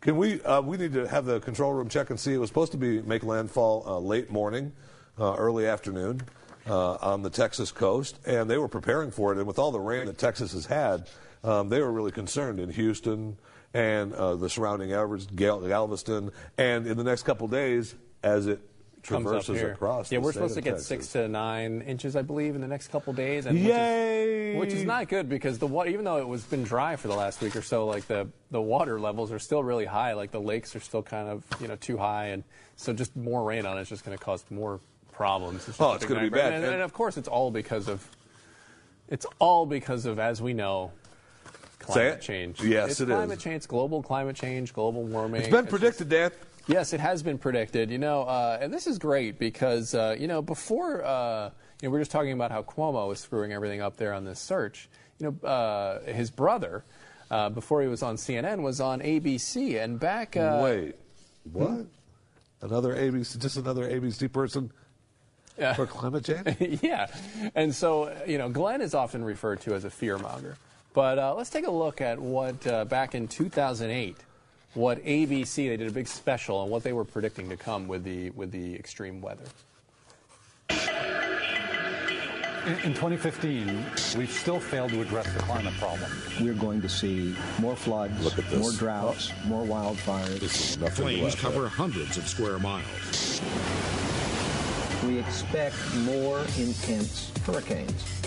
[SPEAKER 1] Can we uh, we need to have the control room check and see? It was supposed to be make landfall uh, late morning, uh, early afternoon uh, on the Texas coast, and they were preparing for it. And with all the rain that Texas has had, um, they were really concerned in Houston and uh, the surrounding areas, Gal- Galveston, and in the next couple days as it traverses across.
[SPEAKER 2] Yeah, we're supposed to get
[SPEAKER 1] Texas.
[SPEAKER 2] six to nine inches, I believe, in the next couple days. And
[SPEAKER 1] Yay!
[SPEAKER 2] Which is, which is not good because the water, even though it was been dry for the last week or so, like the the water levels are still really high. Like the lakes are still kind of you know too high, and so just more rain on it is just going to cause more problems. just
[SPEAKER 1] Oh, it's gonna be bad.
[SPEAKER 2] And,
[SPEAKER 1] And-
[SPEAKER 2] and of course, it's all because of it's all because of as we know. Climate change.
[SPEAKER 1] Yes,
[SPEAKER 2] it's
[SPEAKER 1] it is.
[SPEAKER 2] climate change, global climate change, global warming.
[SPEAKER 1] It's been
[SPEAKER 2] It's
[SPEAKER 1] predicted, Dan.
[SPEAKER 2] Yes, it has been predicted. You know, uh, and this is great because uh, you know before uh, you know we were just talking about how Cuomo was screwing everything up there on this search. You know, uh, his brother uh, before he was on CNN was on ABC, and back. Uh,
[SPEAKER 1] Wait, what? Another ABC, just another ABC person for climate change? *laughs*
[SPEAKER 2] yeah, and so you know, Glenn is often referred to as a fearmonger. But uh, let's take a look at what uh, back in 2008, what ABC they did a big special on what they were predicting to come with the with the extreme weather.
[SPEAKER 15] In, in 2015, we've still failed to address the climate problem.
[SPEAKER 14] We're going to see more floods,
[SPEAKER 15] Look at this.
[SPEAKER 14] more droughts, more wildfires.
[SPEAKER 15] Flames cover hundreds of square miles.
[SPEAKER 14] We expect more intense hurricanes.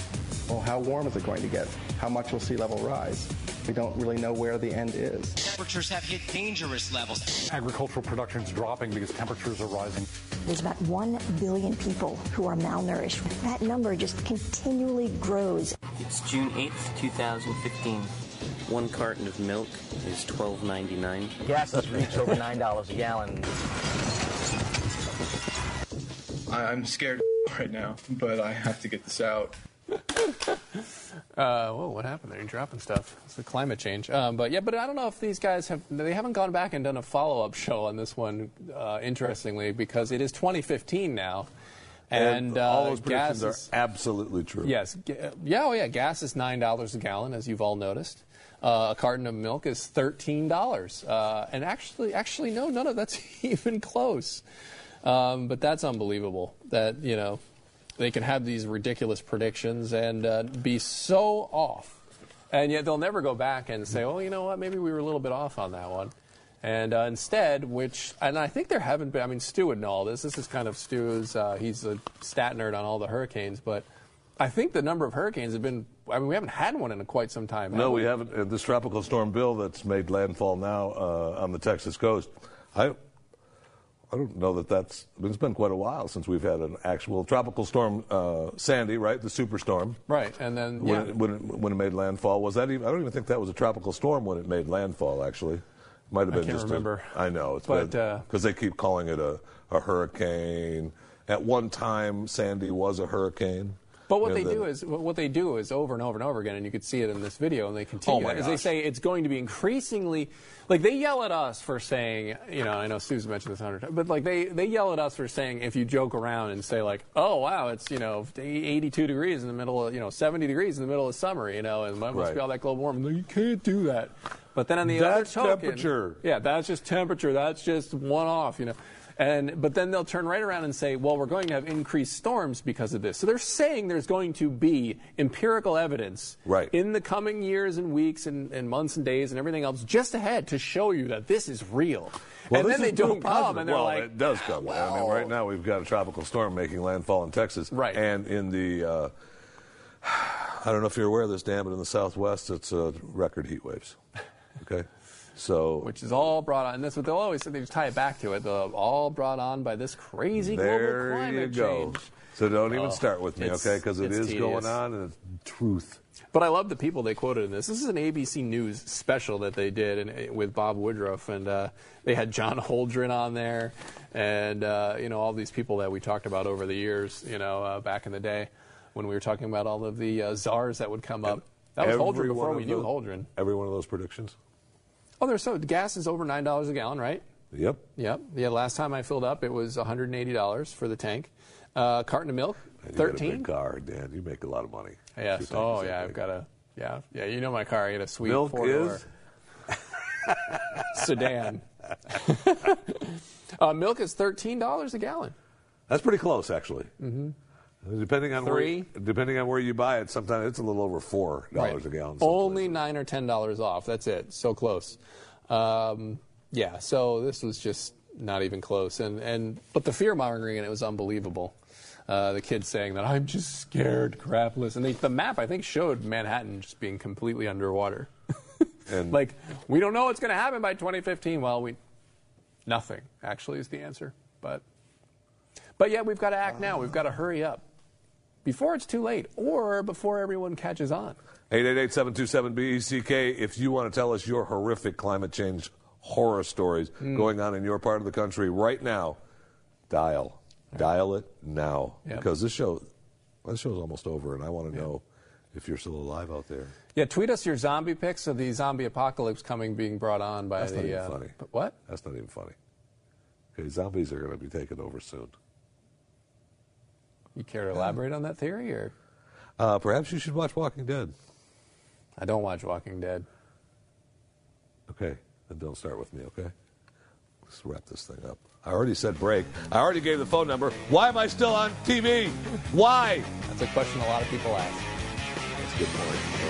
[SPEAKER 16] Well, how warm is it going to get? How much will sea level rise? We don't really know where the end is.
[SPEAKER 6] Temperatures have hit dangerous levels.
[SPEAKER 15] Agricultural production is dropping because temperatures are rising.
[SPEAKER 17] There's about 1 billion people who are malnourished. That number just continually grows.
[SPEAKER 18] It's June 8th, 2015. One carton of milk is $12.99.
[SPEAKER 19] Gas has reached over $9 a gallon.
[SPEAKER 20] I- I'm scared *laughs* right now, but I have to get this out. *laughs*
[SPEAKER 2] Uh, whoa, what happened there? You're dropping stuff. It's the climate change. Um, but yeah, but I don't know if these guys have. They haven't gone back and done a follow-up show on this one. Uh, interestingly, because it is 2015 now, and, uh,
[SPEAKER 1] all those
[SPEAKER 2] gas
[SPEAKER 1] predictions
[SPEAKER 2] is-
[SPEAKER 1] are absolutely true.
[SPEAKER 2] Yes. Uh, Yeah, oh yeah. Gas is nine dollars a gallon, as you've all noticed. Uh, a carton of milk is thirteen dollars, uh, and actually, actually, no, none of that's *laughs* even close. Um, but that's unbelievable. That you know, they can have these ridiculous predictions and uh, be so off, and yet they'll never go back and say, "Oh, you know what? Maybe we were a little bit off on that one." And uh, instead, which, and I think there haven't been, I mean, Stu would know all this. This is kind of Stu's, uh, he's a stat nerd on all the hurricanes, but I think the number of hurricanes have been I mean, we haven't had one in quite some time.
[SPEAKER 1] No,
[SPEAKER 2] have
[SPEAKER 1] we haven't. Uh, this tropical storm Bill that's made landfall now uh, on the Texas coast. I I don't know that that's. It's been quite a while since we've had an actual tropical storm uh, Sandy, right? The superstorm.
[SPEAKER 2] Right, and then
[SPEAKER 1] When,
[SPEAKER 2] yeah.
[SPEAKER 1] it, when, it, when it made landfall, was that even? I don't even think that was a tropical storm when it made landfall. Actually, might have been.
[SPEAKER 2] I can't
[SPEAKER 1] just.
[SPEAKER 2] remember.
[SPEAKER 1] A, I know it's
[SPEAKER 2] But,
[SPEAKER 1] because they keep calling it a, a hurricane. At one time, Sandy was a hurricane.
[SPEAKER 2] But what they
[SPEAKER 1] know,
[SPEAKER 2] do is what they do is over and over and over again, and you could see it in this video, and they continue.
[SPEAKER 1] Oh my
[SPEAKER 2] is they say it's going to be increasingly, like they yell at us for saying, you know, I know Stu's mentioned this a hundred times, but like they they yell at us for saying if you joke around and say like, oh wow, it's you know 82 degrees in the middle of you know 70 degrees in the middle of summer, you know, and it must
[SPEAKER 1] Right.
[SPEAKER 2] be all that global warming. No, you can't do that. But then on the
[SPEAKER 1] That's
[SPEAKER 2] other token,
[SPEAKER 1] temperature.
[SPEAKER 2] yeah, that's just temperature. That's just one off, you know. And but then they'll turn right around and say, well, we're going to have increased storms because of this. So they're saying there's going to be empirical evidence
[SPEAKER 1] Right.
[SPEAKER 2] in the coming years and weeks and, and months and days and everything else just ahead to show you that this is real.
[SPEAKER 1] Well,
[SPEAKER 2] and then they don't come and they're
[SPEAKER 1] well,
[SPEAKER 2] like,
[SPEAKER 1] it does come. I mean, right now we've got a tropical storm making landfall in Texas, right? And in the, uh, *sighs* I don't know if you're aware of this, Dan, but in the Southwest, it's uh, record heat waves. *laughs* Okay, so
[SPEAKER 2] which is all brought on. And that's what they'll always say. They just tie it back to it. They're all brought on by this crazy
[SPEAKER 1] there
[SPEAKER 2] global climate
[SPEAKER 1] you go.
[SPEAKER 2] change.
[SPEAKER 1] So don't even
[SPEAKER 2] Oh,
[SPEAKER 1] start with me,
[SPEAKER 2] it's-
[SPEAKER 1] okay? Because
[SPEAKER 2] it's
[SPEAKER 1] is going on, and it's truth.
[SPEAKER 2] But I love the people they quoted in this. This is an ABC News special that they did and, with Bob Woodruff, and uh, they had John *laughs* Holdren on there, and uh, you know all these people that we talked about over the years. You know, uh, back in the day when we were talking about all of the uh, czars that would come up. That was Holdren before we knew
[SPEAKER 1] those-
[SPEAKER 2] Holdren.
[SPEAKER 1] Every one of those predictions.
[SPEAKER 2] Oh, there's so gas is over nine dollars a gallon, right?
[SPEAKER 1] Yep.
[SPEAKER 2] Yep. Yeah. Last time I filled up, it was 180 dollars for the tank. Uh, carton of milk,
[SPEAKER 1] And you got a
[SPEAKER 2] 13.
[SPEAKER 1] big car, Dan. You make a lot of money.
[SPEAKER 2] Yes. Oh, yeah. I've got a. Yeah. Yeah. You know my car. I got a sweet
[SPEAKER 1] Milk
[SPEAKER 2] four-door
[SPEAKER 1] is? *laughs*
[SPEAKER 2] sedan. *laughs* uh, milk is thirteen dollars a gallon.
[SPEAKER 1] That's pretty close, actually.
[SPEAKER 2] Mm-hmm.
[SPEAKER 1] Depending on
[SPEAKER 2] Three.
[SPEAKER 1] where, depending on where you buy it, sometimes it's a little over four dollars
[SPEAKER 2] Right.
[SPEAKER 1] a gallon.
[SPEAKER 2] Only nine or ten dollars off. That's it. So close. Um, yeah. So this was just not even close. And and but the fear mongering in it was unbelievable. Uh, the kids saying that I'm just scared, crapless, and they, the map I think showed Manhattan just being completely underwater. *laughs*
[SPEAKER 1] And
[SPEAKER 2] like we don't know what's going to happen by 2015. Well, we nothing actually is the answer. But but yeah, we've got to act now. We've got to hurry up before it's too late, or before everyone catches on.
[SPEAKER 1] 888-727-BECK E if you want to tell us your horrific climate change horror stories
[SPEAKER 2] Hmm.
[SPEAKER 1] going on in your part of the country right now. Dial. Dial it now.
[SPEAKER 2] Yep.
[SPEAKER 1] Because this show this show's almost over and I want to know if you're still alive out there.
[SPEAKER 2] Yeah, tweet us your zombie pics of the zombie apocalypse coming being brought on by
[SPEAKER 1] That's
[SPEAKER 2] the.
[SPEAKER 1] not even
[SPEAKER 2] uh,
[SPEAKER 1] funny.
[SPEAKER 2] What?
[SPEAKER 1] That's not even funny. Okay, zombies are going to be taken over soon.
[SPEAKER 2] You care to elaborate on that theory, or
[SPEAKER 1] Uh, perhaps you should watch Walking Dead.
[SPEAKER 2] I don't watch Walking Dead.
[SPEAKER 1] Okay, then don't start with me, okay? Let's wrap this thing up. I already said break. I already gave the phone number. Why am I still on TV? Why?
[SPEAKER 2] That's a question a lot of people ask.
[SPEAKER 1] That's a good point.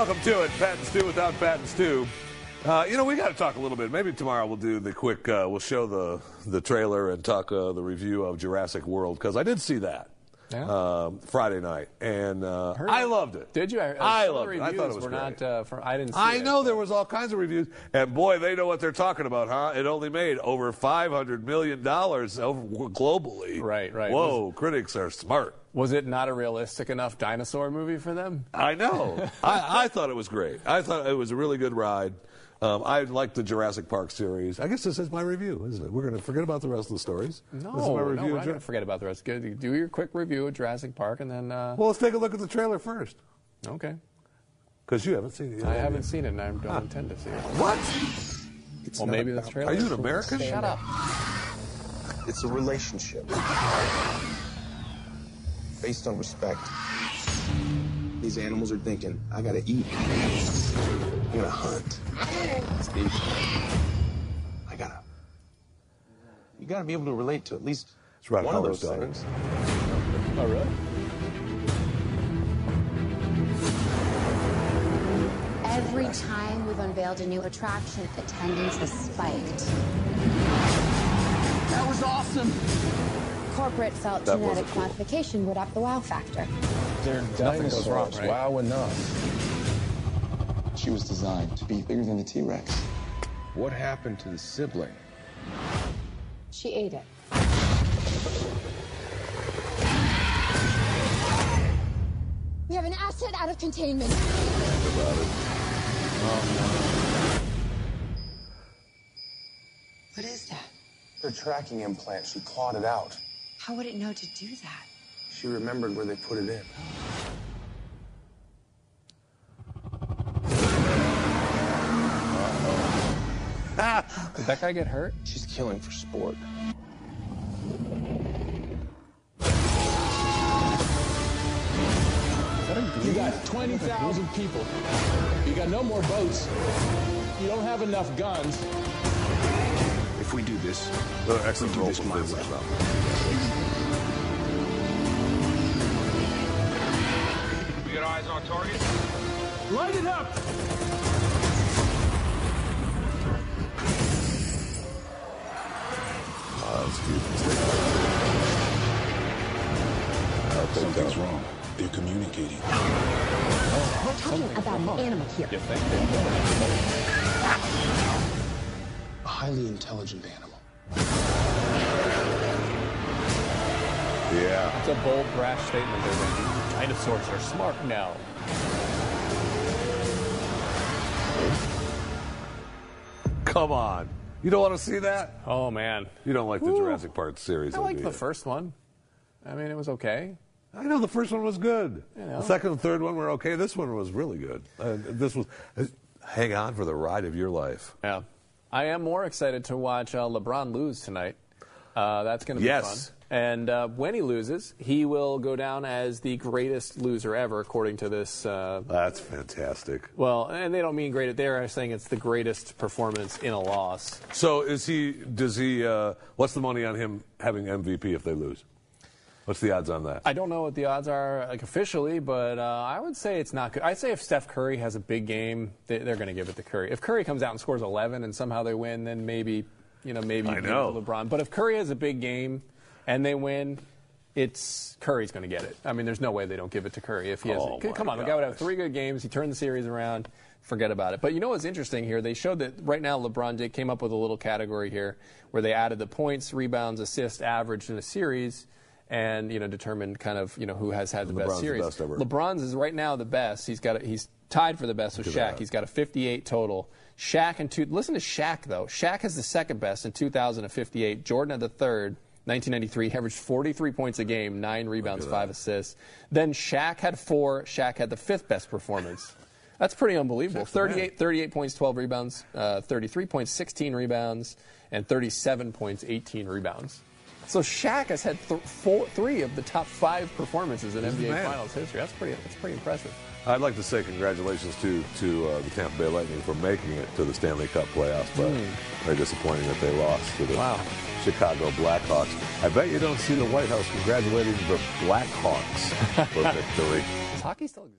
[SPEAKER 1] Welcome to it, Pat and Stu without Pat and Stu. Uh, you know, we got to talk a little bit. Maybe tomorrow we'll do the quick. Uh, we'll show the the trailer and talk uh, the review of Jurassic World because I did see that um, Friday night and uh, I loved it.
[SPEAKER 2] Did you? I,
[SPEAKER 1] I loved it. I thought it was great.
[SPEAKER 2] not. Uh, from, I didn't. See
[SPEAKER 1] I
[SPEAKER 2] it.
[SPEAKER 1] know there was all kinds of reviews, and boy, they know what they're talking about, huh? It only made over five hundred million dollars over globally.
[SPEAKER 2] Right, right.
[SPEAKER 1] Whoa, critics are smart.
[SPEAKER 2] Was it not a realistic enough dinosaur movie for them?
[SPEAKER 1] I know. *laughs* I, I thought it was great. I thought it was a really good ride. Um, I liked the Jurassic Park series. I guess this is my review, isn't it? We're going to forget about the rest of the stories.
[SPEAKER 2] No,
[SPEAKER 1] this is my
[SPEAKER 2] no,
[SPEAKER 1] review.
[SPEAKER 2] we're
[SPEAKER 1] of
[SPEAKER 2] not gonna forget about the rest. Go- Do your quick review of Jurassic Park, and then. Uh,
[SPEAKER 1] well, let's take a look at the trailer first,
[SPEAKER 2] okay.
[SPEAKER 1] because you haven't seen it. yet,
[SPEAKER 2] I
[SPEAKER 1] have
[SPEAKER 2] haven't
[SPEAKER 1] you?
[SPEAKER 2] seen it, and I don't intend to see it.
[SPEAKER 1] What?
[SPEAKER 2] well, maybe this trailer.
[SPEAKER 1] Are you an American?
[SPEAKER 2] Shut up.
[SPEAKER 16] It's a relationship based on respect. These animals are thinking, I gotta eat. You're gonna hunt.
[SPEAKER 2] Steve.
[SPEAKER 16] I gotta. You gotta be able to relate to at least
[SPEAKER 1] It's Ron
[SPEAKER 16] one of those things.
[SPEAKER 2] Oh, really?
[SPEAKER 21] Every time we've unveiled a new attraction, attendance has spiked.
[SPEAKER 22] That was awesome.
[SPEAKER 21] Corporate felt
[SPEAKER 22] That
[SPEAKER 21] genetic
[SPEAKER 22] wasn't cool.
[SPEAKER 21] quantification would up the wow factor.
[SPEAKER 23] They're
[SPEAKER 2] Nothing goes wrong,
[SPEAKER 23] dinosaurs.
[SPEAKER 2] right?
[SPEAKER 23] Wow enough. She was designed to be bigger than the T-Rex. What happened to the sibling?
[SPEAKER 21] She ate it. We have an asset out of containment. Oh, no.
[SPEAKER 16] What is that? Her tracking implant. She clawed it out.
[SPEAKER 21] How would it know to do that?
[SPEAKER 16] She remembered where they put it in. Ah!
[SPEAKER 2] Did that guy get hurt?
[SPEAKER 16] She's killing for sport.
[SPEAKER 4] You got 20,000 people. You got no more boats. You don't have enough guns.
[SPEAKER 16] If we do this,
[SPEAKER 1] Another excellent
[SPEAKER 16] we do
[SPEAKER 1] role
[SPEAKER 16] this
[SPEAKER 1] from
[SPEAKER 16] my way.
[SPEAKER 1] as well.
[SPEAKER 24] We got eyes on target.
[SPEAKER 4] Light it up!
[SPEAKER 25] Something's wrong. They're communicating.
[SPEAKER 26] We're talking about an animal here.
[SPEAKER 16] A highly intelligent animal.
[SPEAKER 1] Yeah.
[SPEAKER 2] It's a bold, brash statement there, Randy. Dinosaurs are smart now.
[SPEAKER 1] Come on. You don't want to see that?
[SPEAKER 2] Oh, man.
[SPEAKER 1] You don't like the
[SPEAKER 2] Woo.
[SPEAKER 1] Jurassic Park series.
[SPEAKER 2] I
[SPEAKER 1] do
[SPEAKER 2] liked the first one. I mean, it was okay.
[SPEAKER 1] I know the first one was good.
[SPEAKER 2] You know.
[SPEAKER 1] The second and third one were okay. This one was really good. Uh, this was. uh, hang on for the ride of your life.
[SPEAKER 2] Yeah. I am more excited to watch uh, LeBron lose tonight. Uh, that's going to be
[SPEAKER 1] Yes.
[SPEAKER 2] fun. And uh, when he loses, he will go down as the greatest loser ever, according to this. Uh,
[SPEAKER 1] That's fantastic.
[SPEAKER 2] well, and they don't mean great. They're saying it's the greatest performance in a loss.
[SPEAKER 1] So is he? Does he? Uh, what's the money on him having MVP if they lose? What's the odds on that?
[SPEAKER 2] I don't know what the odds are like officially, but uh, I would say it's not good. I'd say if Steph Curry has a big game, they, they're going to give it to Curry. If Curry comes out and scores 11 and somehow they win, then maybe, you know, maybe you
[SPEAKER 1] know.
[SPEAKER 2] LeBron. But if Curry has a big game and they win, it's Curry's going to get it. I mean, there's no way they don't give it to Curry if he has.
[SPEAKER 1] Oh,
[SPEAKER 2] it. Come
[SPEAKER 1] my
[SPEAKER 2] on, the guy would have three good games. He turned the series around. Forget about it. But you know what's interesting here? They showed that right now LeBron did came up with a little category here where they added the points, rebounds, assists, average in a series, and you know determined kind of you know who has had the
[SPEAKER 1] LeBron's
[SPEAKER 2] best
[SPEAKER 1] the
[SPEAKER 2] series.
[SPEAKER 1] best ever.
[SPEAKER 2] LeBron's is right now the best. He's got a, he's tied for the best with
[SPEAKER 1] Look
[SPEAKER 2] Shaq. He's got a 58 total. Shaq and two. Listen to Shaq though. Shaq has the second best in 2058. Jordan had the third. 1993 he averaged 43 points a game, nine rebounds, five assists. Then Shaq had four. Shaq had the fifth best performance. That's pretty unbelievable. 38, 38 points, 12 rebounds, uh, 33 points, 16 rebounds, and 37 points, 18 rebounds. So Shaq has had th- four, three of the top five performances in
[SPEAKER 1] He's
[SPEAKER 2] NBA. Finals history. That's pretty. That's pretty impressive.
[SPEAKER 1] I'd like to say congratulations to to uh, the Tampa Bay Lightning for making it to the Stanley Cup playoffs, but
[SPEAKER 2] Mm.
[SPEAKER 1] very disappointing that they lost to the
[SPEAKER 2] Wow.
[SPEAKER 1] Chicago Blackhawks. I bet you don't see the White House congratulating the Blackhawks for *laughs* victory.
[SPEAKER 2] Does hockey still exist?